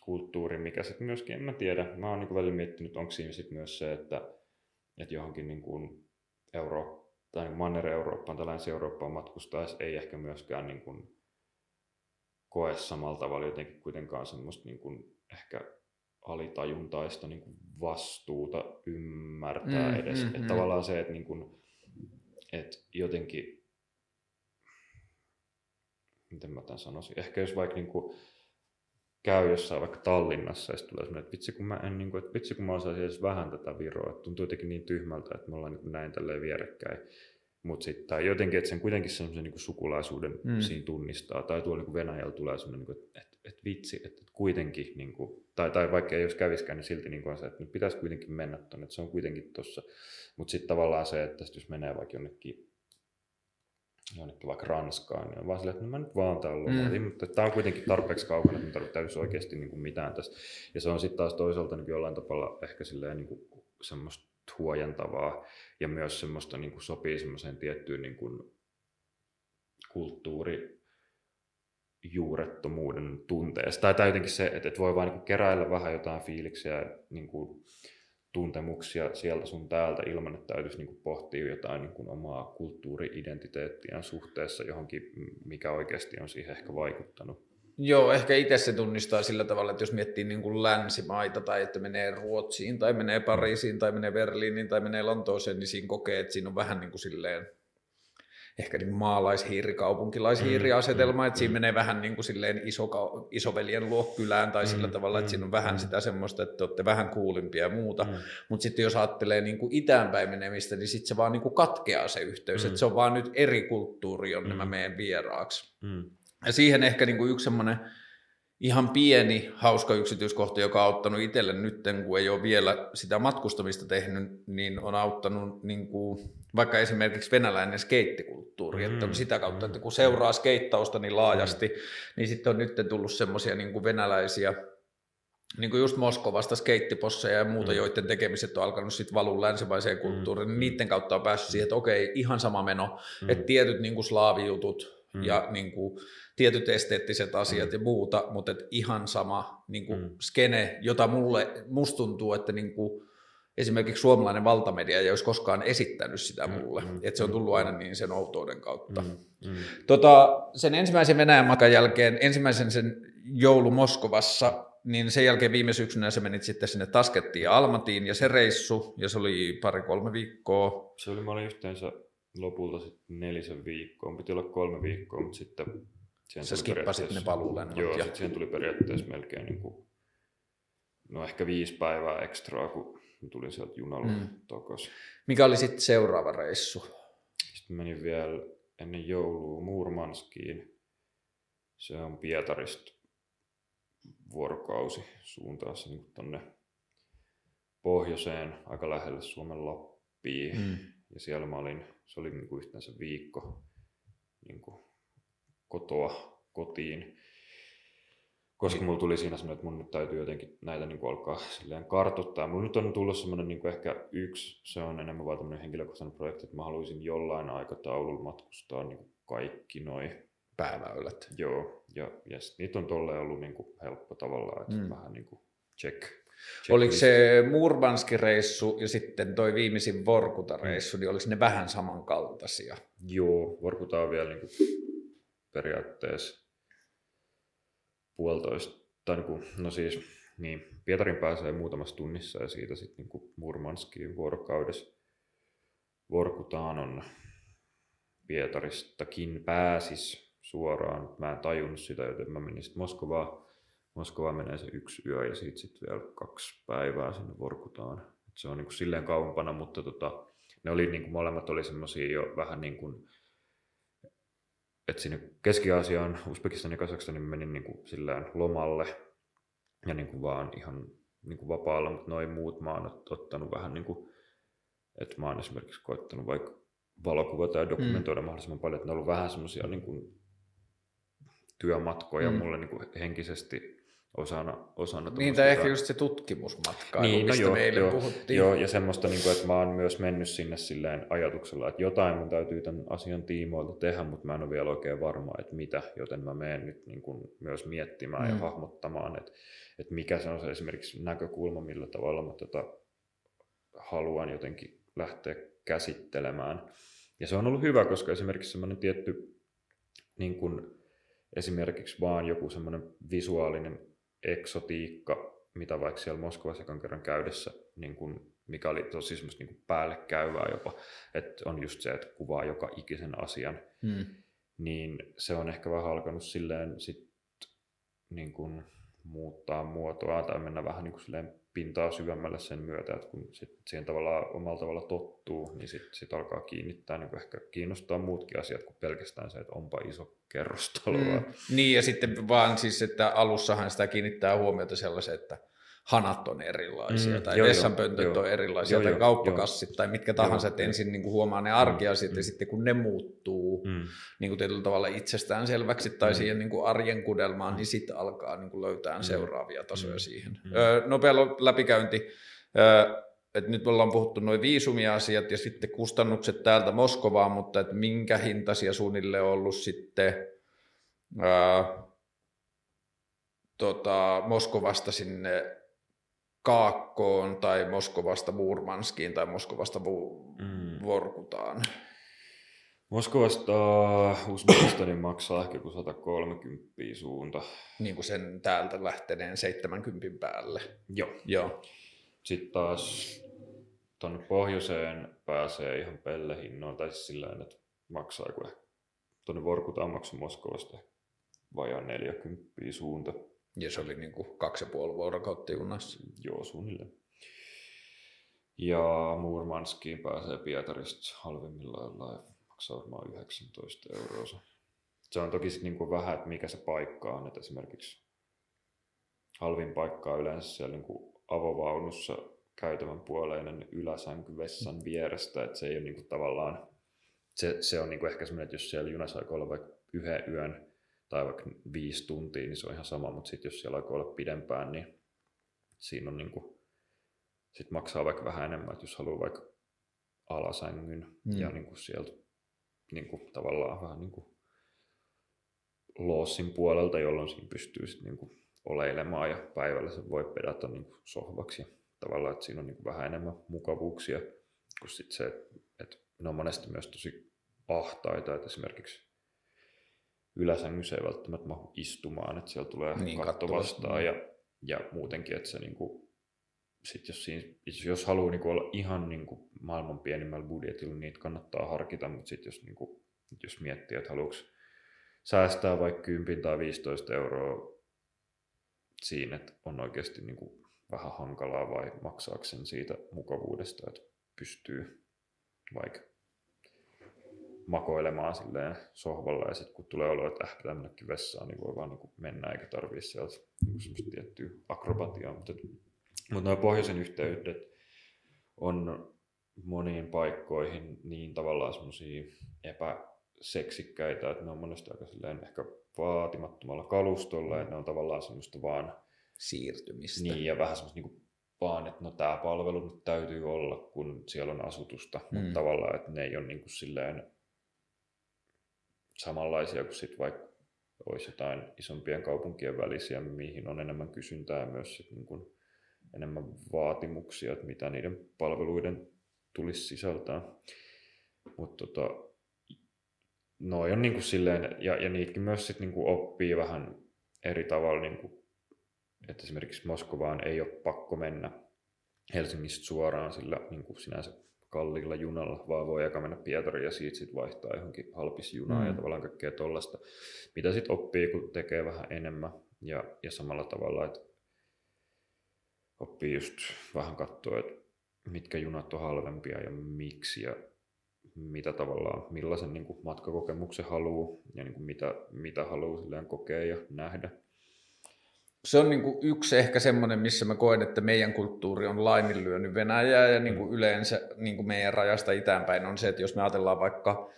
kulttuuriin, mikä sitten myöskin, en mä tiedä, mä oon niin välillä miettinyt, onko siinä sitten myös se, että, että johonkin niin kuin Euro, tai niin Manner-Eurooppaan tai Länsi-Eurooppaan matkustaisi ei ehkä myöskään niin kuin koe samalla tavalla jotenkin kuitenkaan semmoista niin kuin ehkä alitajuntaista niin kuin vastuuta ymmärtää mm, edes. Mm, että mm. tavallaan se, että, niin kuin, että jotenkin, miten mä tämän sanoisin, ehkä jos vaikka niin kuin käy jossain vaikka Tallinnassa ja tulee semmoinen, että vitsi kun mä, en, niin kuin, että vitsi kun mä osaisin edes vähän tätä viroa, että tuntuu jotenkin niin tyhmältä, että me ollaan niin näin tälleen vierekkäin. Mutta sitten jotenkin, että sen kuitenkin semmoisen niin sukulaisuuden mm. siinä tunnistaa. Tai tuolla niin Venäjällä tulee semmoinen, niin että, että, että vitsi, että kuitenkin, niin kuin, tai, tai vaikka ei jos käviskään, niin silti niin kuin se, että nyt pitäisi kuitenkin mennä tuonne, että se on kuitenkin tuossa. Mutta sitten tavallaan se, että jos menee vaikka jonnekin jonnekin vaikka Ranskaan, niin on vaan silleen, että no mä nyt vaan täällä mm. mutta tämä on kuitenkin tarpeeksi kaukana, että me täytyisi oikeasti niin kuin mitään tästä. Ja se on sitten taas toisaalta niin jollain tavalla ehkä silleen niin kuin semmoista huojentavaa ja myös semmoista niin kuin sopii semmoiseen tiettyyn niin kuin kulttuuri juurettomuuden tunteesta. Tai, tai jotenkin se, että, että voi vain niin keräillä vähän jotain fiiliksiä, niin kuin tuntemuksia sieltä sun täältä ilman, että täytyisi niin pohtia jotain niin omaa kulttuuri-identiteettiään suhteessa johonkin, mikä oikeasti on siihen ehkä vaikuttanut. Joo, ehkä itse se tunnistaa sillä tavalla, että jos miettii niin kuin länsimaita tai että menee Ruotsiin tai menee Pariisiin tai menee Berliiniin tai menee Lontooseen, niin siinä kokee, että siinä on vähän niin kuin silleen ehkä niin maalaishiiri, kaupunkilaishiiriasetelma, mm, että siinä mm. menee vähän niin kuin silleen iso, isoveljen luokkylään tai sillä mm, tavalla, että mm, siinä on vähän mm. sitä semmoista, että te olette vähän kuulimpia ja muuta, mm. mutta sitten jos ajattelee niin kuin itäänpäin menemistä, niin sitten se vaan niin kuin katkeaa se yhteys, mm. että se on vaan nyt eri kulttuuri, jonne mm. mä menen vieraaksi. Mm. Ja siihen ehkä niin kuin yksi semmoinen ihan pieni, hauska yksityiskohta, joka on auttanut itselle nyt, kun ei ole vielä sitä matkustamista tehnyt, niin on auttanut niin kuin, vaikka esimerkiksi venäläinen skeittikulttuuri, mm, että sitä kautta, että kun seuraa skeittausta niin laajasti, mm. niin sitten on nyt tullut semmoisia niin venäläisiä niin kuin just Moskovasta skeittiposseja ja muuta, mm. joiden tekemiset on alkanut sitten valua länsimaiseen kulttuuriin, niin mm. niin niiden kautta on päässyt siihen, että okei, ihan sama meno, mm. että tietyt niin kuin slaavijutut mm. ja niin kuin, tietyt esteettiset asiat mm. ja muuta, mutta et ihan sama niin kuin mm. skene, jota mulle, musta tuntuu, että niin kuin, esimerkiksi suomalainen valtamedia ei olisi koskaan esittänyt sitä mm, mulle, mm, että se on tullut aina niin sen outouden kautta. Mm, mm. Tota, sen ensimmäisen Venäjän matkan jälkeen, ensimmäisen sen joulu Moskovassa, niin sen jälkeen viime syksynä se menit sitten sinne Taskettiin ja Almatiin ja se reissu, ja se oli pari-kolme viikkoa. Se oli, mä olin yhteensä lopulta sitten nelisen viikkoa, piti olla kolme viikkoa, mutta sitten Siihen Sä skippasit ne paluulennot. Joo, ja... sitten siihen tuli periaatteessa melkein niin kuin, no ehkä viisi päivää ekstraa, kun tulin sieltä junalla mm. takaisin. Mikä oli sitten seuraava reissu? Sitten menin vielä ennen joulua Murmanskiin. Se on Pietarista vuorokausi suuntaassa niin tuonne pohjoiseen, aika lähelle Suomen Lappiin. Mm. Ja siellä mä olin, se oli niin kuin yhteensä viikko niin kuin kotoa kotiin. Koska mulla tuli siinä semmoinen, että mun nyt täytyy jotenkin näitä niin kuin alkaa silleen kartoittaa. Mulla nyt on tullut semmoinen niin kuin ehkä yksi, se on enemmän vaan tämmöinen henkilökohtainen projekti, että mä haluaisin jollain aikataululla matkustaa niin kuin kaikki noi pääväylät. Joo, ja, ja sit niitä on tolleen ollut niin kuin helppo tavallaan, että mm. vähän niin kuin check. Oliko se Murmanski-reissu ja sitten toi viimeisin Vorkuta-reissu, niin oliko ne vähän samankaltaisia? Joo, Vorkuta on vielä niin kuin periaatteessa puolitoista, tai niin kuin, no siis, niin, Pietarin pääsee muutamassa tunnissa ja siitä sitten niin Murmanskiin vuorokaudessa. Vorkutaan on Pietaristakin pääsis suoraan. Mä en tajunnut sitä, joten mä menin sitten Moskovaan. Moskovaan menee se yksi yö ja siitä sitten vielä kaksi päivää sinne Vorkutaan. Et se on niin kuin silleen kauempana, mutta tota, ne oli niin kuin molemmat oli semmoisia jo vähän niin kuin, että sinne Keski-Aasiaan, Uzbekistan ja Kazakstanin menin niin kuin silleen lomalle ja niin kuin vaan ihan niin kuin vapaalla, mutta noin muut mä oon ottanut vähän niin kuin, että mä oon esimerkiksi koittanut vaikka valokuvata ja dokumentoida mm. mahdollisimman paljon, että ne on ollut vähän semmoisia niin kuin, työmatkoja mm. mulle niin kuin henkisesti osana, osana Niin, tai ehkä just se tutkimusmatka, niin, no mistä joo, meille joo, puhuttiin. Joo, ja semmoista, niin kuin, että mä oon myös mennyt sinne silleen ajatuksella, että jotain mun täytyy tämän asian tiimoilta tehdä, mutta mä en ole vielä oikein varma, että mitä, joten mä menen nyt niin kuin myös miettimään mm. ja hahmottamaan, että, että mikä se on se esimerkiksi näkökulma, millä tavalla mä tota haluan jotenkin lähteä käsittelemään. Ja se on ollut hyvä, koska esimerkiksi semmoinen tietty niin kuin, esimerkiksi vaan joku semmoinen visuaalinen eksotiikka, mitä vaikka siellä Moskovassa ekan kerran käydessä, niin kun, mikä oli tosi semmoista niin päälle käyvää jopa, että on just se, että kuvaa joka ikisen asian, hmm. niin se on ehkä vähän alkanut silleen sit, niin kun, muuttaa muotoa tai mennä vähän niin kuin silleen pintaa syvemmälle sen myötä, että kun sit siihen tavallaan omalla tavalla tottuu, niin sitten sit alkaa kiinnittää, niin ehkä kiinnostaa muutkin asiat kuin pelkästään se, että onpa iso kerrostalo. Mm. Niin ja sitten vaan siis, että alussahan sitä kiinnittää huomiota sellaisen, että hanat on erilaisia, mm, tai vessanpöntöt on erilaisia, joo, tai kauppakassit, joo, tai mitkä tahansa, joo, että ensin niin kuin huomaa ne arkiasiat, mm, ja sitten kun ne muuttuu mm. niin kuin tietyllä tavalla itsestään selväksi, tai mm. siihen niin kuin arjen kudelmaan, niin sitten alkaa niin kuin löytää mm. seuraavia tasoja mm. siihen. Mm. Öö, nopea läpikäynti. Öö, että nyt ollaan puhuttu noin viisumiasiat ja sitten kustannukset täältä Moskovaan, mutta että minkä hintaisia suunnilleen on ollut sitten ää, tota, Moskovasta sinne Kaakkoon tai Moskovasta Murmanskiin tai Moskovasta Vu- mm. Vorkutaan? Moskovasta Uzbekistanin maksaa ehkä kuin 130 suunta. Niin kuin sen täältä lähteneen 70 päälle. Joo. Joo. Sitten taas tuonne pohjoiseen pääsee ihan pellehinnoin, tai siis sillä että maksaa, kun tuonne Vorkutaan maksu Moskovasta vajaan 40 suunta. Ja se oli niin kuin kaksi ja puoli vuorokautta junassa. Joo, suunnilleen. Ja Murmanskiin pääsee Pietarista halvimmillaan ja maksaa varmaan 19 euroa. Se on toki niin vähän, että mikä se paikka on. Että esimerkiksi halvin paikka on yleensä siellä niin kuin avovaunussa käytävän puoleinen yläsänky vessan vierestä. Että se ei ole niin kuin tavallaan, se, se on niin kuin ehkä semmoinen, että jos siellä junassa aikoo olla vaikka yhden yön, tai vaikka viisi tuntia, niin se on ihan sama, mutta sitten jos siellä alkoi olla pidempään, niin siinä on niin kuin, sit maksaa vaikka vähän enemmän, että jos haluaa vaikka alasängyn mm. ja niin kuin sieltä niin kuin tavallaan vähän niin kuin loossin puolelta, jolloin siinä pystyy sitten niin kuin oleilemaan ja päivällä se voi pedata niin kuin sohvaksi ja tavallaan, että siinä on niin kuin vähän enemmän mukavuuksia kuin sit se, että, että ne on monesti myös tosi ahtaita, että esimerkiksi yläsängyssä ei välttämättä mahu istumaan, että siellä tulee niin, katto vastaan niin. ja, ja muutenkin, että se niin kuin, sit jos, siinä, jos haluaa niin kuin olla ihan niin kuin maailman pienimmällä budjetilla, niin niitä kannattaa harkita, mutta sitten jos, niin kuin, jos miettii, että haluatko säästää vaikka 10 tai 15 euroa siinä, että on oikeasti niin kuin vähän hankalaa vai maksaako sen siitä mukavuudesta, että pystyy vaikka makoilemaan silleen sohvalla ja sitten kun tulee olo, että äh, pitää mennäkin vessaan, niin voi vaan niin mennä eikä tarvii sieltä niin semmoista tiettyä akrobatiaa. Mutta, mutta nuo pohjoisen yhteydet on moniin paikkoihin niin tavallaan semmoisia epäseksikkäitä, että ne on monesti aika silleen ehkä vaatimattomalla kalustolla, että ne on tavallaan semmoista vaan siirtymistä. Niin, ja vähän semmoista niin vaan, että no tämä palvelu nyt täytyy olla, kun siellä on asutusta, mm. mutta tavallaan, että ne ei ole niin kuin silleen samanlaisia kuin sitten vaikka olisi jotain isompien kaupunkien välisiä, mihin on enemmän kysyntää myös sit niin kuin enemmän vaatimuksia, että mitä niiden palveluiden tulisi sisältää. Mutta tota, noi on niinku silleen, ja, ja niitäkin myös sit niinku oppii vähän eri tavalla, niinku, että esimerkiksi Moskovaan ei ole pakko mennä Helsingistä suoraan sillä niinku sinänsä kalliilla junalla, vaan voi aika mennä Pietariin ja siitä sitten vaihtaa johonkin halpisjunaan mm. ja tavallaan kaikkea tollasta, mitä sitten oppii, kun tekee vähän enemmän ja, ja samalla tavalla, että oppii just vähän katsoa, että mitkä junat on halvempia ja miksi ja mitä tavallaan, millaisen niin kuin matkakokemuksen haluaa ja niin kuin mitä, mitä haluaa kokea ja nähdä. Se on niin kuin yksi ehkä semmoinen, missä mä koen, että meidän kulttuuri on laiminlyönyt Venäjää ja niin kuin mm. yleensä niin kuin meidän rajasta itäänpäin on se, että jos me ajatellaan vaikka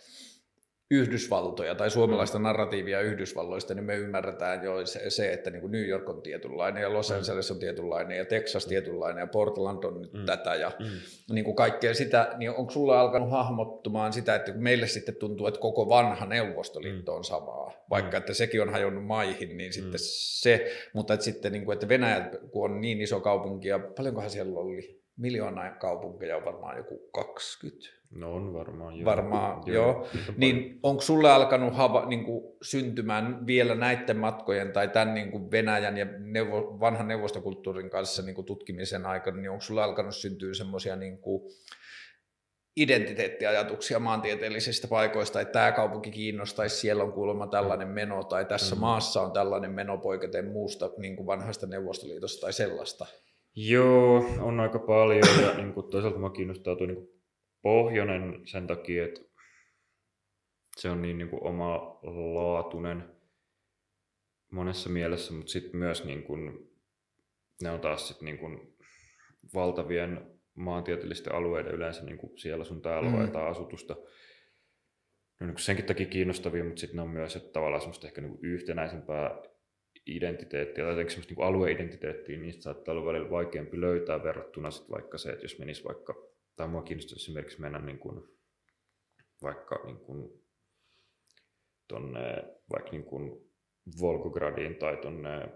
Yhdysvaltoja tai suomalaista mm. narratiivia Yhdysvalloista, niin me ymmärretään jo se, se että niin kuin New York on tietynlainen ja Los mm. Angeles on tietynlainen ja Texas mm. tietynlainen ja Portland on nyt mm. tätä ja mm. niin kuin kaikkea sitä, niin onko sulla alkanut hahmottumaan sitä, että kun meille sitten tuntuu, että koko vanha Neuvostoliitto on samaa, vaikka että sekin on hajonnut maihin, niin sitten se, mutta että sitten niin kuin, että Venäjä, kun on niin iso kaupunki ja paljonkohan siellä oli, miljoona kaupunkeja on varmaan joku 20 No on varmaan. Joo. Varmaan, joo. joo. Niin onko sulle alkanut hava, niin kuin, syntymään vielä näiden matkojen tai tämän niin kuin Venäjän ja neuvo, vanhan neuvostokulttuurin kanssa niin kuin tutkimisen aikana, niin onko sulle alkanut syntyä semmoisia niin kuin, identiteettiajatuksia maantieteellisistä paikoista, että tämä kaupunki kiinnostaisi, siellä on kuulemma tällainen meno, tai tässä mm. maassa on tällainen meno poiketen muusta niin kuin vanhasta Neuvostoliitosta tai sellaista? Joo, on aika paljon, ja niin kuin toisaalta minua kiinnostaa tuo niin pohjoinen sen takia, että se on niin, niin kuin oma laatunen monessa mielessä, mutta sitten myös niin kuin, ne on taas sit niin kuin valtavien maantieteellisten alueiden yleensä niin kuin siellä sun täällä mm. tai asutusta. Ne on niin senkin takia kiinnostavia, mutta sitten ne on myös että tavallaan semmoista ehkä niin kuin yhtenäisempää identiteettiä tai jotenkin semmoista niin alueidentiteettiä, niin niistä saattaa olla välillä vaikeampi löytää verrattuna sitten vaikka se, että jos menisi vaikka tai mua kiinnostaisi esimerkiksi mennä niin kuin, vaikka niin kuin, tonne, vaikka niin kuin Volgogradiin tai tuonne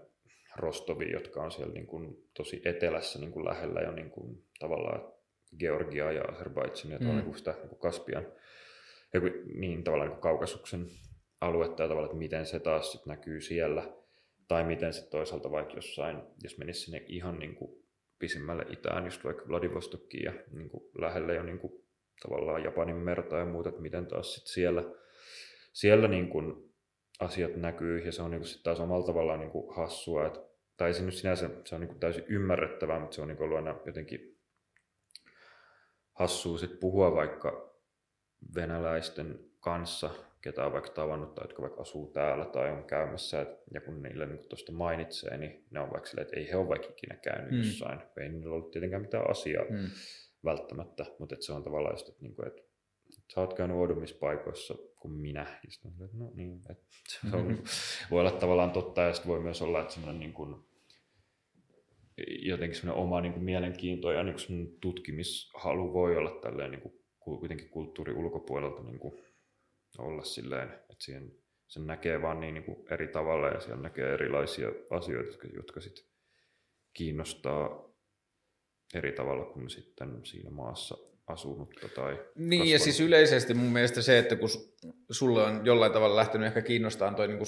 Rostoviin, jotka on siellä niin kuin tosi etelässä niin kuin lähellä jo niin kuin, tavallaan Georgia ja Azerbaidžan ja mm. sitä niin kuin Kaspian, niin tavallaan niin kuin kaukasuksen aluetta ja tavallaan, että miten se taas sit näkyy siellä, tai miten se toisaalta vaikka jossain, jos menisi sinne ihan niin kuin pisimmälle itään, just vaikka Vladivostokkiin ja niin kuin lähelle jo niin kuin, tavallaan Japanin merta ja muuta, että miten taas sit siellä, siellä niin kuin asiat näkyy. Ja se on niin kuin sit taas omalla tavallaan niin kuin hassua, että, tai se nyt sinänsä se on niin kuin täysin ymmärrettävää, mutta se on niin kuin ollut aina jotenkin hassua sit puhua vaikka venäläisten kanssa ketä on vaikka tavannut tai jotka vaikka asuu täällä tai on käymässä, et, ja kun niille niin tuosta mainitsee, niin ne on vaikka silleen, että ei he ole vaikka ikinä käynyt mm. jossain. Ei niillä ollut tietenkään mitään asiaa mm. välttämättä, mutta se on tavallaan just, että, niin kuin, että sä oot käynyt oudommissa paikoissa kuin minä. Ja sitten että no niin, että se on, mm-hmm. Niinku, voi olla tavallaan totta ja sitten voi myös olla, että semmoinen niin kuin, jotenkin semmoinen oma niin kuin mielenkiinto ja niin kuin tutkimishalu voi olla tälleen niin kuin, kuitenkin kulttuuri ulkopuolelta niin kuin, olla silleen, että siihen, sen näkee vaan niin, niin kuin eri tavalla ja siellä näkee erilaisia asioita, jotka, jotka sit kiinnostaa eri tavalla kuin sitten siinä maassa asunutta tai Niin kasvanut. ja siis yleisesti mun mielestä se, että kun sulle on jollain tavalla lähtenyt ehkä kiinnostamaan toi niinku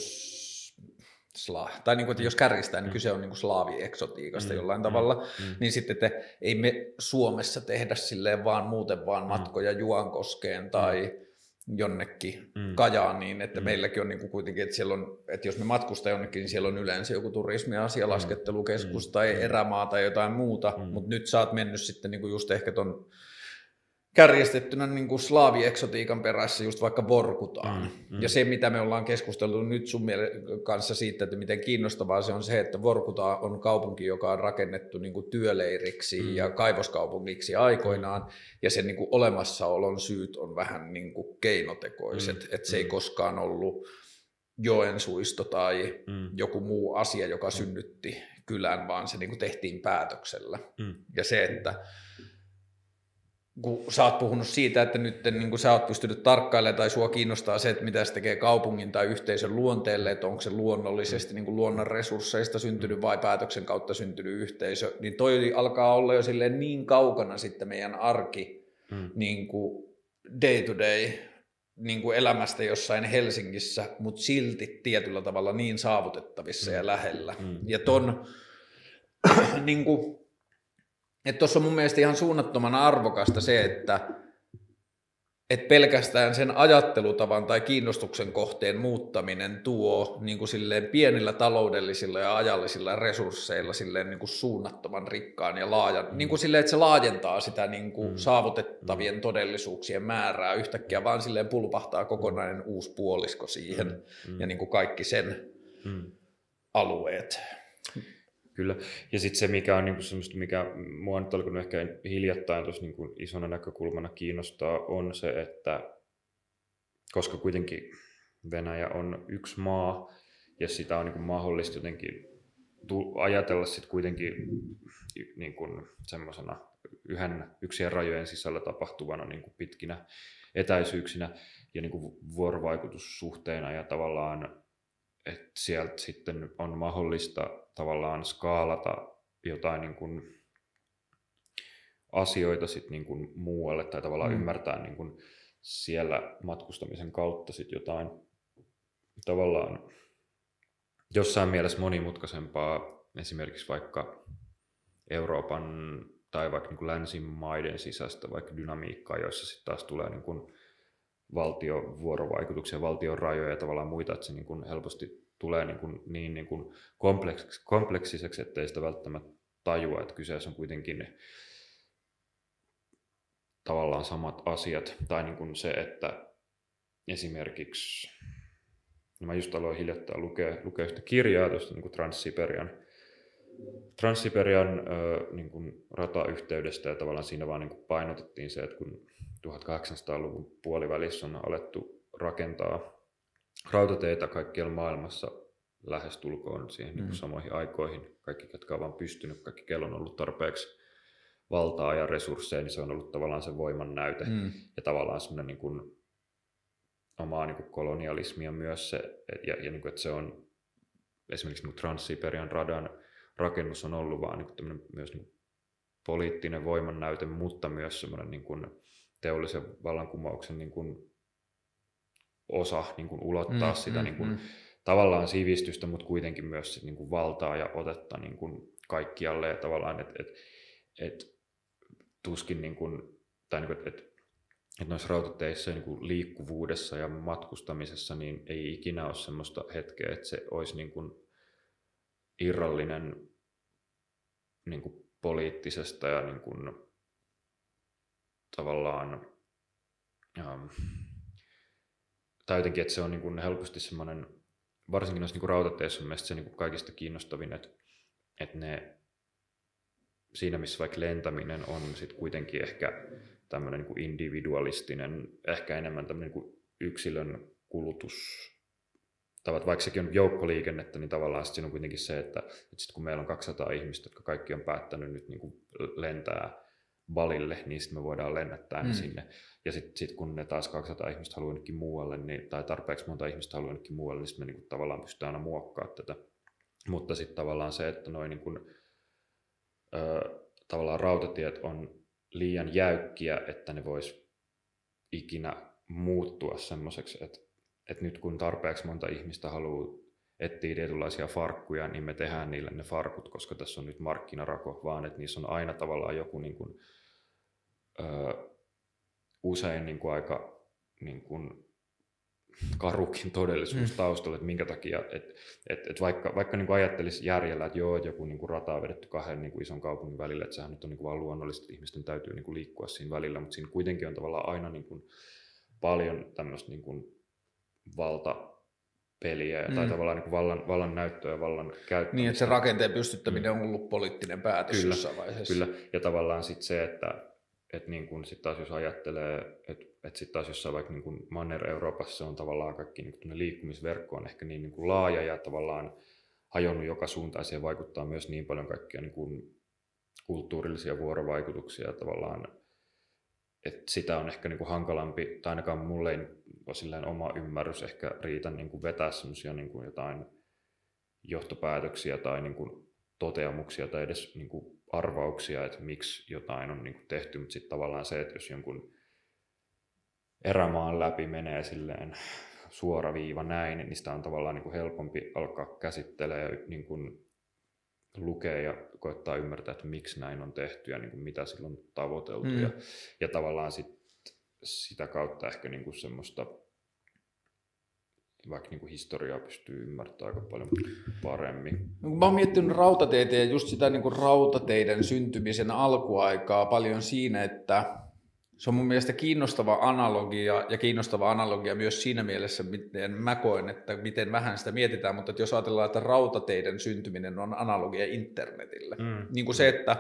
sla, tai niin kuin, että jos kärjistää, niin mm. kyse on niin slaavieksotiikasta mm. jollain mm. tavalla, mm. niin sitten että ei me Suomessa tehdä silleen vaan muuten vaan mm. matkoja Juankoskeen tai mm jonnekin mm. Kajaaniin, että mm. meilläkin on niin kuin kuitenkin, että, siellä on, että jos me matkustaa jonnekin, niin siellä on yleensä joku turismi- asialaskettelukeskus mm. tai mm. erämaa tai jotain muuta, mm. mutta nyt sä oot mennyt sitten niin kuin just ehkä ton kärjestettynä niin kuin slaavieksotiikan perässä just vaikka Vorkutaan. Mm, mm. Ja se, mitä me ollaan keskusteltu nyt sun kanssa siitä, että miten kiinnostavaa se on se, että Vorkuta on kaupunki, joka on rakennettu niin kuin työleiriksi mm. ja kaivoskaupungiksi aikoinaan, mm. ja sen niin kuin olemassaolon syyt on vähän niin kuin keinotekoiset, mm. että se ei mm. koskaan ollut Joensuisto tai mm. joku muu asia, joka mm. synnytti kylän, vaan se niin kuin tehtiin päätöksellä. Mm. Ja se, että kun sä oot puhunut siitä, että nyt niin kun sä oot pystynyt tarkkailemaan tai sua kiinnostaa se, että mitä se tekee kaupungin tai yhteisön luonteelle, että onko se luonnollisesti niin kuin luonnon resursseista syntynyt vai päätöksen kautta syntynyt yhteisö, niin toi alkaa olla jo silleen niin kaukana sitten meidän arki mm. niin kuin day to day niin kuin elämästä jossain Helsingissä, mutta silti tietyllä tavalla niin saavutettavissa mm. ja lähellä. Mm. Ja ton, *clears throat* niin kuin, että tuossa on mun mielestä ihan suunnattoman arvokasta se, että et pelkästään sen ajattelutavan tai kiinnostuksen kohteen muuttaminen tuo niin kuin silleen pienillä taloudellisilla ja ajallisilla resursseilla silleen niin kuin suunnattoman rikkaan ja laajan, mm. niin kuin silleen, että se laajentaa sitä niin kuin mm. saavutettavien mm. todellisuuksien määrää yhtäkkiä, vaan silleen pulpahtaa kokonainen uusi puolisko siihen mm. Mm. ja niin kuin kaikki sen mm. alueet. Kyllä. Ja sitten se, mikä on niin kuin semmoista, mikä mua nyt alkanut ehkä hiljattain tuossa niin kuin isona näkökulmana kiinnostaa, on se, että koska kuitenkin Venäjä on yksi maa, ja sitä on niin kuin mahdollista jotenkin ajatella sitten kuitenkin niin kuin semmoisena yhden yksien rajojen sisällä tapahtuvana niin kuin pitkinä etäisyyksinä ja niin kuin vuorovaikutussuhteena ja tavallaan että sieltä sitten on mahdollista tavallaan skaalata jotain niin kuin asioita sit niin kuin muualle tai tavallaan mm. ymmärtää niin kuin siellä matkustamisen kautta sit jotain tavallaan jossain mielessä monimutkaisempaa esimerkiksi vaikka Euroopan tai vaikka niin kuin länsimaiden sisäistä vaikka dynamiikkaa, joissa sitten taas tulee niin kuin valtiovuorovaikutuksia, valtion rajoja ja tavallaan muita, että se niin kuin helposti tulee niin, kuin, niin, niin kuin kompleks, kompleksiseksi, ettei sitä välttämättä tajua, että kyseessä on kuitenkin tavallaan samat asiat. Tai niin kuin se, että esimerkiksi, no mä just aloin hiljattain lukea, lukea yhtä kirjaa tuosta niin Transsiberian äh, niin kuin ratayhteydestä ja tavallaan siinä vaan niin kuin painotettiin se, että kun 1800-luvun puolivälissä on alettu rakentaa rautateitä kaikkialla maailmassa lähestulkoon siihen mm. niin kuin samoihin aikoihin. Kaikki, jotka ovat vaan pystynyt, kaikki kello on ollut tarpeeksi valtaa ja resursseja, niin se on ollut tavallaan se voiman näyte. Mm. Ja tavallaan semmoinen niin kuin, omaa niin kuin kolonialismia myös se, ja, ja niin kuin, että se on esimerkiksi niin Transsiberian radan rakennus on ollut vaan niin kuin myös niin poliittinen voimannäyte, mutta myös semmoinen niin kuin teollisen vallankumouksen niin kuin osa niin kuin ulottaa mm, sitä mm, niin kuin, mm. tavallaan sivistystä, mutta kuitenkin myös sit, niin kuin valtaa ja otetta niin kuin kaikkialle ja tavallaan, että et, et, tuskin niin kuin, tai niin kuin, että et, et noissa rautateissa niin kuin liikkuvuudessa ja matkustamisessa niin ei ikinä ole sellaista hetkeä, että se olisi niin kuin irrallinen niin kuin poliittisesta ja niin kuin, tavallaan ähm, tai jotenkin, että se on niin kuin helposti semmoinen, varsinkin noissa niin rautateissa on mielestäni se niin kuin kaikista kiinnostavin, että, että ne siinä missä vaikka lentäminen on sit kuitenkin ehkä tämmöinen niin kuin individualistinen, ehkä enemmän tämmöinen niin kuin yksilön kulutus, tavat, vaikka sekin on joukkoliikennettä, niin tavallaan siinä on kuitenkin se, että, että sit kun meillä on 200 ihmistä, jotka kaikki on päättänyt nyt niin kuin lentää Balille, niin sitten me voidaan lennättää mm. ne sinne. Ja sitten sit kun ne taas 200 ihmistä haluaa jonnekin muualle, niin, tai tarpeeksi monta ihmistä haluaa jonnekin muualle, niin sitten me niinku tavallaan pystytään aina muokkaamaan tätä. Mutta sitten tavallaan se, että noin niinku, ö, tavallaan rautatiet on liian jäykkiä, että ne vois ikinä muuttua semmoiseksi, että, että nyt kun tarpeeksi monta ihmistä haluaa etsiä tietynlaisia farkkuja, niin me tehdään niille ne farkut, koska tässä on nyt markkinarako, vaan että niissä on aina tavallaan joku niin kuin, ö, usein niin kuin aika niin kuin karukin todellisuus mm. taustalla, että minkä takia, että et, et vaikka, vaikka niin kuin ajattelisi järjellä, että joo, että joku niin kuin rata on vedetty kahden niin kuin ison kaupungin välillä, että sehän nyt on niin kuin vaan luonnollista, että ihmisten täytyy niin kuin liikkua siinä välillä, mutta siinä kuitenkin on tavallaan aina niin kuin paljon tämmöistä niin kuin valta peliä mm. tai tavallaan niin vallan, vallan näyttöä ja vallan käyttämistä. Niin, että se rakenteen pystyttäminen mm. on ollut poliittinen päätös kyllä, jossain vaiheessa. Kyllä, ja tavallaan sitten se, että että niin kun sit taas jos ajattelee, että et sitten taas jossain vaikka niin kun Manner-Euroopassa on tavallaan kaikki niin liikkumisverkko on ehkä niin, niin kuin laaja ja tavallaan hajonnut joka suuntaan, siihen vaikuttaa myös niin paljon kaikkia niin kuin kulttuurillisia vuorovaikutuksia tavallaan et sitä on ehkä niin kuin hankalampi, tai ainakaan mulle ei ole oma ymmärrys ehkä riitä niin kuin vetää semmoisia niin kuin jotain johtopäätöksiä tai niin kuin toteamuksia tai edes niin kuin arvauksia, että miksi jotain on niin kuin tehty, mutta sitten tavallaan se, että jos jonkun erämaan läpi menee silleen suora viiva näin, niin sitä on tavallaan niin kuin helpompi alkaa käsittelee ja niin kuin lukea ja koittaa ymmärtää, että miksi näin on tehty ja niin kuin mitä sillä on tavoiteltu. Mm. Ja, ja tavallaan sit, sitä kautta ehkä niin kuin semmoista vaikka niin kuin historiaa pystyy ymmärtämään aika paljon paremmin. No, mä oon miettinyt rautateitä ja just sitä niin kuin rautateiden syntymisen alkuaikaa paljon siinä, että se on mun mielestä kiinnostava analogia ja kiinnostava analogia myös siinä mielessä, miten mä koen, että miten vähän sitä mietitään, mutta että jos ajatellaan, että rautateiden syntyminen on analogia internetille, mm. niin kuin se, että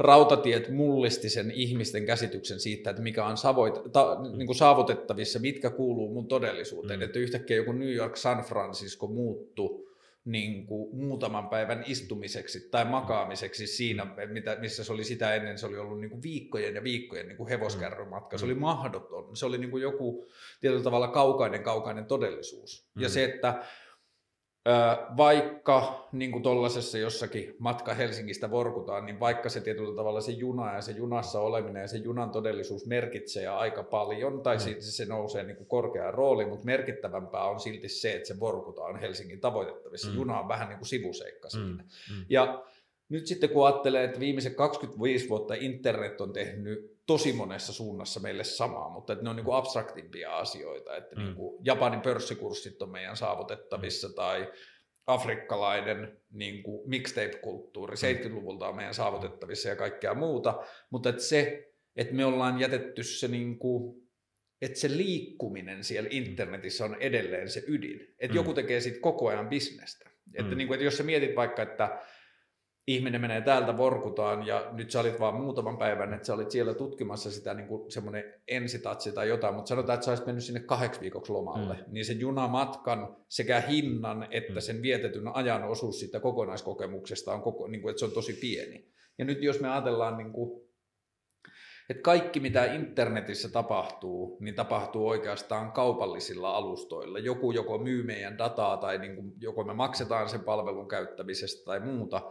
rautatiet mullisti sen ihmisten käsityksen siitä, että mikä on savoit, ta, niin kuin saavutettavissa, mitkä kuuluu mun todellisuuteen, mm. että yhtäkkiä joku New York, San Francisco muuttuu niin kuin muutaman päivän istumiseksi tai makaamiseksi siinä, mitä, missä se oli sitä ennen, se oli ollut niin kuin viikkojen ja viikkojen niin kuin hevoskärrymatka. Se oli mm. mahdoton. Se oli niin kuin joku tietyllä tavalla kaukainen, kaukainen todellisuus. Mm. Ja se, että vaikka niin kuin tuollaisessa jossakin matka Helsingistä vorkutaan, niin vaikka se tietyllä tavalla se juna ja se junassa oleminen ja se junan todellisuus merkitsee aika paljon, tai mm. siitä se nousee niin kuin korkeaan rooliin, mutta merkittävämpää on silti se, että se vorkutaan Helsingin tavoitettavissa. Mm. Juna on vähän niin kuin sivuseikka mm. siinä. Mm. Ja nyt sitten kun ajattelee, että viimeiset 25 vuotta internet on tehnyt tosi monessa suunnassa meille samaa, mutta että ne on niin kuin abstraktimpia asioita, että mm. niin kuin Japanin pörssikurssit on meidän saavutettavissa mm. tai afrikkalainen niin kuin mixtape-kulttuuri 70-luvulta mm. on meidän saavutettavissa ja kaikkea muuta, mutta että se, että me ollaan jätetty se niin kuin, että se liikkuminen siellä internetissä on edelleen se ydin, että mm. joku tekee siitä koko ajan bisnestä. Että, mm. niin kuin, että jos sä mietit vaikka, että ihminen menee täältä Vorkutaan ja nyt sä olit vaan muutaman päivän, että sä olit siellä tutkimassa sitä niin kuin semmoinen ensitatsi tai jotain, mutta sanotaan, että sä olisit mennyt sinne kahdeksi viikoksi lomalle, mm. niin se junamatkan sekä hinnan että mm. sen vietetyn ajan osuus siitä kokonaiskokemuksesta on, koko, niin kuin, että se on tosi pieni. Ja nyt jos me ajatellaan, niin kuin, että kaikki mitä internetissä tapahtuu, niin tapahtuu oikeastaan kaupallisilla alustoilla. Joku joko myy meidän dataa tai niin kuin, joko me maksetaan sen palvelun käyttämisestä tai muuta,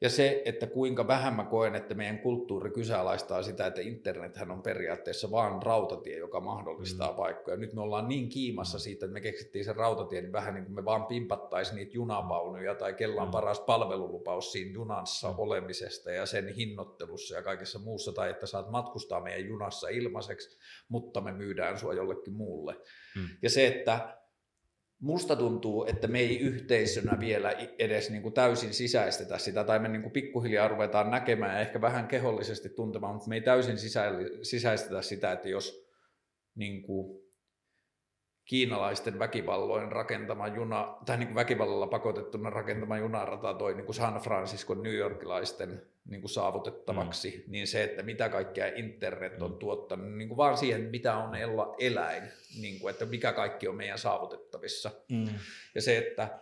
ja se, että kuinka vähän mä koen, että meidän kulttuuri kyseenalaistaa sitä, että internethän on periaatteessa vaan rautatie, joka mahdollistaa mm. paikkoja. Nyt me ollaan niin kiimassa siitä, että me keksittiin sen rautatie, niin vähän niin kuin me vaan pimpattaisiin niitä junavaunuja tai kella on mm. paras palvelulupaus siinä junassa mm. olemisesta ja sen hinnoittelussa ja kaikessa muussa, tai että saat matkustaa meidän junassa ilmaiseksi, mutta me myydään sua jollekin muulle. Mm. Ja se, että musta tuntuu, että me ei yhteisönä vielä edes niin kuin täysin sisäistetä sitä, tai me niin kuin pikkuhiljaa ruvetaan näkemään ja ehkä vähän kehollisesti tuntemaan, mutta me ei täysin sisäistetä sitä, että jos niin kuin kiinalaisten väkivalloin rakentama juna, tai niin kuin väkivallalla pakotettuna rakentama junarata toi niin kuin San Francisco New Yorkilaisten niin kuin saavutettavaksi, mm. niin se, että mitä kaikkea internet on mm. tuottanut, niin kuin vaan siihen, mitä on ella, eläin, niin kuin, että mikä kaikki on meidän saavutettavissa. Mm. Ja se, että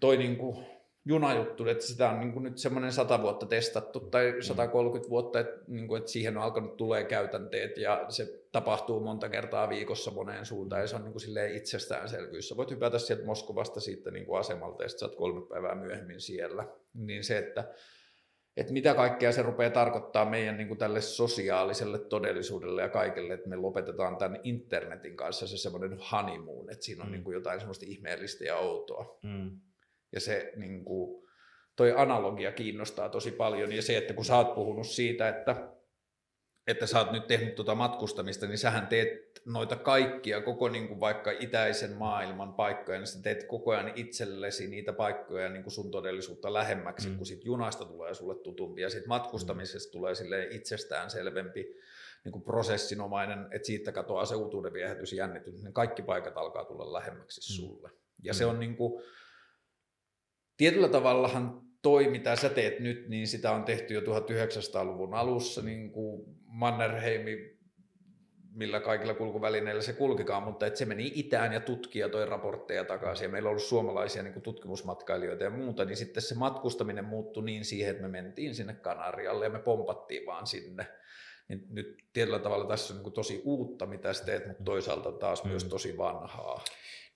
toi niin kuin, junajuttu, että sitä on niin kuin nyt semmoinen 100 vuotta testattu tai 130 mm. vuotta, että, niin kuin, että siihen on alkanut tulee käytänteet ja se tapahtuu monta kertaa viikossa moneen suuntaan ja se on niin kuin silleen itsestäänselvyys. Sä voit hypätä sieltä Moskovasta siitä niin kuin asemalta ja sitten sä oot kolme päivää myöhemmin siellä. Niin se, että että mitä kaikkea se rupeaa tarkoittaa meidän niin kuin tälle sosiaaliselle todellisuudelle ja kaikelle, että me lopetetaan tämän internetin kanssa se semmoinen honeymoon, että siinä on mm. niin kuin jotain semmoista ihmeellistä ja outoa. Mm. Ja se niin kuin, toi analogia kiinnostaa tosi paljon ja se, että kun sä oot puhunut siitä, että, että sä oot nyt tehnyt tuota matkustamista, niin sähän teet noita kaikkia, koko niin kuin vaikka itäisen maailman paikkoja, niin sä teet koko ajan itsellesi niitä paikkoja niin kuin sun todellisuutta lähemmäksi, mm. kun sit junasta tulee sulle tutumpi ja sit matkustamisesta tulee silleen itsestään selvempi niin kuin prosessinomainen, että siitä katoaa se uutuuden viehätys jännitys, niin kaikki paikat alkaa tulla lähemmäksi mm. sulle. Ja mm. se on niin kuin, tietyllä tavallahan toi, mitä sä teet nyt, niin sitä on tehty jo 1900-luvun alussa, niin kuin Mannerheimi millä kaikilla kulkuvälineillä se kulkikaan, mutta että se meni itään ja tutkija toi raportteja takaisin ja meillä on ollut suomalaisia niin tutkimusmatkailijoita ja muuta, niin sitten se matkustaminen muuttui niin siihen, että me mentiin sinne Kanarialle ja me pompattiin vaan sinne Niin nyt tietyllä tavalla tässä on niin tosi uutta, mitä sä teet, mutta toisaalta taas mm. myös tosi vanhaa.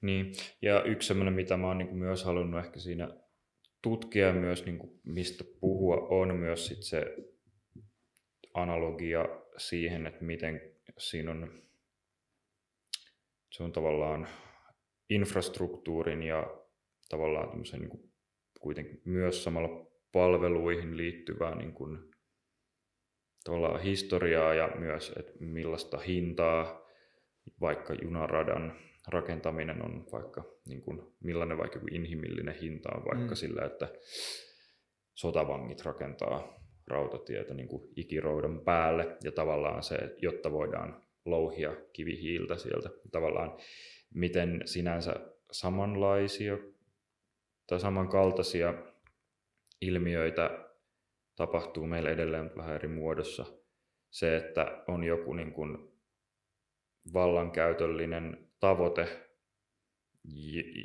Niin, ja yksi sellainen, mitä mä oon niin myös halunnut ehkä siinä tutkia myös, niin kuin mistä puhua, on myös sit se analogia siihen, että miten siinä on, se on tavallaan infrastruktuurin ja tavallaan niin kuin kuitenkin myös samalla palveluihin liittyvää niin kuin, tavallaan historiaa ja myös, että millaista hintaa vaikka junaradan rakentaminen on vaikka, niin kuin, millainen vaikka inhimillinen hinta on vaikka mm. sillä, että sotavangit rakentaa rautatietä niin kuin ikiroudan päälle ja tavallaan se, jotta voidaan louhia kivihiiltä sieltä. Tavallaan miten sinänsä samanlaisia tai samankaltaisia ilmiöitä tapahtuu meillä edelleen vähän eri muodossa. Se, että on joku niin kuin vallankäytöllinen tavoite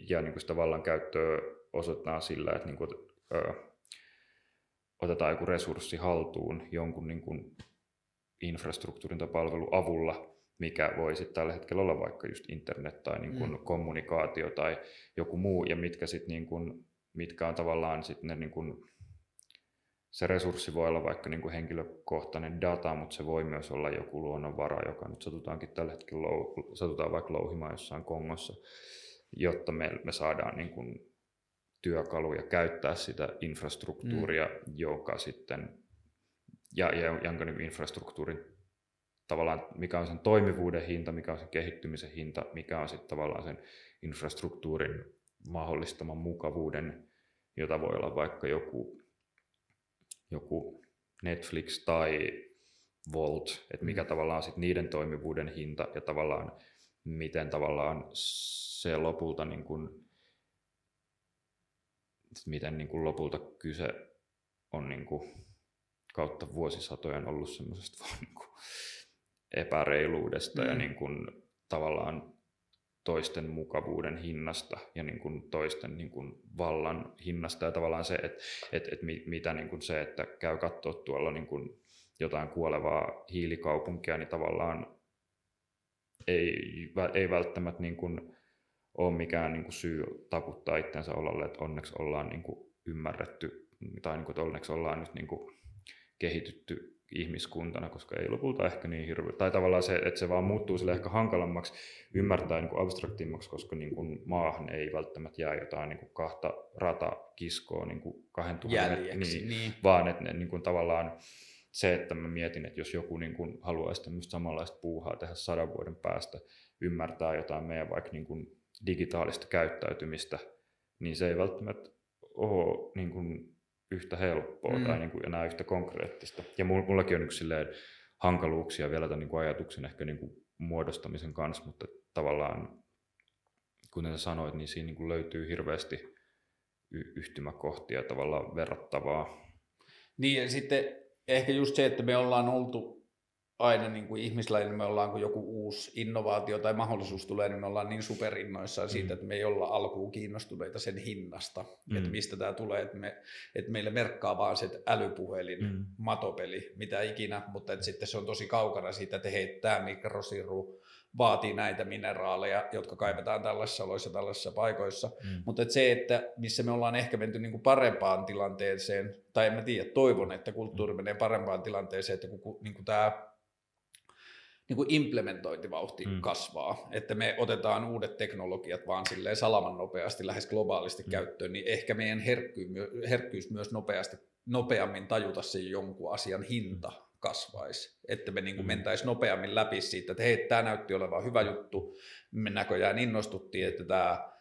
ja niin kuin sitä vallankäyttöä osoitetaan sillä, että niin kuin, ö, otetaan joku resurssi haltuun jonkun niin kuin infrastruktuurin tai palvelun avulla, mikä voi sitten tällä hetkellä olla vaikka just internet tai niin kuin mm. kommunikaatio tai joku muu, ja mitkä, sit niin kuin, mitkä on tavallaan sit ne niin kuin, se resurssi voi olla vaikka niin kuin henkilökohtainen data, mutta se voi myös olla joku luonnonvara, joka nyt satutaankin tällä hetkellä lou, satutaan vaikka louhimaan jossain Kongossa, jotta me, me saadaan niin kuin työkaluja käyttää sitä infrastruktuuria, mm. joka sitten, ja, ja jonka niin infrastruktuurin tavallaan, mikä on sen toimivuuden hinta, mikä on sen kehittymisen hinta, mikä on sitten tavallaan sen infrastruktuurin mahdollistaman mukavuuden, jota voi olla vaikka joku joku Netflix tai Volt, että mikä mm. tavallaan sit niiden toimivuuden hinta ja tavallaan miten tavallaan se lopulta niin kuin, miten niin kuin lopulta kyse on niin kuin kautta vuosisatojen ollut semmoisesta *laughs* vaan niin epäreiluudesta mm. ja niin kuin tavallaan toisten mukavuuden hinnasta ja niin kuin toisten niin kuin vallan hinnasta. Ja tavallaan se, että et, et mitä niin kuin se, että käy katsoa tuolla niin kuin jotain kuolevaa hiilikaupunkia, niin tavallaan ei, ei välttämättä niin kuin ole mikään niin kuin syy taputtaa itsensä olalle, että onneksi ollaan niin kuin ymmärretty tai niin kuin, että onneksi ollaan nyt niin kuin kehitytty ihmiskuntana, koska ei lopulta ehkä niin hirveä. Tai tavallaan se, että se vaan muuttuu sille ehkä hankalammaksi ymmärtää niin kuin abstraktimmaksi, koska niin kuin maahan ei välttämättä jää jotain niin kuin kahta ratakiskoa niin kuin kahden tuhannen, niin, niin. vaan että ne, niin kuin tavallaan se, että mä mietin, että jos joku niin kuin haluaisi tämmöistä samanlaista puuhaa tehdä sadan vuoden päästä, ymmärtää jotain meidän vaikka niin kuin digitaalista käyttäytymistä, niin se ei välttämättä ole niin kuin yhtä helppoa mm. tai niin kuin enää yhtä konkreettista. Ja mullakin on yksi hankaluuksia vielä tämän niin kuin ajatuksen ehkä niin kuin muodostamisen kanssa, mutta tavallaan kuten sanoit, niin siinä niin kuin löytyy hirveästi y- yhtymäkohtia tavallaan verrattavaa. Niin ja sitten ehkä just se, että me ollaan oltu aina niin kuin ihmislajina me ollaan, kun joku uusi innovaatio tai mahdollisuus tulee, niin me ollaan niin superinnoissaan siitä, mm. että me ei olla alkuun kiinnostuneita sen hinnasta, mm. että mistä tämä tulee, että, me, että meille merkkaa vaan se älypuhelin, mm. matopeli, mitä ikinä, mutta että sitten se on tosi kaukana siitä, että hei, tämä mikrosiru vaatii näitä mineraaleja, jotka kaivetaan tällaisissa oloissa, tällaisissa paikoissa. Mm. Mutta että se, että missä me ollaan ehkä menty niin kuin parempaan tilanteeseen, tai en mä tiedä, toivon, että kulttuuri menee parempaan tilanteeseen, että kun niin kuin tämä niin kuin implementointivauhti mm. kasvaa, että me otetaan uudet teknologiat vaan silleen salaman nopeasti, lähes globaalisti mm. käyttöön, niin ehkä meidän herkkyys myös nopeasti, nopeammin tajuta se jonkun asian hinta kasvaisi, että me niin kuin mm. mentäisiin nopeammin läpi siitä, että hei, tämä näytti olevan hyvä juttu, me näköjään innostuttiin, että tämä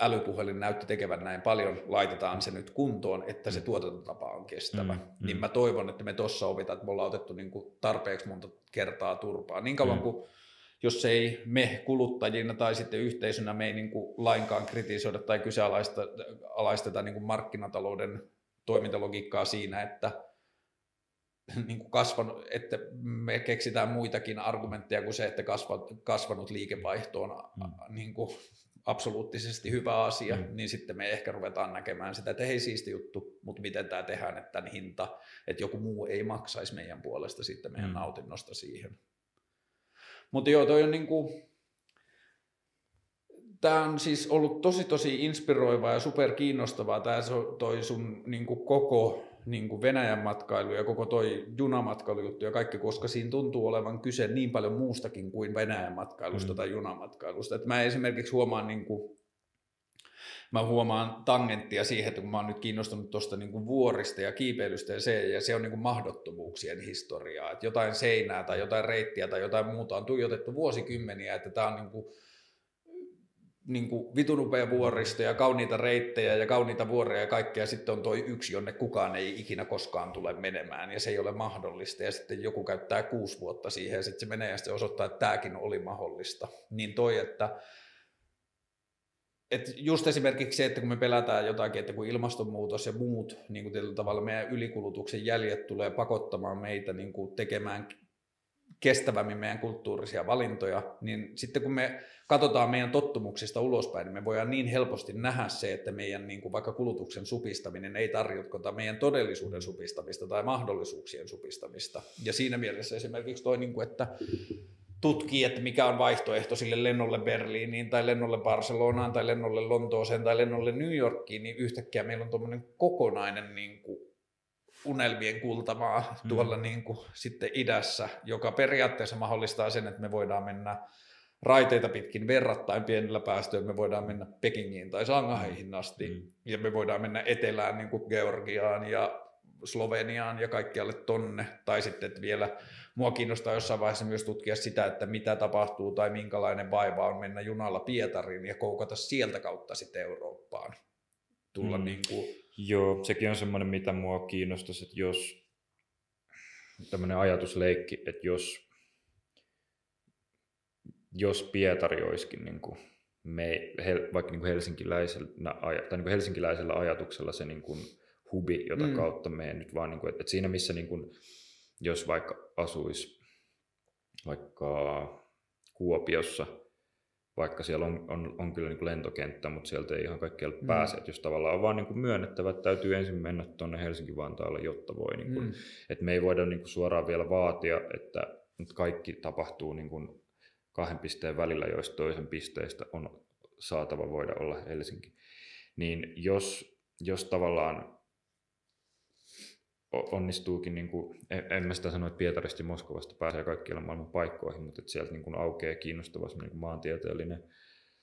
älypuhelin näytti tekevän näin paljon, laitetaan se nyt kuntoon, että se mm. tuotantotapa on kestävä. Mm, mm. Niin mä toivon, että me tuossa opitaan, että me ollaan otettu niin kuin tarpeeksi monta kertaa turpaa. Niin kauan mm. kuin jos ei me kuluttajina tai sitten yhteisönä me ei niin kuin lainkaan kritisoida tai kyseenalaisteta niin kuin markkinatalouden toimintalogiikkaa siinä, että, *laughs* niin kuin kasvanut, että me keksitään muitakin argumentteja kuin se, että kasvanut liikevaihto on mm. niin kuin absoluuttisesti hyvä asia, mm. niin sitten me ehkä ruvetaan näkemään sitä, että hei siisti juttu, mutta miten tämä tehdään, että tämän hinta, että joku muu ei maksaisi meidän puolesta sitten meidän mm. nautinnosta siihen. Mutta joo, toi on niin kuin, tämä on siis ollut tosi tosi inspiroivaa ja super kiinnostavaa tämä toi sun niin kuin koko niin kuin Venäjän matkailu ja koko toi junamatkailu ja kaikki, koska siinä tuntuu olevan kyse niin paljon muustakin kuin Venäjän matkailusta mm. tai junamatkailusta. Et mä esimerkiksi huomaan niin kuin, mä huomaan tangenttia siihen, että kun mä oon nyt kiinnostunut tuosta niin vuorista ja kiipeilystä ja se, ja se on niin kuin mahdottomuuksien historiaa, että jotain seinää tai jotain reittiä tai jotain muuta on tuijotettu vuosikymmeniä, että tämä on niin kuin niin kuin vitun upea vuoristo ja kauniita reittejä ja kauniita vuoreja ja kaikkea, sitten on toi yksi, jonne kukaan ei ikinä koskaan tule menemään, ja se ei ole mahdollista, ja sitten joku käyttää kuusi vuotta siihen, ja sitten se menee, ja sitten osoittaa, että tämäkin oli mahdollista. Niin toi, että et just esimerkiksi se, että kun me pelätään jotakin, että kun ilmastonmuutos ja muut niin kuin tavalla meidän ylikulutuksen jäljet tulee pakottamaan meitä niin kuin tekemään kestävämmin meidän kulttuurisia valintoja, niin sitten kun me katsotaan meidän tottumuksista ulospäin, niin me voidaan niin helposti nähdä se, että meidän niin kuin vaikka kulutuksen supistaminen ei tarjota meidän todellisuuden supistamista tai mahdollisuuksien supistamista. Ja siinä mielessä esimerkiksi toi, niin kuin, että tutkii, että mikä on vaihtoehto sille lennolle Berliiniin tai lennolle Barcelonaan tai lennolle Lontooseen tai lennolle New Yorkiin, niin yhtäkkiä meillä on tuommoinen kokonainen niin kuin unelmien kultamaa mm. tuolla niin kuin sitten idässä, joka periaatteessa mahdollistaa sen, että me voidaan mennä raiteita pitkin verrattain pienellä päästöillä, me voidaan mennä Pekingiin tai Shanghaihin asti, mm. ja me voidaan mennä etelään niin kuin Georgiaan ja Sloveniaan ja kaikkialle tonne, tai sitten että vielä mua kiinnostaa jossain vaiheessa myös tutkia sitä, että mitä tapahtuu tai minkälainen vaiva on mennä junalla Pietariin ja koukata sieltä kautta sitten Eurooppaan. Tulla mm. niin kuin Joo, sekin on semmoinen, mitä mua kiinnostaisi, että jos tämmöinen ajatusleikki, että jos, jos Pietari olisikin niin kuin me, vaikka niin kuin helsinkiläisellä, tai niin kuin helsinkiläisellä ajatuksella se niin kuin hubi, jota mm. kautta me nyt vaan, niin kuin, että siinä missä niin kuin, jos vaikka asuisi vaikka Kuopiossa, vaikka siellä on, on, on kyllä niin kuin lentokenttä, mutta sieltä ei ihan kaikkialle mm. pääse. Että jos tavallaan on vaan niin kuin myönnettävä, että täytyy ensin mennä tuonne Helsinki-Vantaalle, jotta voi. Niin kuin, mm. Että me ei voida niin kuin suoraan vielä vaatia, että kaikki tapahtuu niin kuin kahden pisteen välillä, joista toisen pisteestä on saatava voida olla Helsinki. Niin jos, jos tavallaan onnistuukin, niin kuin, en mä sitä sano, että Pietarista ja Moskovasta pääsee kaikkialle maailman paikkoihin, mutta että sieltä niin kuin aukeaa kiinnostava niin kuin maantieteellinen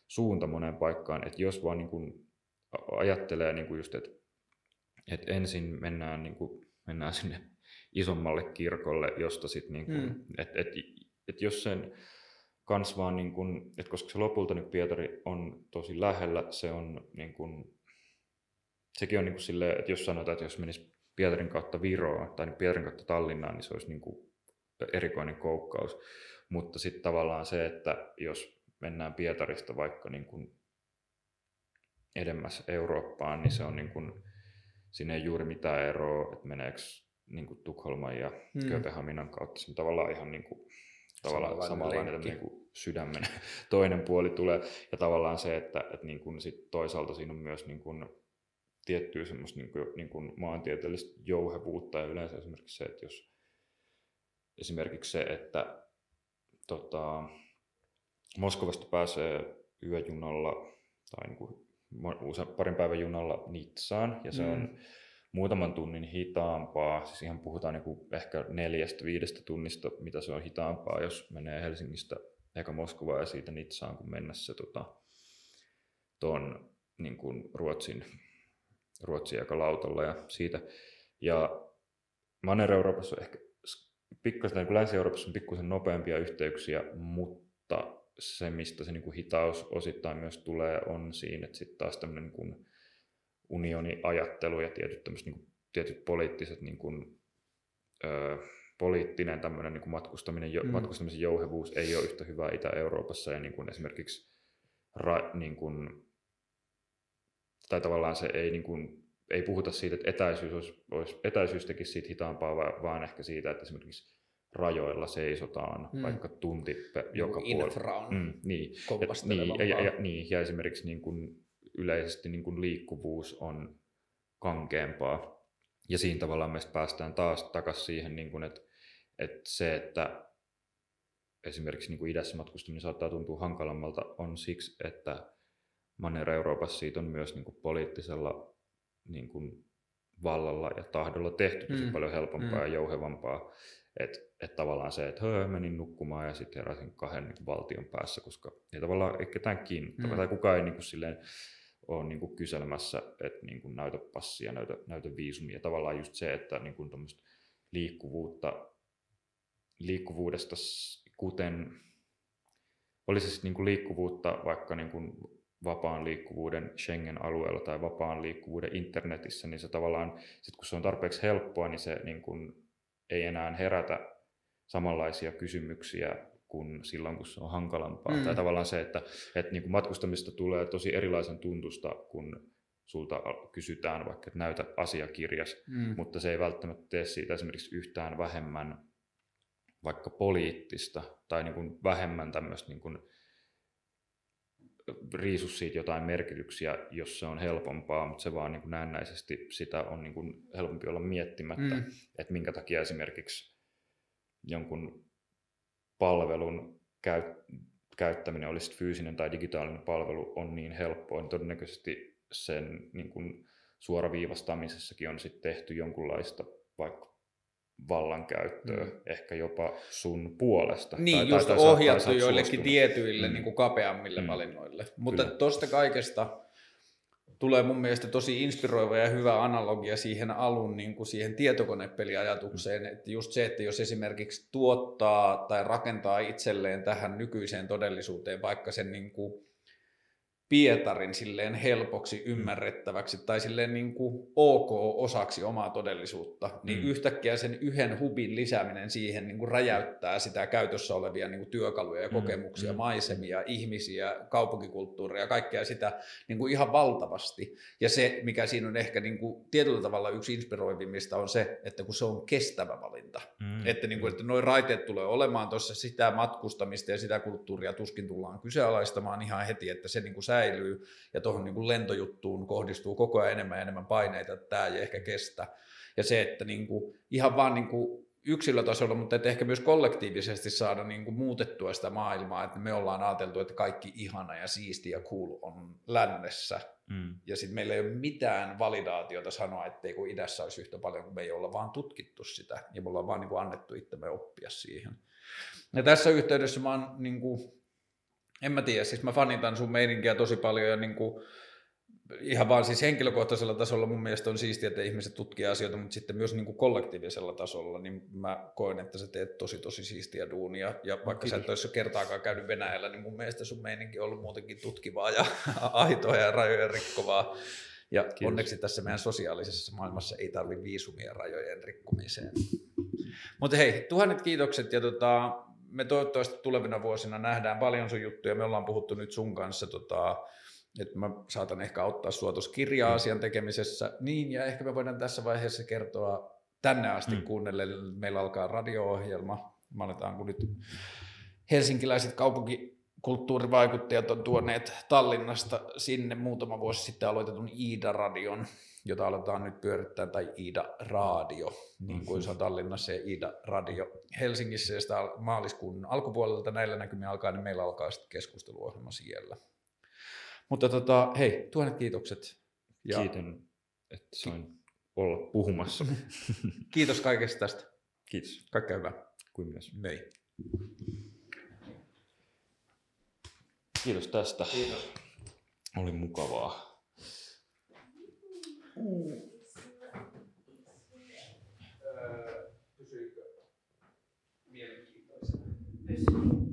suunta moneen paikkaan, että jos vaan niin kuin ajattelee niin kuin just, että, että ensin mennään, niin kuin, mennään sinne isommalle kirkolle, josta sitten, niin kuin, mm. että, että, että jos sen kans vaan, niin kuin, että koska se lopulta niin Pietari on tosi lähellä, se on niin kuin, sekin on niin kuin silleen, että jos sanotaan, että jos menisi Pietarin kautta Viroa tai Pietarin kautta Tallinnaan, niin se olisi niin kuin erikoinen koukkaus. Mutta sitten tavallaan se, että jos mennään Pietarista vaikka niin kuin edemmäs Eurooppaan, niin se on niin kuin, siinä ei juuri mitään eroa, että meneekö niin kuin Tukholman ja hmm. Kööpenhaminan kautta. Se on tavallaan ihan niin kuin, tavallaan samanlainen niin kuin sydämen *laughs* toinen puoli tulee. Ja tavallaan se, että, että niin kuin sit toisaalta siinä on myös niin kuin tiettyä semmoista niin kuin, niin kuin maantieteellistä jouhevuutta ja yleensä esimerkiksi se, että jos esimerkiksi se, että tota, Moskovasta pääsee yöjunalla tai niin kuin usein parin päivän junalla Nitsaan ja se mm. on muutaman tunnin hitaampaa, siis ihan puhutaan niin kuin ehkä neljästä, viidestä tunnista, mitä se on hitaampaa, jos menee Helsingistä eka Moskovaan ja siitä Nitsaan, kun mennä se tota, ton niin kuin Ruotsin Ruotsin aika lautalla ja siitä. Ja Manner-Euroopassa on ehkä pikkasen, niin Länsi-Euroopassa on pikkusen nopeampia yhteyksiä, mutta se, mistä se niin kuin hitaus osittain myös tulee, on siinä, että sitten taas tämmöinen niin kuin unioniajattelu ja tietyt, niin kuin, tietyt poliittiset niin kuin, ö, poliittinen tämmöinen niin kuin matkustaminen, mm. matkustamisen jouhevuus ei ole yhtä hyvää Itä-Euroopassa ja niin kuin esimerkiksi ra, niin kuin, tai tavallaan se ei, niin kuin, ei puhuta siitä, että etäisyys, olisi, olisi, etäisyys tekisi siitä hitaampaa, vaan ehkä siitä, että esimerkiksi rajoilla seisotaan mm. vaikka tunti Niinku joka puolella. Mm, niin. Niin, ja, ja, ja, niin, ja esimerkiksi niin kuin yleisesti niin kuin liikkuvuus on kankeampaa. Ja siinä tavallaan me päästään taas takaisin siihen, niin kuin, että, että se, että esimerkiksi niin kuin idässä matkustaminen saattaa tuntua hankalammalta, on siksi, että Manner-Euroopassa siitä on myös niin kuin poliittisella niin kuin vallalla ja tahdolla tehty mm. paljon helpompaa mm. ja jouhevampaa. Että et tavallaan se, että höö, menin nukkumaan ja sitten heräsin kahden niin valtion päässä, koska ei tavallaan ei ketään kiinnosta. Mm. Tai kukaan ei niin kuin silleen, ole niin kuin kyselemässä, että niin kuin näytä passia, näytä, näytä viisumia. Tavallaan just se, että niin kuin liikkuvuutta, liikkuvuudesta, kuten olisi siis niin kuin liikkuvuutta vaikka niin kuin vapaan liikkuvuuden Schengen-alueella tai vapaan liikkuvuuden internetissä, niin se tavallaan, sit kun se on tarpeeksi helppoa, niin se niin kuin ei enää herätä samanlaisia kysymyksiä kuin silloin, kun se on hankalampaa. Mm. Tai tavallaan se, että, että niin matkustamista tulee tosi erilaisen tuntusta, kun sulta kysytään vaikka, että näytä asiakirjas, mm. mutta se ei välttämättä tee siitä esimerkiksi yhtään vähemmän vaikka poliittista tai niin kuin vähemmän tämmöistä niin kuin riisu siitä jotain merkityksiä, jos se on helpompaa, mutta se vaan niin kuin näennäisesti sitä on niin kuin helpompi olla miettimättä, mm. että minkä takia esimerkiksi jonkun palvelun käy, käyttäminen, olisi fyysinen tai digitaalinen palvelu, on niin helppoa, niin todennäköisesti sen niin kuin suoraviivastamisessakin on sitten tehty jonkunlaista vaikka vallankäyttöä, mm. ehkä jopa sun puolesta. Niin, tai, just tai, tai ohjattu tai joillekin tietyille mm. niin kuin kapeammille mm. valinnoille. Mutta tuosta kaikesta tulee mun mielestä tosi inspiroiva ja hyvä analogia siihen alun niin kuin siihen tietokonepeliajatukseen, mm. että just se, että jos esimerkiksi tuottaa tai rakentaa itselleen tähän nykyiseen todellisuuteen vaikka sen niin kuin Pietarin silleen helpoksi mm. ymmärrettäväksi tai silleen niin kuin ok osaksi omaa todellisuutta, niin mm. yhtäkkiä sen yhden hubin lisääminen siihen niin kuin räjäyttää sitä käytössä olevia niin kuin työkaluja ja mm. kokemuksia, mm. maisemia, ihmisiä, kaupunkikulttuuria, kaikkea sitä niin kuin ihan valtavasti. Ja se, mikä siinä on ehkä niin kuin tietyllä tavalla yksi inspiroivimmista on se, että kun se on kestävä valinta. Mm. Että, niin kuin, että noin raiteet tulee olemaan tuossa sitä matkustamista ja sitä kulttuuria tuskin tullaan kyseenalaistamaan ihan heti, että se niin kuin säilyy ja tuohon niin lentojuttuun kohdistuu koko ajan enemmän ja enemmän paineita, että tämä ei ehkä kestä. Ja se, että niin kuin, ihan vaan niin kuin yksilötasolla, mutta että ehkä myös kollektiivisesti saada niin kuin muutettua sitä maailmaa, että me ollaan ajateltu, että kaikki ihana ja siisti ja cool on lännessä. Mm. Ja sitten meillä ei ole mitään validaatiota sanoa, etteikö idässä olisi yhtä paljon, kun me ei olla vaan tutkittu sitä. Ja me ollaan vaan niin kuin annettu itsemme oppia siihen. Ja tässä yhteydessä mä oon niin kuin, en mä tiedä, siis mä fanitan sun meininkiä tosi paljon ja niin kuin, ihan vaan siis henkilökohtaisella tasolla mun mielestä on siistiä, että ihmiset tutkii asioita, mutta sitten myös niin kuin kollektiivisella tasolla, niin mä koen, että sä teet tosi tosi siistiä duunia. Ja vaikka Kiitos. sä et olisi kertaakaan käynyt Venäjällä, niin mun mielestä sun meininki on ollut muutenkin tutkivaa ja *laughs* aitoa ja rajojen rikkovaa. Ja Kiitos. onneksi tässä meidän sosiaalisessa maailmassa ei tarvi viisumia rajojen rikkomiseen. Mutta hei, tuhannet kiitokset ja tota, me toivottavasti tulevina vuosina nähdään paljon sun juttuja. Me ollaan puhuttu nyt sun kanssa, tota, että mä saatan ehkä auttaa sua tuossa kirja-asian tekemisessä. Niin, ja ehkä me voidaan tässä vaiheessa kertoa tänne asti mm. kuunnelle. Meillä alkaa radio-ohjelma. Mä aletaan, kun nyt helsinkiläiset kaupunkikulttuurivaikuttajat on tuoneet Tallinnasta sinne muutama vuosi sitten aloitetun Iida-radion jota aletaan nyt pyörittää, tai Ida Radio, niin kuin se on Tallinnassa ja Ida Radio Helsingissä, ja sitä maaliskuun alkupuolelta näillä näkymin alkaa, niin meillä alkaa sitten keskusteluohjelma siellä. Mutta tota, hei, tuhannet kiitokset. Ja... Kiitän, että sain olla puhumassa. *laughs* Kiitos kaikesta tästä. Kiitos. Kaikkea hyvää. Kuin myös. Mei. Kiitos tästä. Kiitos. Oli mukavaa. Äh, mm. Pysyykö mielenkiintoisena? Pysyy.